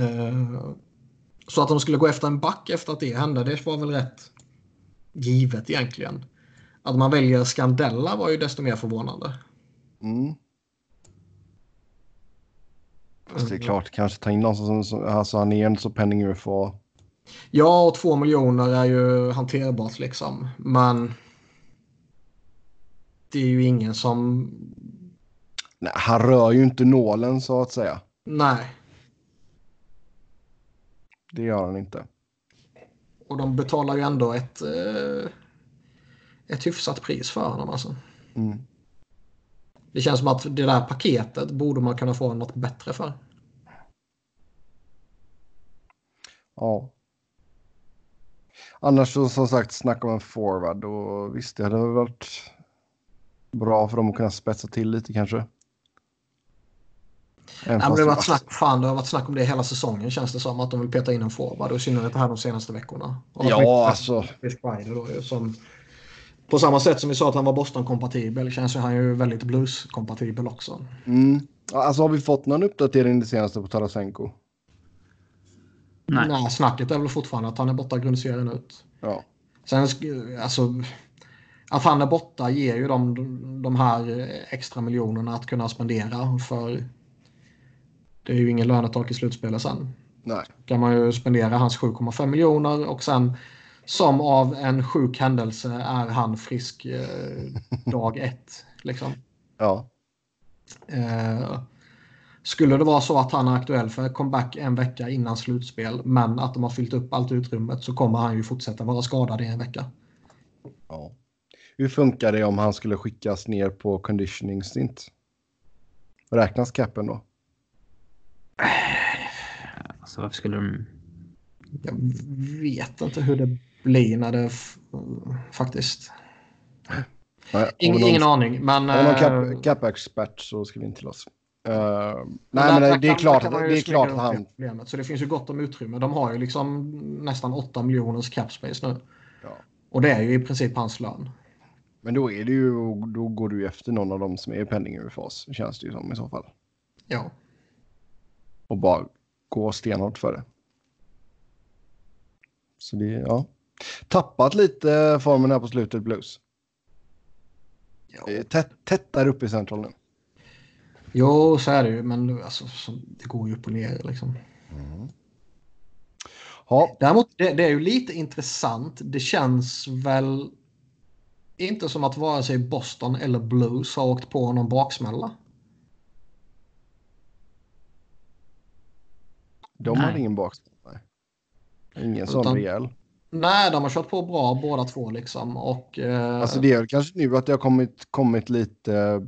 [SPEAKER 2] Uh, så att de skulle gå efter en back efter att det hände, det var väl rätt givet egentligen. Att man väljer Scandella var ju desto mer förvånande.
[SPEAKER 1] Mm. Fast det är klart, kanske ta in någon som, alltså han är en så penning UFA.
[SPEAKER 2] Ja, och två miljoner är ju hanterbart liksom. Men det är ju ingen som...
[SPEAKER 1] Nej, han rör ju inte nålen så att säga.
[SPEAKER 2] Nej.
[SPEAKER 1] Det gör han inte.
[SPEAKER 2] Och de betalar ju ändå ett, eh, ett hyfsat pris för honom alltså.
[SPEAKER 1] Mm.
[SPEAKER 2] Det känns som att det där paketet borde man kunna få något bättre för.
[SPEAKER 1] Ja. Annars så som sagt snacka om en forward och visst det hade varit bra för dem att kunna spetsa till lite kanske.
[SPEAKER 2] Nej, men det, har varit snack, fan, det har varit snack om det hela säsongen känns det som. Att de vill peta in en forward. Och i synnerhet här de senaste veckorna. Och
[SPEAKER 1] ja, alltså.
[SPEAKER 2] Då, som, på samma sätt som vi sa att han var Boston-kompatibel känns han ju väldigt Blues-kompatibel också.
[SPEAKER 1] Mm. Alltså har vi fått någon uppdatering det senaste på Tarasenko?
[SPEAKER 2] Nej. Nej, snacket är väl fortfarande att han är borta grundserien ut.
[SPEAKER 1] Ja.
[SPEAKER 2] Sen, alltså, att han är borta ger ju dem de här extra miljonerna att kunna spendera. För det är ju ingen lönetak i slutspelet sen.
[SPEAKER 1] Nej.
[SPEAKER 2] kan man ju spendera hans 7,5 miljoner och sen som av en sjuk händelse är han frisk eh, dag ett. Liksom.
[SPEAKER 1] Ja.
[SPEAKER 2] Eh, skulle det vara så att han är aktuell för comeback en vecka innan slutspel men att de har fyllt upp allt utrymmet så kommer han ju fortsätta vara skadad i en vecka.
[SPEAKER 1] Ja. Hur funkar det om han skulle skickas ner på conditioning stint? Räknas capen då?
[SPEAKER 3] Alltså varför skulle de...
[SPEAKER 2] Jag vet inte hur det blir när det faktiskt... Nej, ingen, någon, ingen aning, men...
[SPEAKER 1] Har någon cap, cap-expert så skriv in till oss. Uh, nej, men, det, det, är klart, det, det är klart att han...
[SPEAKER 2] Problemet. Så det finns ju gott om utrymme. De har ju liksom nästan 8 miljoners cap space nu.
[SPEAKER 1] Ja.
[SPEAKER 2] Och det är ju i princip hans lön.
[SPEAKER 1] Men då är det ju, då går du efter någon av dem som är penning-UFAs, känns det ju som i så fall.
[SPEAKER 2] Ja.
[SPEAKER 1] Och bara gå stenhårt för det. Så det, ja. Tappat lite formen här på slutet, Blues. Tätt, tättare upp i central nu.
[SPEAKER 2] Jo, så är det ju, men alltså, det går ju upp och ner liksom.
[SPEAKER 1] Mm. Ja.
[SPEAKER 2] Däremot, det, det, är ju lite intressant. Det känns väl inte som att vare sig Boston eller Blues har åkt på någon baksmälla.
[SPEAKER 1] De Nej. har ingen baksmälla. Ingen Utan, sån rejäl.
[SPEAKER 2] Nej, de har kört på bra båda två liksom. Och, eh...
[SPEAKER 1] Alltså det är kanske nu att det har kommit, kommit lite...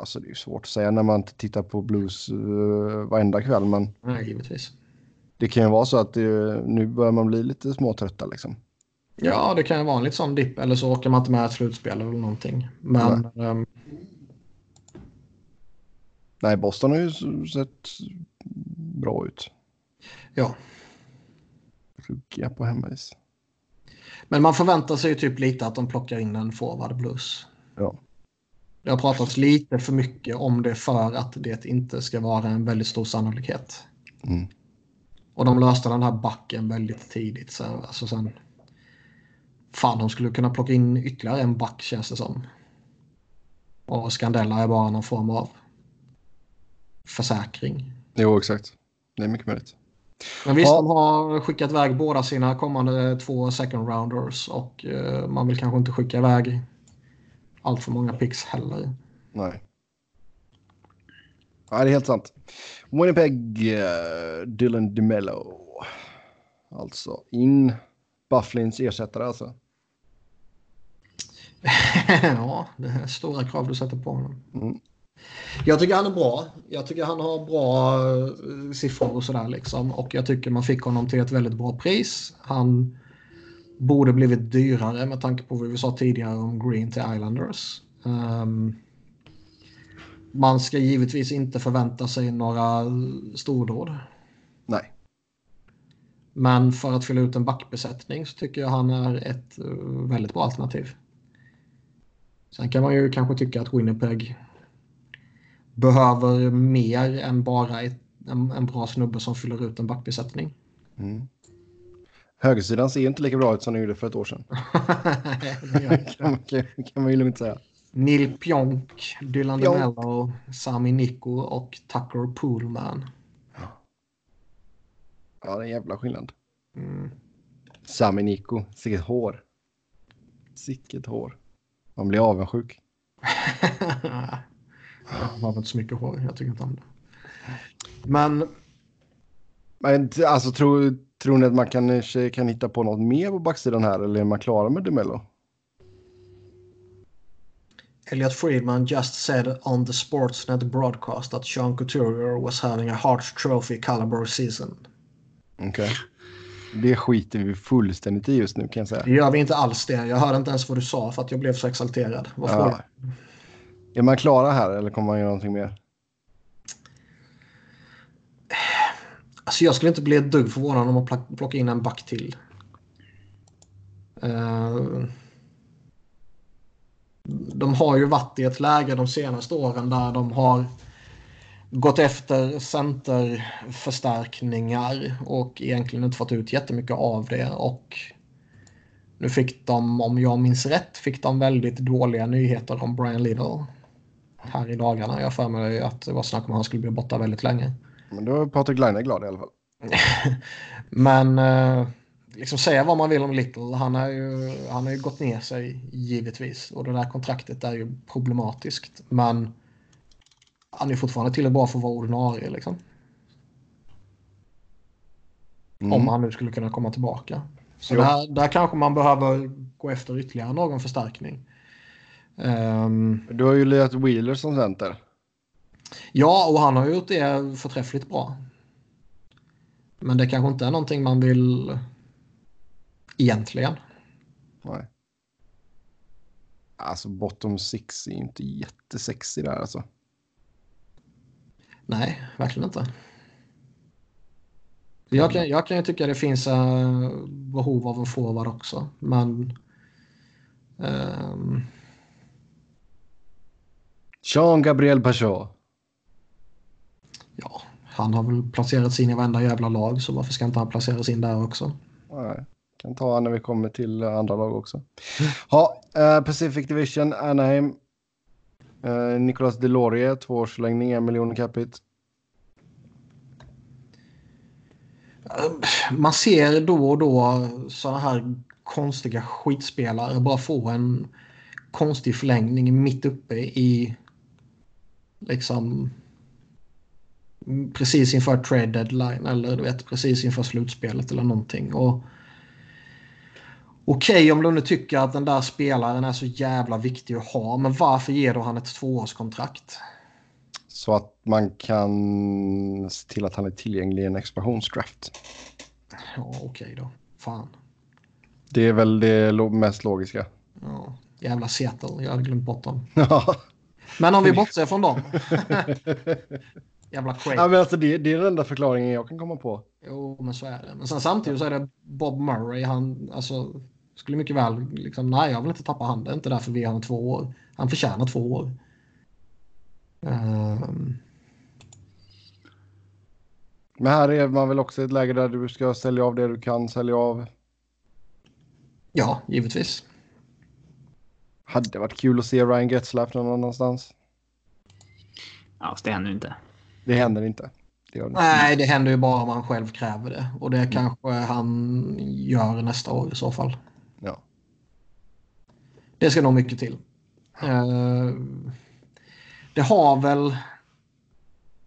[SPEAKER 1] Alltså det är svårt att säga när man inte tittar på blues uh, varenda kväll. Men
[SPEAKER 2] Nej, givetvis.
[SPEAKER 1] Det kan ju vara så att det, nu börjar man bli lite småtrötta liksom.
[SPEAKER 2] Ja, det kan ju vara en lite sån dipp. Eller så åker man inte med ett slutspel eller någonting. Men... Um...
[SPEAKER 1] Nej, Boston har ju sett bra ut.
[SPEAKER 2] Ja.
[SPEAKER 1] Ruggiga på hemmais.
[SPEAKER 2] Men man förväntar sig ju typ lite att de plockar in en forward blues.
[SPEAKER 1] Ja.
[SPEAKER 2] Det har pratats lite för mycket om det för att det inte ska vara en väldigt stor sannolikhet.
[SPEAKER 1] Mm.
[SPEAKER 2] Och de löste den här backen väldigt tidigt. Så, alltså sen, fan, de skulle kunna plocka in ytterligare en back känns det som. Och Scandella är bara någon form av försäkring.
[SPEAKER 1] Jo, exakt. Det är mycket möjligt.
[SPEAKER 2] Men visst, ja. de har skickat iväg båda sina kommande två second rounders och uh, man vill kanske inte skicka iväg allt för många picks heller.
[SPEAKER 1] Nej. Ja, det är helt sant. Winnipeg, uh, Dylan DeMello. Alltså in Bufflins ersättare alltså.
[SPEAKER 2] ja, det är stora krav du sätter på honom.
[SPEAKER 1] Mm.
[SPEAKER 2] Jag tycker han är bra. Jag tycker han har bra uh, siffror och sådär liksom. Och jag tycker man fick honom till ett väldigt bra pris. Han borde blivit dyrare med tanke på vad vi sa tidigare om Green till Islanders. Um, man ska givetvis inte förvänta sig några stordåd.
[SPEAKER 1] Nej.
[SPEAKER 2] Men för att fylla ut en backbesättning så tycker jag han är ett uh, väldigt bra alternativ. Sen kan man ju kanske tycka att Winnipeg behöver mer än bara ett, en, en bra snubbe som fyller ut en backbesättning.
[SPEAKER 1] Mm. Högersidan ser inte lika bra ut som den gjorde för ett år sedan. kan, kan, kan man ju lugnt säga.
[SPEAKER 2] Neil Pionk, Dylan Pionk. DeMello, Sami Nico och Tucker Poolman.
[SPEAKER 1] Ja, det är en jävla skillnad. Mm. Sami Nico, sicket hår. Sicket hår. Man blir avundsjuk.
[SPEAKER 2] Han har inte så mycket hår, jag tycker inte om det. Men...
[SPEAKER 1] Men alltså tror, tror ni att man kan, kan hitta på något mer på backsidan här eller är man klara med DeMello?
[SPEAKER 2] Elliot Friedman just said on the Sportsnet broadcast that Sean Couturier was having a Hart Trophy caliber season.
[SPEAKER 1] Okej. Okay. Det skiter vi fullständigt i just nu kan jag säga.
[SPEAKER 2] Det gör vi inte alls det. Jag hörde inte ens vad du sa för att jag blev så exalterad. Vad ja.
[SPEAKER 1] Är man klara här eller kommer man göra någonting mer?
[SPEAKER 2] Alltså jag skulle inte bli ett dugg förvånad om man plockar in en back till. Uh, de har ju varit i ett läge de senaste åren där de har gått efter centerförstärkningar och egentligen inte fått ut jättemycket av det. Och nu fick de, om jag minns rätt, fick de väldigt dåliga nyheter om Brian Little här i dagarna. Jag för mig att det var snack om att han skulle bli borta väldigt länge.
[SPEAKER 1] Men då är Patrik Laine glad i alla fall.
[SPEAKER 2] Men eh, liksom säga vad man vill om Little. Han har ju, han har ju gått ner sig givetvis. Och det där kontraktet är ju problematiskt. Men han är fortfarande till bra för att vara ordinarie liksom. Mm. Om han nu skulle kunna komma tillbaka. Så där, där kanske man behöver gå efter ytterligare någon förstärkning. Um,
[SPEAKER 1] du har ju lirat Wheeler som center.
[SPEAKER 2] Ja, och han har gjort det förträffligt bra. Men det kanske inte är någonting man vill egentligen.
[SPEAKER 1] Nej. Alltså bottom six är ju inte jättesexy där alltså.
[SPEAKER 2] Nej, verkligen inte. Jag kan, jag kan ju tycka det finns uh, behov av en forward också, men... Um...
[SPEAKER 1] Jean-Gabriel Pachot.
[SPEAKER 2] Ja, han har väl placerats in i varenda jävla lag, så varför ska inte han placeras in där också?
[SPEAKER 1] Nej, kan ta när vi kommer till andra lag också. Ja, uh, Pacific Division, Anaheim. Uh, Nicolas Delorie, tvåårsförlängning, en miljon capita.
[SPEAKER 2] man ser då och då sådana här konstiga skitspelare bara få en konstig förlängning mitt uppe i liksom precis inför trade deadline eller du vet precis inför slutspelet eller någonting. Och Okej okay, om du nu tycker att den där spelaren är så jävla viktig att ha, men varför ger du han ett tvåårskontrakt?
[SPEAKER 1] Så att man kan se till att han är tillgänglig i en expansionsdraft.
[SPEAKER 2] Ja, okej okay då. Fan.
[SPEAKER 1] Det är väl det mest logiska.
[SPEAKER 2] Ja, jävla Seattle. Jag hade glömt bort dem. Ja. Men om vi bortser från dem. jävla crazy.
[SPEAKER 1] Ja, men alltså det, det, är den enda förklaringen jag kan komma på.
[SPEAKER 2] Jo, men så är det. Men sen samtidigt så är det Bob Murray. Han alltså, skulle mycket väl liksom, nej, jag vill inte tappa han. Det är inte därför vi har två år. Han förtjänar två år. Um...
[SPEAKER 1] Men här är man väl också i ett läge där du ska sälja av det du kan sälja av.
[SPEAKER 2] Ja, givetvis.
[SPEAKER 1] Hade varit kul att se Ryan Getzlaff någon annanstans.
[SPEAKER 3] Ja, det händer inte.
[SPEAKER 1] Det händer inte. Det
[SPEAKER 2] det Nej, det händer ju bara om han själv kräver det. Och det mm. kanske han gör nästa år i så fall.
[SPEAKER 1] Ja.
[SPEAKER 2] Det ska nog mycket till. Uh, det har väl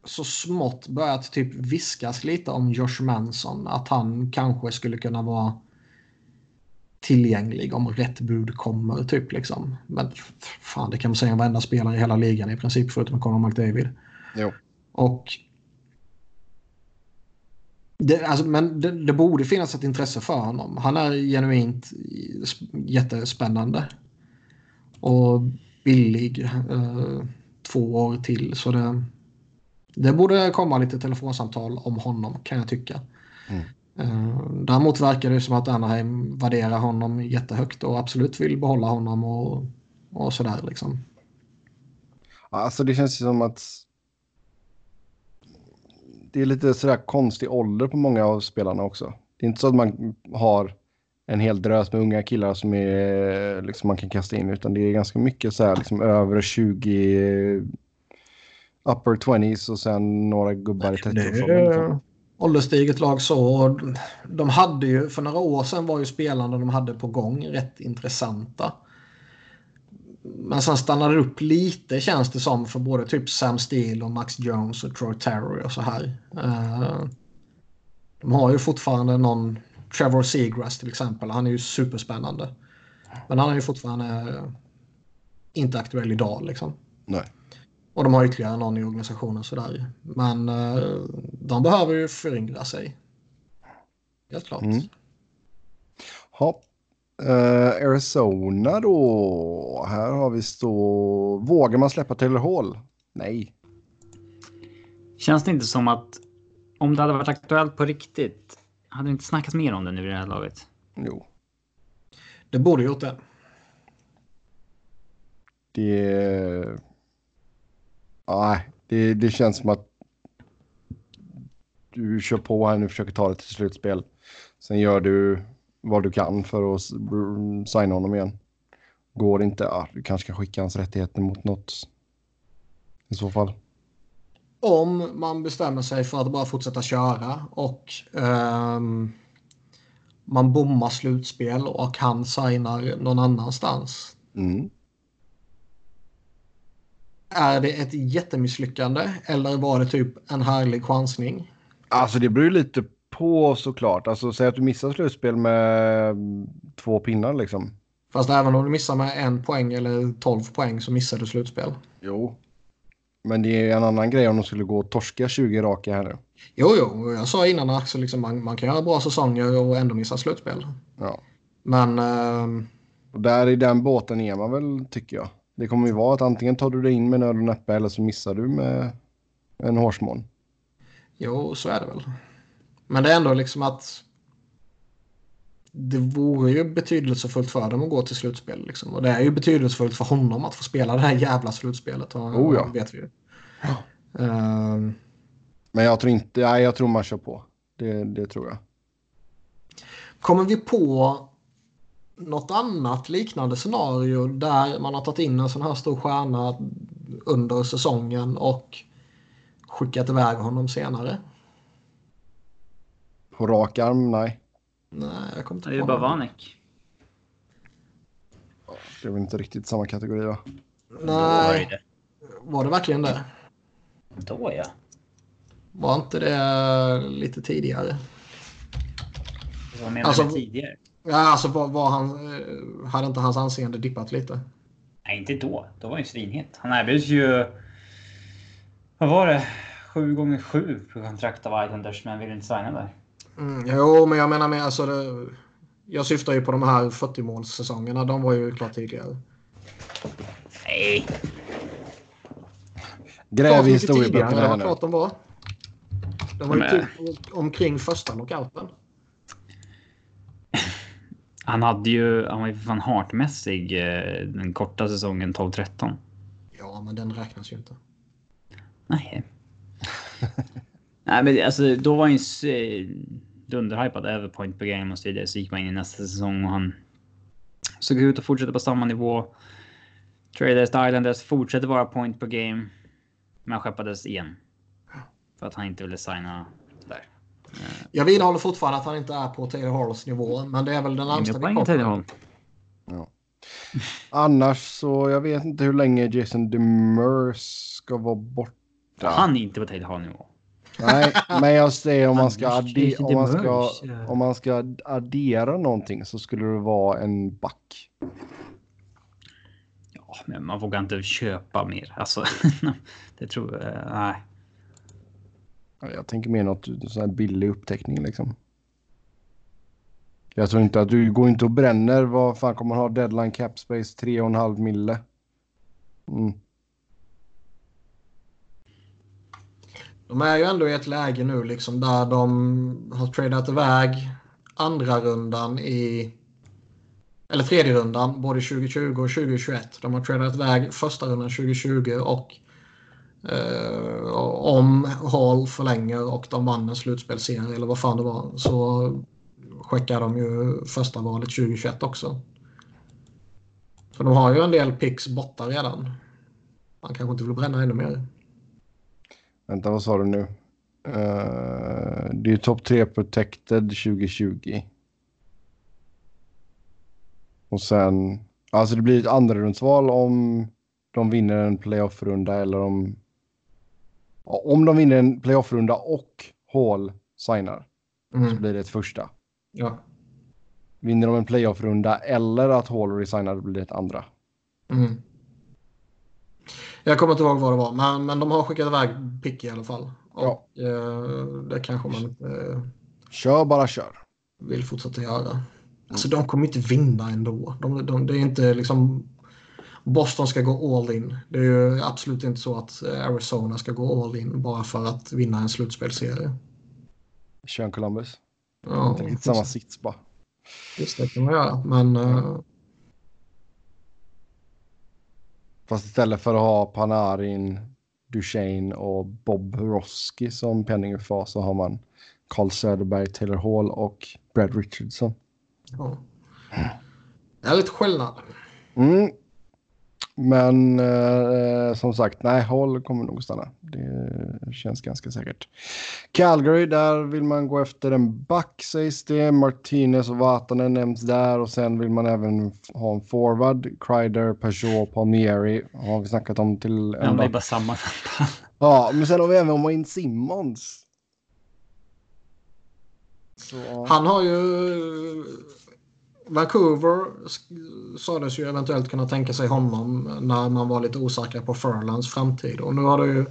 [SPEAKER 2] så smått börjat typ viskas lite om Josh Manson. Att han kanske skulle kunna vara tillgänglig om rätt bud kommer. typ liksom. Men fan, det kan man säga om varenda spelare i hela ligan i princip förutom Conor McDavid.
[SPEAKER 1] Jo.
[SPEAKER 2] Och Det, alltså, men det, det, borde finnas ett intresse för honom. Han är genuint jättespännande. Och billig. Eh, två år till. Så det, det borde komma lite telefonsamtal om honom kan jag tycka. Mm. Eh, däremot verkar det som att Anaheim värderar honom jättehögt och absolut vill behålla honom och, och sådär liksom.
[SPEAKER 1] Alltså det känns ju som att det är lite sådär konstig ålder på många av spelarna också. Det är inte så att man har en hel drös med unga killar som är, liksom, man kan kasta in, utan det är ganska mycket så här, liksom, över 20, upper 20s och sen några gubbar i 30-årsåldern
[SPEAKER 2] ålderstiget lag så. De hade ju, för några år sedan var ju spelarna de hade på gång rätt intressanta. Men sen stannade det upp lite känns det som för både typ Sam Steele och Max Jones och Troy Terry och så här. Eh, de har ju fortfarande någon Trevor Seagrass till exempel. Han är ju superspännande. Men han är ju fortfarande inte aktuell idag liksom.
[SPEAKER 1] Nej.
[SPEAKER 2] Och de har ytterligare någon i organisationen sådär. Men uh, de behöver ju föryngra sig. Helt klart. Mm.
[SPEAKER 1] Ha. Uh, Arizona då. Här har vi stå. Vågar man släppa Taylor Hall? Nej.
[SPEAKER 3] Känns det inte som att om det hade varit aktuellt på riktigt hade det inte snackats mer om det nu i det här laget?
[SPEAKER 1] Jo.
[SPEAKER 2] Det borde gjort det.
[SPEAKER 1] Det Nej, det, det känns som att du kör på här nu och försöker ta det till slutspel. Sen gör du vad du kan för att signa honom igen. Går det inte, ja, du kanske kan skicka hans rättigheter mot något i så fall.
[SPEAKER 2] Om man bestämmer sig för att bara fortsätta köra och um, man bommar slutspel och han signar någon annanstans.
[SPEAKER 1] Mm.
[SPEAKER 2] Är det ett jättemisslyckande eller var det typ en härlig chansning?
[SPEAKER 1] Alltså det beror ju lite på såklart. Alltså säg att du missar slutspel med två pinnar liksom.
[SPEAKER 2] Fast även om du missar med en poäng eller tolv poäng så missar du slutspel.
[SPEAKER 1] Jo. Men det är en annan grej om de skulle gå och torska 20 raka här nu.
[SPEAKER 2] Jo, jo. Jag sa innan att liksom, man, man kan göra bra säsonger och ändå missa slutspel.
[SPEAKER 1] Ja.
[SPEAKER 2] Men... Uh...
[SPEAKER 1] Och där i den båten är man väl, tycker jag. Det kommer ju vara att antingen tar du dig in med nöd och näppe eller så missar du med en hårsmån.
[SPEAKER 2] Jo, så är det väl. Men det är ändå liksom att det vore ju betydelsefullt för dem att gå till slutspel. Liksom. Och det är ju betydelsefullt för honom att få spela det här jävla slutspelet.
[SPEAKER 1] oh ja.
[SPEAKER 2] vet vi ju.
[SPEAKER 1] Ja.
[SPEAKER 2] Uh...
[SPEAKER 1] Men jag tror inte, nej, jag tror man kör på. Det, det tror jag.
[SPEAKER 2] Kommer vi på något annat liknande scenario där man har tagit in en sån här stor stjärna under säsongen och skickat iväg honom senare?
[SPEAKER 1] På rak arm? Nej.
[SPEAKER 2] Nej, jag kommer inte
[SPEAKER 3] på Det är bara Vanek.
[SPEAKER 1] Det är väl inte riktigt samma kategori va?
[SPEAKER 2] Nej. Det. Var det verkligen det?
[SPEAKER 3] Då ja.
[SPEAKER 2] Var inte det lite tidigare?
[SPEAKER 3] Vad menar alltså, du tidigare?
[SPEAKER 2] Ja, alltså var, var han, eh, hade inte hans anseende dippat lite?
[SPEAKER 3] Nej, inte då. Då var han ju svinhet. Han erbjöds ju... Vad var det? Sju gånger sju på kontrakt av Islanders, men vill inte signa där.
[SPEAKER 2] Mm, jo, men jag menar med alltså... Det, jag syftar ju på de här 40 målssäsongerna. De var ju klart tidigare.
[SPEAKER 3] Nej.
[SPEAKER 1] Gräv i historieböckerna
[SPEAKER 2] här nu. klart de var. De var ju typ omkring första lockouten.
[SPEAKER 3] Han hade ju, han var ju fan hartmässig eh, den korta säsongen 12-13.
[SPEAKER 2] Ja, men den räknas ju inte.
[SPEAKER 3] Nej. Nej, men alltså då var han ju eh, dunderhypad över point per game och så vidare. Så gick man in i nästa säsong och han såg ut att fortsätta på samma nivå. Traders Islanders fortsätter vara point per game. Men skeppades igen. För att han inte ville signa
[SPEAKER 2] jag vidhåller fortfarande att han inte är på Taylor Halls nivå, men det är väl den närmsta vi kommer.
[SPEAKER 1] Ja. Annars så, jag vet inte hur länge Jason Demers ska vara borta.
[SPEAKER 3] Han är inte på Taylor Hall nivå.
[SPEAKER 1] Nej, men jag säger om man ska, adde om man ska, om man ska addera någonting så skulle det vara en back.
[SPEAKER 3] Ja, men man vågar inte köpa mer. Alltså, det tror jag, nej.
[SPEAKER 1] Jag tänker mer något sån här billig upptäckning liksom. Jag tror inte att du går inte och bränner. Vad fan kommer man ha deadline cap space 3,5 mille? Mm.
[SPEAKER 2] De är ju ändå i ett läge nu liksom där de har tradat iväg andra rundan i eller tredje rundan både 2020 och 2021. De har tradat iväg första rundan 2020 och Eh, om Hall förlänger och de vann en slutspelserie eller vad fan det var så skickar de ju första valet 2021 också. Så de har ju en del picks borta redan. Man kanske inte vill bränna ännu mer.
[SPEAKER 1] Vänta, vad sa du nu? Uh, det är ju topp 3 protected 2020. Och sen, alltså det blir ett andra rundsval om de vinner en playoff-runda eller om... Om de vinner en playoff-runda och Hall signar mm. så blir det ett första.
[SPEAKER 2] Ja.
[SPEAKER 1] Vinner de en playoff-runda eller att Hall resignar blir det ett andra.
[SPEAKER 2] Mm. Jag kommer inte ihåg vad det var, men, men de har skickat iväg pick i alla fall. Och ja. eh, det kanske man inte... Eh,
[SPEAKER 1] kör bara kör.
[SPEAKER 2] Vill fortsätta göra. Alltså de kommer inte vinna ändå. De, de, det är inte liksom... Boston ska gå all in. Det är ju absolut inte så att Arizona ska gå all in bara för att vinna en slutspelserie.
[SPEAKER 1] Kör Columbus.
[SPEAKER 2] Ja,
[SPEAKER 1] inte riktigt samma sits bara.
[SPEAKER 2] Just det kan man göra, men... Uh...
[SPEAKER 1] Fast istället för att ha Panarin, Duchene och Bob Roski som penningfas så har man Carl Söderberg, Taylor Hall och Brad Richardson.
[SPEAKER 2] Ja. Det är lite skillnad.
[SPEAKER 1] Mm. Men eh, som sagt, nej, Hall kommer nog stanna. Det känns ganska säkert. Calgary, där vill man gå efter en back sägs det. Martinez och Vatanen nämns där och sen vill man även ha en forward. Kreider, Peugeot, Palmieri har vi snackat om till.
[SPEAKER 3] Ja, det är bara samma.
[SPEAKER 1] ja, men sen har vi även Wayne Simmons.
[SPEAKER 2] Så. Han har ju Vancouver sades ju eventuellt kunna tänka sig honom när man var lite osäker på Furlands framtid. Och nu har det ju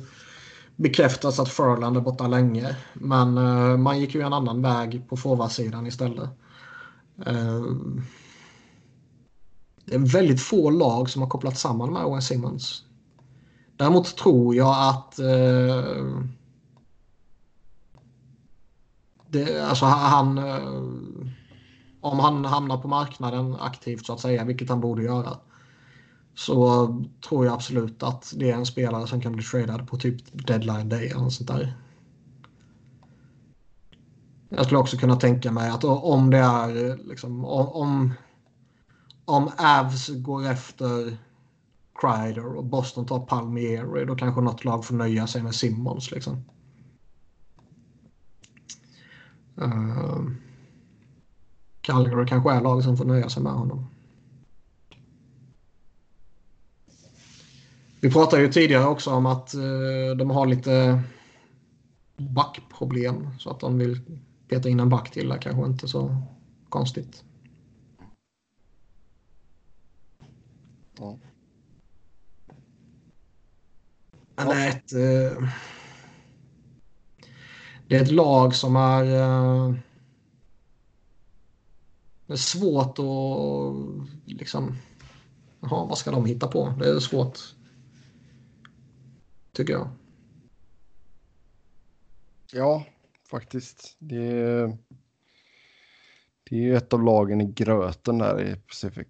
[SPEAKER 2] bekräftats att Furland är borta länge. Men uh, man gick ju en annan väg på forwardsidan istället. Uh, det är väldigt få lag som har kopplat samman med Owen Simmons. Däremot tror jag att uh, det, alltså han om han hamnar på marknaden aktivt så att säga, vilket han borde göra. Så tror jag absolut att det är en spelare som kan bli tradad på typ deadline day eller något sånt där. Jag skulle också kunna tänka mig att om det är liksom om om Avs går efter Kreider och Boston tar Palmieri då kanske något lag får nöja sig med Simmons liksom. Uh, Calgary kanske är lag som får nöja sig med honom. Vi pratade ju tidigare också om att eh, de har lite backproblem så att de vill peta in en back till är kanske inte så konstigt. Ja. Men det är ett... Eh, det är ett lag som är... Det är svårt att liksom... Jaha, vad ska de hitta på? Det är svårt. Tycker jag.
[SPEAKER 1] Ja, faktiskt. Det är, det är ett av lagen i gröten där i Pacific.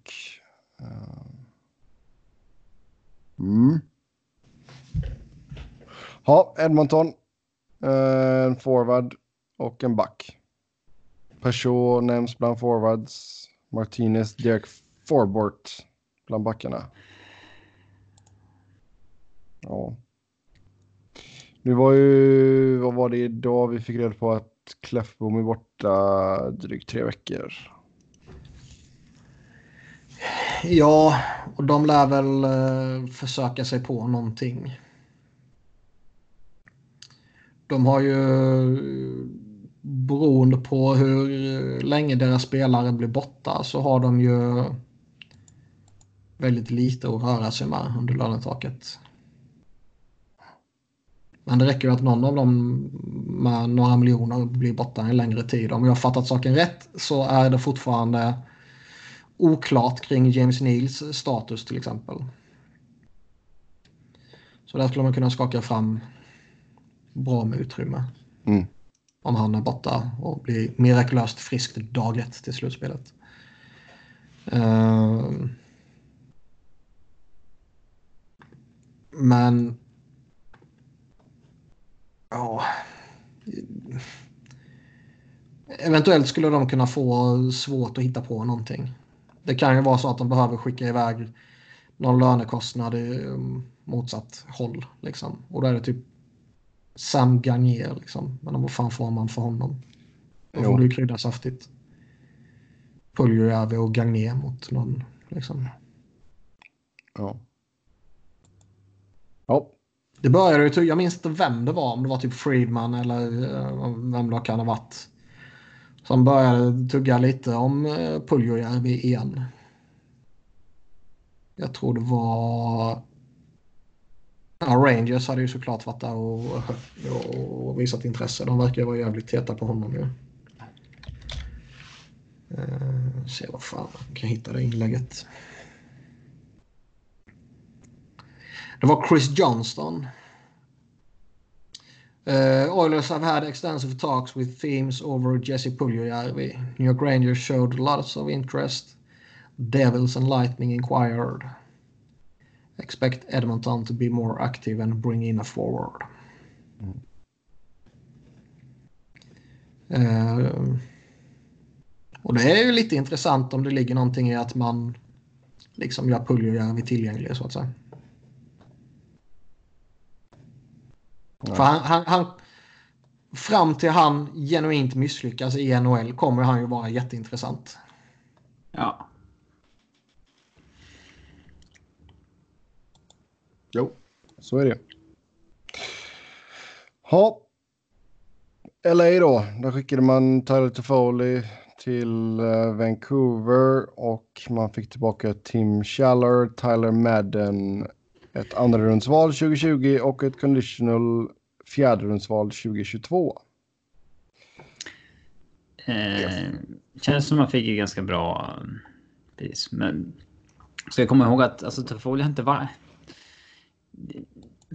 [SPEAKER 1] Eh. Mm. Ja, Edmonton. Eh, en forward och en back. Peugeot nämns bland forwards. Martinez, Derek Forbort bland backarna. Ja. Nu var ju, vad var det idag vi fick reda på att Kläffbom är borta drygt tre veckor.
[SPEAKER 2] Ja, och de lär väl eh, försöka sig på någonting. De har ju beroende på hur länge deras spelare blir borta så har de ju väldigt lite att röra sig med under lönetaket. Men det räcker ju att någon av dem med några miljoner blir borta en längre tid. Om jag har fattat saken rätt så är det fortfarande oklart kring James Neils status till exempel. Så där skulle man kunna skaka fram bra med utrymme.
[SPEAKER 1] Mm.
[SPEAKER 2] Om han är borta och blir mirakulöst frisk dag ett till slutspelet. Uh, men... Ja... Eventuellt skulle de kunna få svårt att hitta på någonting. Det kan ju vara så att de behöver skicka iväg någon lönekostnad i motsatt håll. Liksom. Och då är det typ Sam Gagner. Liksom. Men vad fan får man för honom? Då får du ju krydda saftigt. Puljujärvi och Gagner mot någon. Liksom.
[SPEAKER 1] Ja. Ja.
[SPEAKER 2] Det började ju, jag minns inte vem det var, om det var typ Friedman eller uh, vem det kan ha varit. Som började tugga lite om uh, Puljujärvi igen. Jag tror det var... Ja, Rangers hade ju såklart varit där och, och, visat intresse. De verkar ju vara jävligt täta på honom ju. Uh, se vad fan jag kan hitta det inlägget. Det var Chris Johnston. Uh, Oilers have had extensive talks with themes over Jesse Puljujärvi. New York Rangers showed lots of interest. Devils and Lightning inquired. Expect Edmonton to be more active and bring in a forward. Mm. Uh, och det är ju lite intressant om det ligger någonting i att man liksom gör Puljujärvi tillgänglig så att säga. Ja. För han, han, han, fram till han genuint misslyckas i NHL kommer han ju vara jätteintressant.
[SPEAKER 3] Ja.
[SPEAKER 1] Jo, så är det. Ja. LA då. Där skickade man Tyler Toffoli till eh, Vancouver och man fick tillbaka Tim Schaller, Tyler Madden, ett andrarumsval 2020 och ett conditional fjärderumsval 2022.
[SPEAKER 3] Eh, känns som man fick ju ganska bra eh, pris. Men ska jag komma ihåg att alltså, Toffoli har inte varit...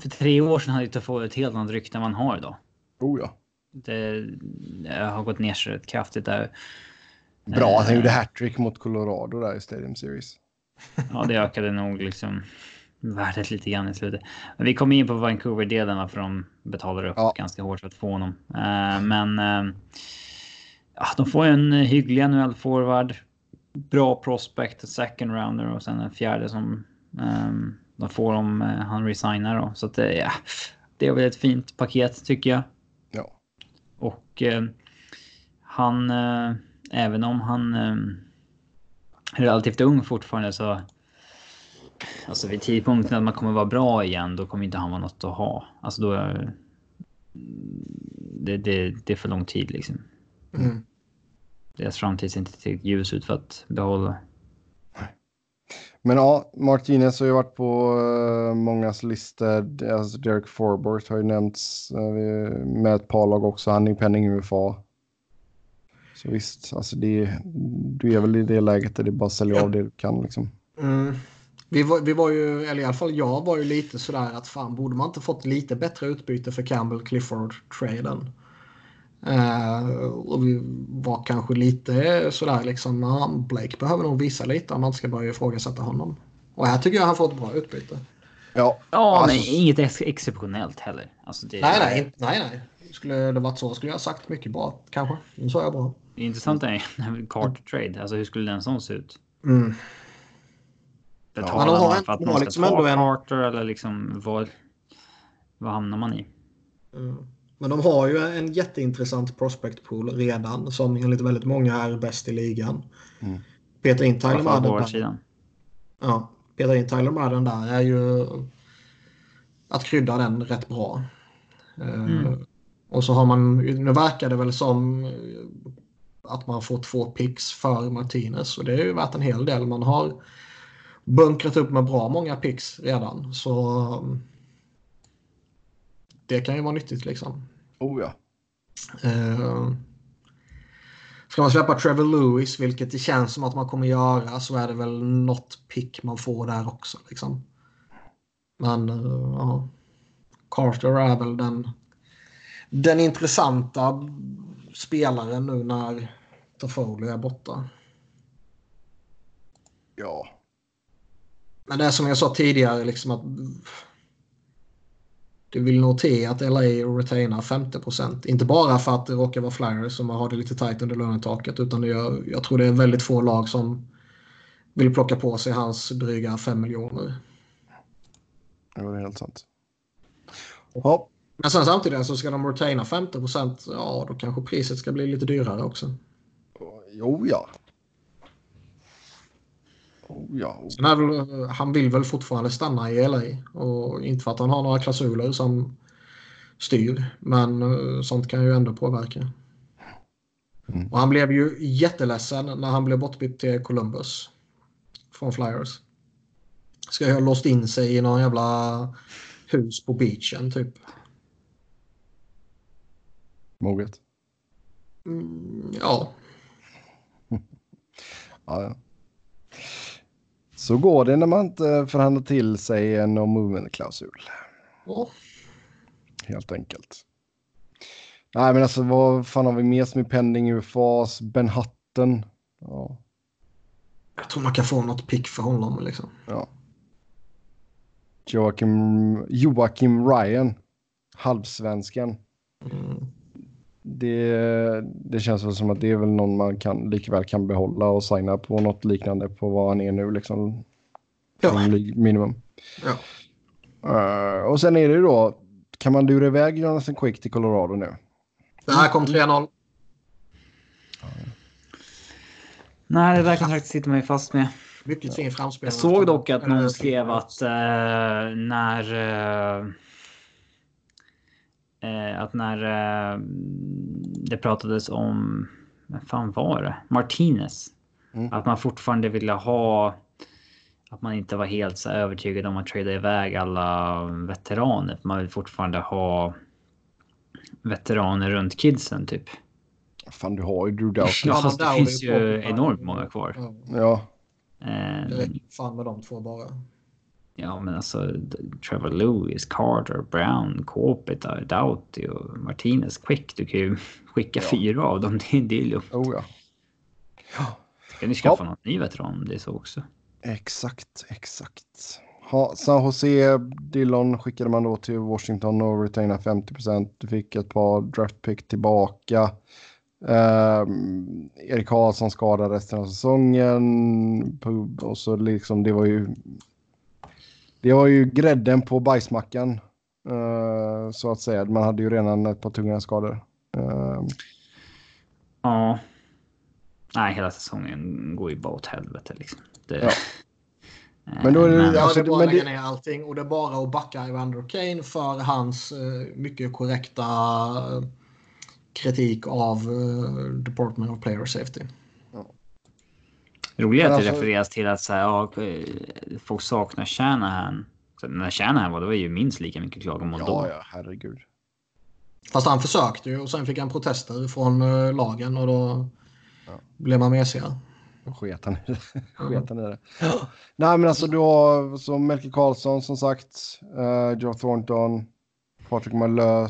[SPEAKER 3] För tre år sedan hade Toffoli ett helt annat rykte än man har idag.
[SPEAKER 1] Oh ja.
[SPEAKER 3] Det, det har gått ner sig rätt kraftigt där.
[SPEAKER 1] Bra att han gjorde hattrick mot Colorado där i Stadium Series.
[SPEAKER 3] Ja, det ökade nog liksom värdet lite grann i slutet. Men vi kommer in på Vancouver-delen för de betalar upp ja. ganska hårt för att få honom. Uh, men uh, ja, de får en hygglig NHL-forward. Bra prospect, second rounder och sen en fjärde som um, de får om uh, han resignar. Då. Så att, ja, det är väl ett fint paket tycker jag.
[SPEAKER 1] Ja.
[SPEAKER 3] Och han, även om han är relativt ung fortfarande så Alltså vid tidpunkten att man kommer vara bra igen, då kommer inte han vara något att ha. Alltså då... Är, det, det, det är för lång tid liksom. Mm. Deras framtid ser inte tillräckligt ljus ut för att behålla.
[SPEAKER 1] Men ja, Martinez har ju varit på uh, mångas listor. Alltså Derek Forbort har ju nämnts uh, med ett par lag också. Han är penning UFA. Så visst, alltså det, du är väl i det läget där det bara säljer ja. av det du kan liksom.
[SPEAKER 2] Mm. Vi var, vi var ju, eller i alla fall jag var ju lite sådär att fan borde man inte fått lite bättre utbyte för Campbell Clifford-traden? Uh, och vi var kanske lite sådär liksom, uh, Blake behöver nog visa lite om man ska börja ifrågasätta honom. Och här tycker jag han får ett bra utbyte.
[SPEAKER 1] Ja,
[SPEAKER 3] ja alltså, men inget ex exceptionellt heller. Alltså det,
[SPEAKER 2] nej, nej, nej, nej. Skulle det varit så skulle jag ha sagt mycket bra kanske. Nu sa jag bra.
[SPEAKER 3] Det intressanta är Carter Trade. Alltså hur skulle den sån se ut?
[SPEAKER 2] Mm.
[SPEAKER 3] Betalar ja, man för att man ska liksom ta en... Carter eller liksom vad, vad hamnar man i?
[SPEAKER 2] Mm. Men de har ju en jätteintressant prospect pool redan som enligt väldigt många är bäst i ligan. Mm. Peter in Tyler Madden. Ja, Peter in Tyler Madden där är ju att krydda den rätt bra. Eh, mm. Uh, och så har man, nu verkar det väl som att man får två picks för Martinez och det är ju värt en hel del. Man har bunkrat upp med bra många picks redan. Så det kan ju vara nyttigt liksom.
[SPEAKER 1] Oh ja.
[SPEAKER 2] Uh, ska man släppa Trevor Lewis, vilket det känns som att man kommer göra, så är det väl något pick man får där också. Liksom. Men uh, ja. Carter är väl den, den intressanta spelaren nu när Toffoli är borta.
[SPEAKER 1] Ja.
[SPEAKER 2] Men det är som jag sa tidigare, liksom att du vill nog till att LA retainar 50% Inte bara för att det råkar vara Flyers som har det lite tajt under lönetaket utan jag, jag tror det är väldigt få lag som vill plocka på sig hans dryga 5 miljoner.
[SPEAKER 1] Ja, det är helt sant. Ja.
[SPEAKER 2] Men sen samtidigt så ska de retaina 50% ja då kanske priset ska bli lite dyrare också.
[SPEAKER 1] Jo, ja. Ja.
[SPEAKER 2] Väl, han vill väl fortfarande stanna i LA. Och inte för att han har några klausuler som styr. Men uh, sånt kan ju ändå påverka. Mm. Och han blev ju jätteledsen när han blev bortbytt till Columbus. Från Flyers. Ska ha låst in sig i någon jävla hus på beachen typ.
[SPEAKER 1] Moget.
[SPEAKER 2] Mm, ja.
[SPEAKER 1] ja, ja. Så går det när man inte förhandlar till sig en no movement-klausul.
[SPEAKER 2] Oh.
[SPEAKER 1] Helt enkelt. Nej, men alltså vad fan har vi mer som är pending UFAs? Ben Hutton. Ja.
[SPEAKER 2] Jag tror man kan få något pick för honom liksom.
[SPEAKER 1] Ja. Joakim, Joakim Ryan. Halvsvensken. Mm. Det, det känns väl som att det är väl någon man kan, likväl kan behålla och signa på något liknande på vad han är nu. Liksom,
[SPEAKER 2] ja.
[SPEAKER 1] Minimum.
[SPEAKER 2] Ja.
[SPEAKER 1] Uh, och sen är det ju då, kan man lura iväg Jonathan Quick till Colorado nu?
[SPEAKER 2] Det här kom 3-0.
[SPEAKER 3] Nej, det där kontraktet sitter man ju fast med.
[SPEAKER 2] Mycket fin framspel.
[SPEAKER 3] Jag såg dock att någon skrev att uh, när... Uh, eh, att när eh, det pratades om, vad fan var det? Martinez. Mm. Att man fortfarande ville ha, att man inte var helt så övertygad om att trada iväg alla veteraner. Man vill fortfarande ha veteraner runt kidsen typ.
[SPEAKER 1] Fan, du har ju Drew Doughty.
[SPEAKER 3] Ja, fast det finns ju enormt många kvar.
[SPEAKER 1] Ja.
[SPEAKER 2] Eh, det räcker fan med de två bara.
[SPEAKER 3] Ja, men alltså Trevor Lewis, Carter, Brown, Kåpita, Doughty och Martinez Quick. Du kan ju skicka ja. fyra av dem. Det, det är lugnt.
[SPEAKER 1] Oh, ja.
[SPEAKER 3] ja. Ska ni skaffa ja. någon ny veteran om det är så också?
[SPEAKER 1] Exakt, exakt. Ha, San Jose, Dillon skickade man då till Washington och retaina 50% Du fick ett par draftpick tillbaka. Um, Erik Karlsson skadade resten av säsongen. Och så liksom, det var ju det var ju grädden på bajsmackan. Uh, så att säga. Man hade ju redan ett par tunga skador. Uh.
[SPEAKER 3] Ja. Nej, hela säsongen går ju bara åt helvete liksom. Det...
[SPEAKER 1] Ja. Men då är det,
[SPEAKER 2] men, alltså, det är bara men att lägga ner allting och det är bara att backa Evander Kane för hans uh, mycket korrekta kritik av uh, Department of Player Safety.
[SPEAKER 3] Roligt att det alltså, refereras till att så här, ja, folk saknar Shanahan. Så när Shanahan var, det var ju minst lika mycket klagomål
[SPEAKER 1] ja,
[SPEAKER 3] då.
[SPEAKER 1] Ja, herregud.
[SPEAKER 2] Fast han försökte ju och sen fick han protester från uh, lagen och då ja. blev man mesiga.
[SPEAKER 1] Sket han i det. Sket han i det. Nej, men alltså du har som Melker Karlsson som sagt, uh, Joe Thornton, Patrik Malö.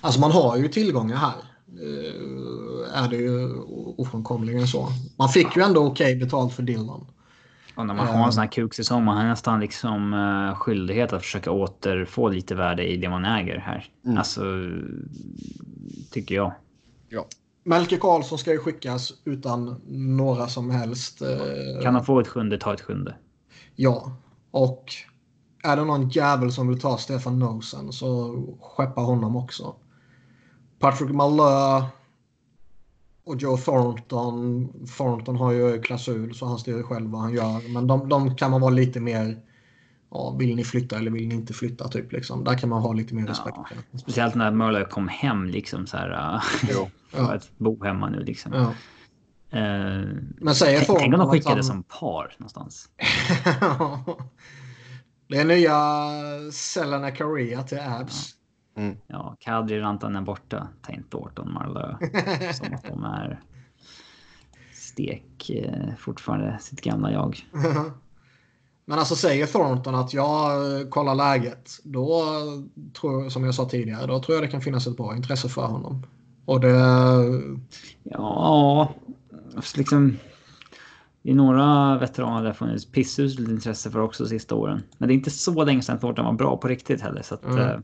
[SPEAKER 2] Alltså man har ju tillgångar här. Eh, är det ju ofrånkomligen så. Man fick ju ändå okej okay betalt för Dillon.
[SPEAKER 3] Och när man har en sån här kuksäsong, man har nästan liksom uh, skyldighet att försöka återfå lite värde i det man äger här. Mm. Alltså, tycker jag.
[SPEAKER 1] Ja.
[SPEAKER 2] Melke Karlsson ska ju skickas utan några som helst... Uh,
[SPEAKER 3] kan han få ett sjunde, ta ett sjunde.
[SPEAKER 2] Ja, och är det någon jävel som vill ta Stefan Nosen så skeppa honom också. Patrick Malö och Joe Thornton. Thornton har ju klausul så han styr själv vad han gör. Men de, de kan man vara lite mer ja, vill ni flytta eller vill ni inte flytta? Typ, liksom. Där kan man ha lite mer respekt.
[SPEAKER 3] Ja, speciellt när Möller kom hem liksom så här. Ja. att bo hemma nu liksom.
[SPEAKER 2] Ja.
[SPEAKER 3] Uh,
[SPEAKER 2] Men säger
[SPEAKER 3] tänk, tänk om de skickade han... som par någonstans.
[SPEAKER 2] det är nya Selena Korea till Abs.
[SPEAKER 3] Mm. Ja, Kadri Rantanen borta. Ta inte Orton Marlö. som att de är stek eh, fortfarande sitt gamla jag.
[SPEAKER 2] Men alltså säger Thornton att jag eh, kollar läget. Då tror jag, som jag sa tidigare, då tror jag det kan finnas ett bra intresse för honom. Och det...
[SPEAKER 3] Ja, liksom. Det är några veteraner där funnits pissuselt intresse för också de sista åren. Men det är inte så länge sedan Thornton var bra på riktigt heller. Så att, mm. eh...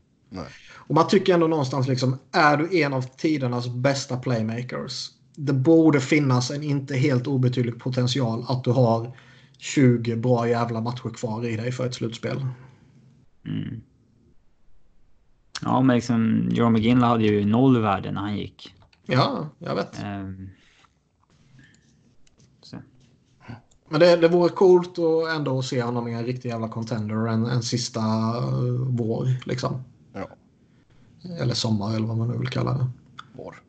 [SPEAKER 2] Och man tycker ändå någonstans liksom, är du en av tidernas bästa playmakers? Det borde finnas en inte helt obetydlig potential att du har 20 bra jävla matcher kvar i dig för ett slutspel.
[SPEAKER 3] Mm. Ja, men liksom Joe McGinley hade ju noll värde när han gick.
[SPEAKER 2] Ja, jag vet. Um, men det, det vore coolt att ändå se honom i en riktig jävla contender en, en sista uh, vår liksom.
[SPEAKER 1] Ja.
[SPEAKER 2] Eller sommar eller vad man nu vill kalla det.
[SPEAKER 1] Vår.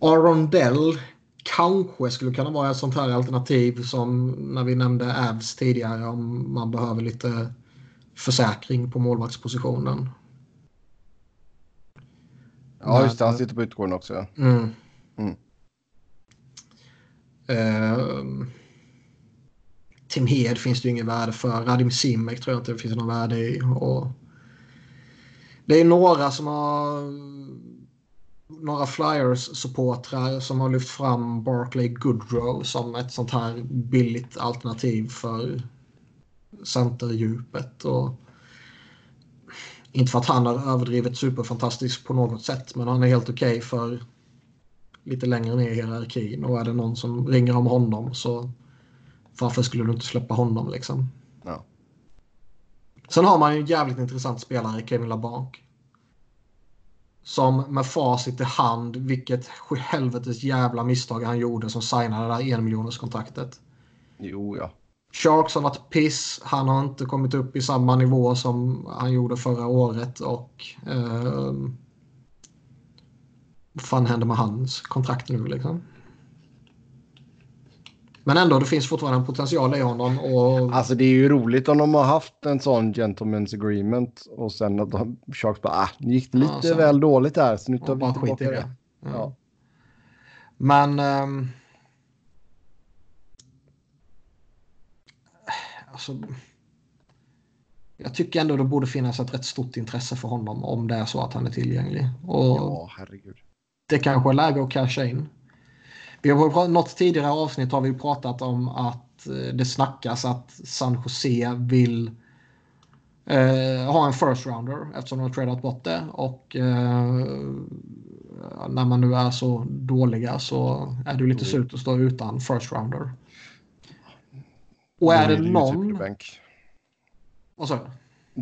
[SPEAKER 2] Arondell kanske skulle kunna vara ett sånt här alternativ som när vi nämnde Avs tidigare om man behöver lite försäkring på målvaktspositionen.
[SPEAKER 1] Ja, just det. Han sitter på utgården också.
[SPEAKER 2] Mm. Mm. Uh, Tim Hed finns det ju inget värde för. Radim Simek tror jag inte det finns något värde i. Och det är några som har några Flyers-supportrar som har lyft fram Barclay Goodrow som ett sånt här billigt alternativ för centerdjupet. Och inte för att han har överdrivet superfantastisk på något sätt men han är helt okej okay för lite längre ner i hierarkin och är det någon som ringer om honom så varför skulle du inte släppa honom liksom? Sen har man ju en jävligt intressant spelare, Kevin LaBanc. Som med facit i hand, vilket helvetes jävla misstag han gjorde som signade det där en miljoners kontraktet.
[SPEAKER 1] Jo, ja.
[SPEAKER 2] Sharks har varit piss. Han har inte kommit upp i samma nivå som han gjorde förra året och eh, vad fan händer med hans kontrakt nu liksom? Men ändå, det finns fortfarande en potential i honom. Och...
[SPEAKER 1] Alltså det är ju roligt om de har haft en sån gentleman's agreement och sen att de, Sharks bara, ah, det gick lite ja, så... väl dåligt där så nu tar vi tillbaka det. det. Ja. ja.
[SPEAKER 2] Men... Um... Alltså... Jag tycker ändå det borde finnas ett rätt stort intresse för honom om det är så att han är tillgänglig. Och
[SPEAKER 1] ja, herregud.
[SPEAKER 2] Det kanske är läge att casha in. Vi har något tidigare avsnitt har vi pratat om att eh, det snackas att San Jose vill eh, ha en first rounder eftersom de har tradat bort det. Och eh, när man nu är så dåliga så är det lite surt att stå utan first rounder. Och är det, det någon... Typ Vad sa du?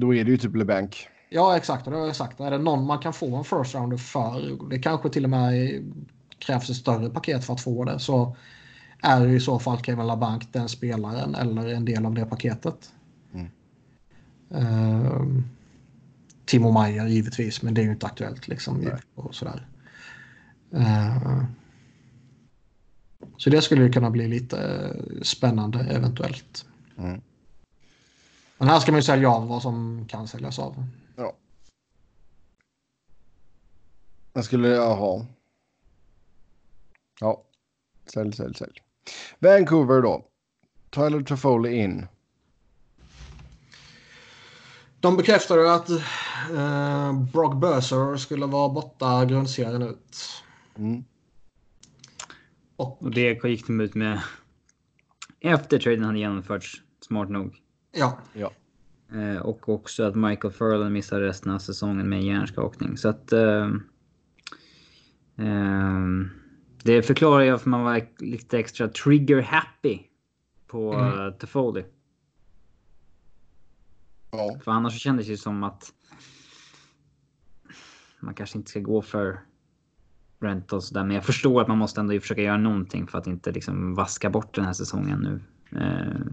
[SPEAKER 1] Då är det ju typ LeBank.
[SPEAKER 2] Ja, exakt. Det har jag sagt. Är det någon man kan få en first rounder för, det kanske till och med krävs ett större paket för att få det så är det i så fall Kevin LaBanc den spelaren eller en del av det paketet. Mm. Uh, Timo Meyer givetvis, men det är ju inte aktuellt liksom. Och sådär. Uh, så det skulle kunna bli lite spännande eventuellt.
[SPEAKER 1] Mm.
[SPEAKER 2] Men här ska man ju sälja av vad som kan säljas av.
[SPEAKER 1] Ja. Jag skulle, jaha. Ja, sälj, sälj, sälj. Vancouver då. Tyler Toffoli in.
[SPEAKER 2] De bekräftade att eh, Brock Burser skulle vara borta grundserien ut.
[SPEAKER 1] Mm.
[SPEAKER 3] Och, och det gick de ut med efter traden hade genomförts, smart nog.
[SPEAKER 2] Ja.
[SPEAKER 1] ja.
[SPEAKER 3] Eh, och också att Michael Furlan missar resten av säsongen med hjärnskakning. Så att... Eh, eh, det förklarar ju varför man var lite extra trigger happy på mm. uh, Toffoli.
[SPEAKER 1] Ja.
[SPEAKER 3] För annars så kändes det som att man kanske inte ska gå för rentals där. Men jag förstår att man måste ändå försöka göra någonting för att inte liksom vaska bort den här säsongen nu. Uh...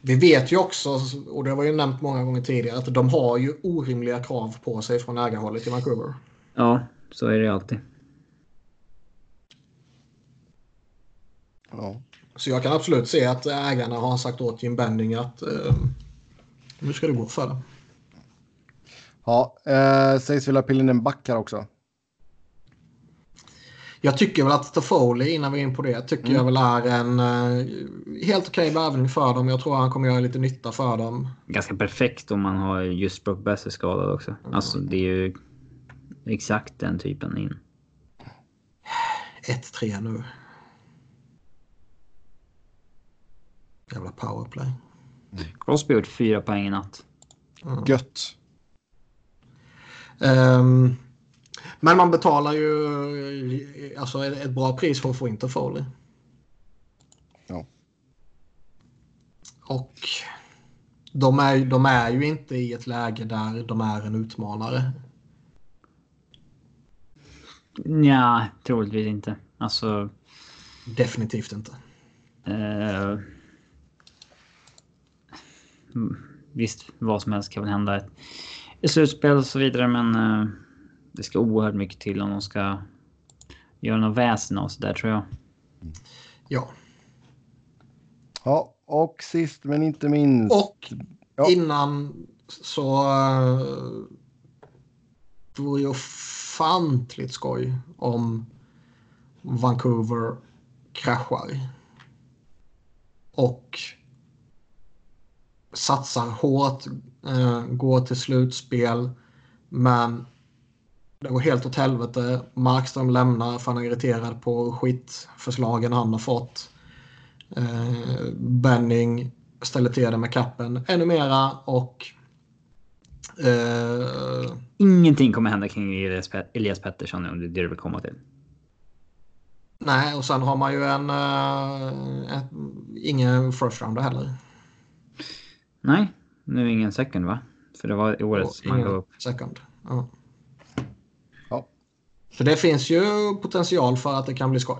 [SPEAKER 2] Vi vet ju också, och det har vi ju nämnt många gånger tidigare, att de har ju orimliga krav på sig från ägarhållet i Vancouver.
[SPEAKER 3] Ja, så är det alltid.
[SPEAKER 1] Ja.
[SPEAKER 2] Så jag kan absolut se att ägarna har sagt åt Jim Bending att eh, nu ska det gå för det.
[SPEAKER 1] Ja, eh, sägs vilja pilla in en back här också.
[SPEAKER 2] Jag tycker väl att Toffoli, innan vi är in på det, tycker
[SPEAKER 1] Mm.
[SPEAKER 2] jag väl är en uh, helt okej värvning för dem. Jag tror han kommer göra lite nytta för dem.
[SPEAKER 3] Ganska perfekt om man har just Brock Besser skadad också. Alltså det är ju exakt den typen in.
[SPEAKER 2] 1-3 nu. Jävla powerplay.
[SPEAKER 3] Crosby gjort fyra poäng i natt.
[SPEAKER 1] Gött.
[SPEAKER 2] Ehm, men man betalar ju alltså, ett bra pris för att få in Toffoli.
[SPEAKER 1] Ja.
[SPEAKER 2] Och de är, de är ju inte i ett läge där de är en utmanare.
[SPEAKER 3] Ja, troligtvis inte. Alltså...
[SPEAKER 2] Definitivt inte.
[SPEAKER 3] Mm, visst, vad som helst kan väl hända i- i slutspel och så vidare, men eh, det ska oerhört mycket till om de ska göra något väsen av sig där tror jag.
[SPEAKER 2] Ja.
[SPEAKER 1] Ja, och sist men inte minst.
[SPEAKER 2] Och
[SPEAKER 1] Ja.
[SPEAKER 2] innan så uh, det vore ju ofantligt skoj om Vancouver kraschar. Och satsar hårt, uh, går till slutspel. Men det går helt åt helvete. Markström lämnar för han är irriterad på skitförslagen han har fått. Uh, Benning ställer till det med kappen ännu mera och eh,
[SPEAKER 3] Ingenting kommer hända kring Elias, Pet- Elias Pettersson om det är det du vill komma till.
[SPEAKER 2] nej och sen har man ju en eh, ingen first rounder heller.
[SPEAKER 3] Nej, nu är ingen second va? För det var i året
[SPEAKER 2] Och
[SPEAKER 3] som man upp.
[SPEAKER 2] second. Ja.
[SPEAKER 1] Ja.
[SPEAKER 2] Så det finns ju potential för att det kan bli skoj.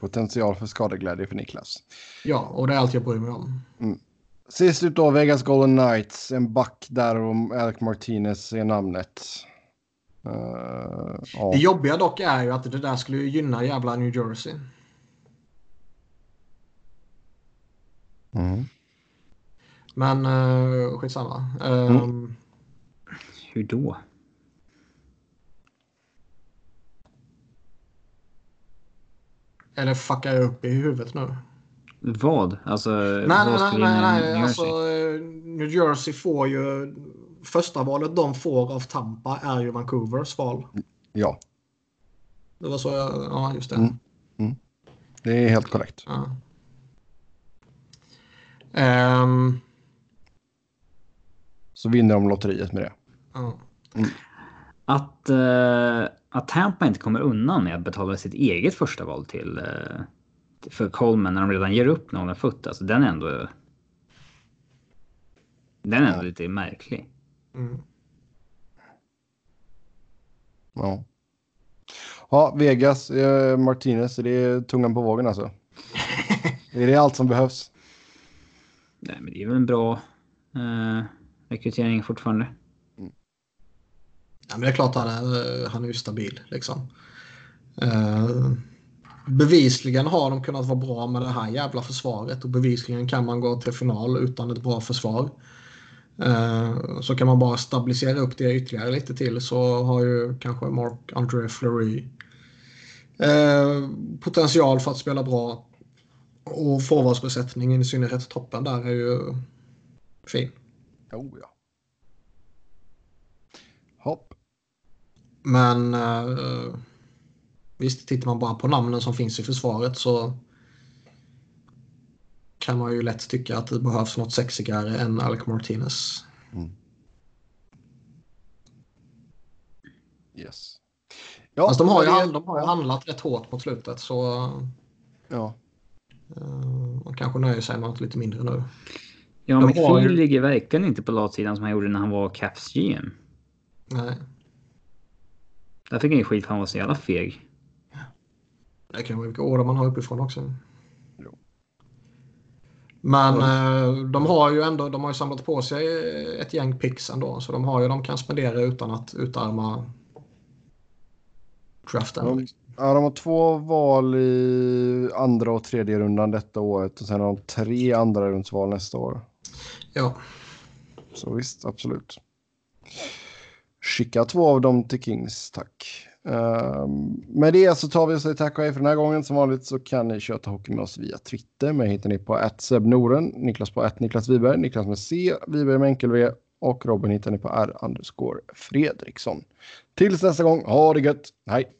[SPEAKER 1] Potential för skadeglädje för Niklas.
[SPEAKER 2] Ja, och det är allt jag bryr mig om.
[SPEAKER 1] Sist ut då, Vegas Golden Knights. En back där om Alec Martinez är namnet. Eh, ja.
[SPEAKER 2] Det jobbiga dock är ju att det där skulle gynna jävla New Jersey.
[SPEAKER 1] Mm.
[SPEAKER 2] Men uh, skitsamma. Um,
[SPEAKER 3] Hur då?
[SPEAKER 2] Eller fuckar jag upp i huvudet nu?
[SPEAKER 3] Vad? Alltså,
[SPEAKER 2] Nej,
[SPEAKER 3] vad
[SPEAKER 2] nej, nej, nej.
[SPEAKER 3] New
[SPEAKER 2] Alltså,
[SPEAKER 3] Jersey?
[SPEAKER 2] eh, New Jersey får ju... Första valet de får av Tampa är ju Vancouvers val.
[SPEAKER 1] Ja,
[SPEAKER 2] Det var så jag... Ja, just det.
[SPEAKER 1] Mm. det är helt korrekt.
[SPEAKER 2] Ja. Ehm,
[SPEAKER 1] Så vinner de lotteriet med det.
[SPEAKER 2] ja.
[SPEAKER 3] Att, eh, att Tampa inte kommer undan med att betala sitt eget första val till eh, för Coleman när de redan ger upp någon fot. Alltså den är ändå. Den är ändå lite märklig.
[SPEAKER 2] Mm.
[SPEAKER 1] Ja. Ja, Vegas, eh, Martinez, det är tungan på vågen alltså. är det allt som behövs?
[SPEAKER 3] Nej, men det är väl en bra eh, rekrytering fortfarande. Mm.
[SPEAKER 2] Ja, men det är klart han är, eh, han är ju stabil liksom. Uh, bevisligen har de kunnat vara bra med det här jävla försvaret och bevisligen kan man gå till final utan ett bra försvar. Eh, så kan man bara stabilisera upp det ytterligare lite till så har ju kanske Mark André Fleury potential för att spela bra. Och forwardsbesättningen i synnerhet toppen där är ju fin.
[SPEAKER 1] Jo, ja. Hopp.
[SPEAKER 2] Men eh, visst, tittar man bara på namnen som finns i försvaret så kan man ju lätt tycka att det behövs något sexigare än Alec Martinez.
[SPEAKER 1] Yes. Ja,
[SPEAKER 2] Fast de har, ju,
[SPEAKER 1] det-
[SPEAKER 2] de har ju handlat rätt hårt mot slutet så
[SPEAKER 1] Ja.
[SPEAKER 2] eh, man kanske nöjer sig med något lite mindre nu.
[SPEAKER 3] Ja, McPhee
[SPEAKER 2] har ju-
[SPEAKER 3] ligger verkligen inte på latsidan som han gjorde när han var Caps GM.
[SPEAKER 2] Nej,
[SPEAKER 3] Där fick han ju skit för han var så jävla feg.
[SPEAKER 2] det kan vara vilka order man har uppifrån också.
[SPEAKER 1] Jo.
[SPEAKER 2] Men eh, de har ju ändå de har ju samlat på sig ett gäng picks ändå. Så de har ju de kan spendera utan att utarma draften.
[SPEAKER 1] De, ja, de har två val i andra och tredje rundan detta året och sen har de tre andra rundsval nästa år.
[SPEAKER 2] Ja.
[SPEAKER 1] Så visst, absolut. skicka två av dem till Kings, tack. Uh, med det så tar vi och säger tack och hej för den här gången. Som vanligt så kan ni köta hockey med oss via Twitter. Mig hittar ni på Noren, Niklas på Niklas Wiberg, Niklas med C, Wiberg med enkel V och Robin hittar ni på R Fredriksson. Tills nästa gång, ha det gött, hej!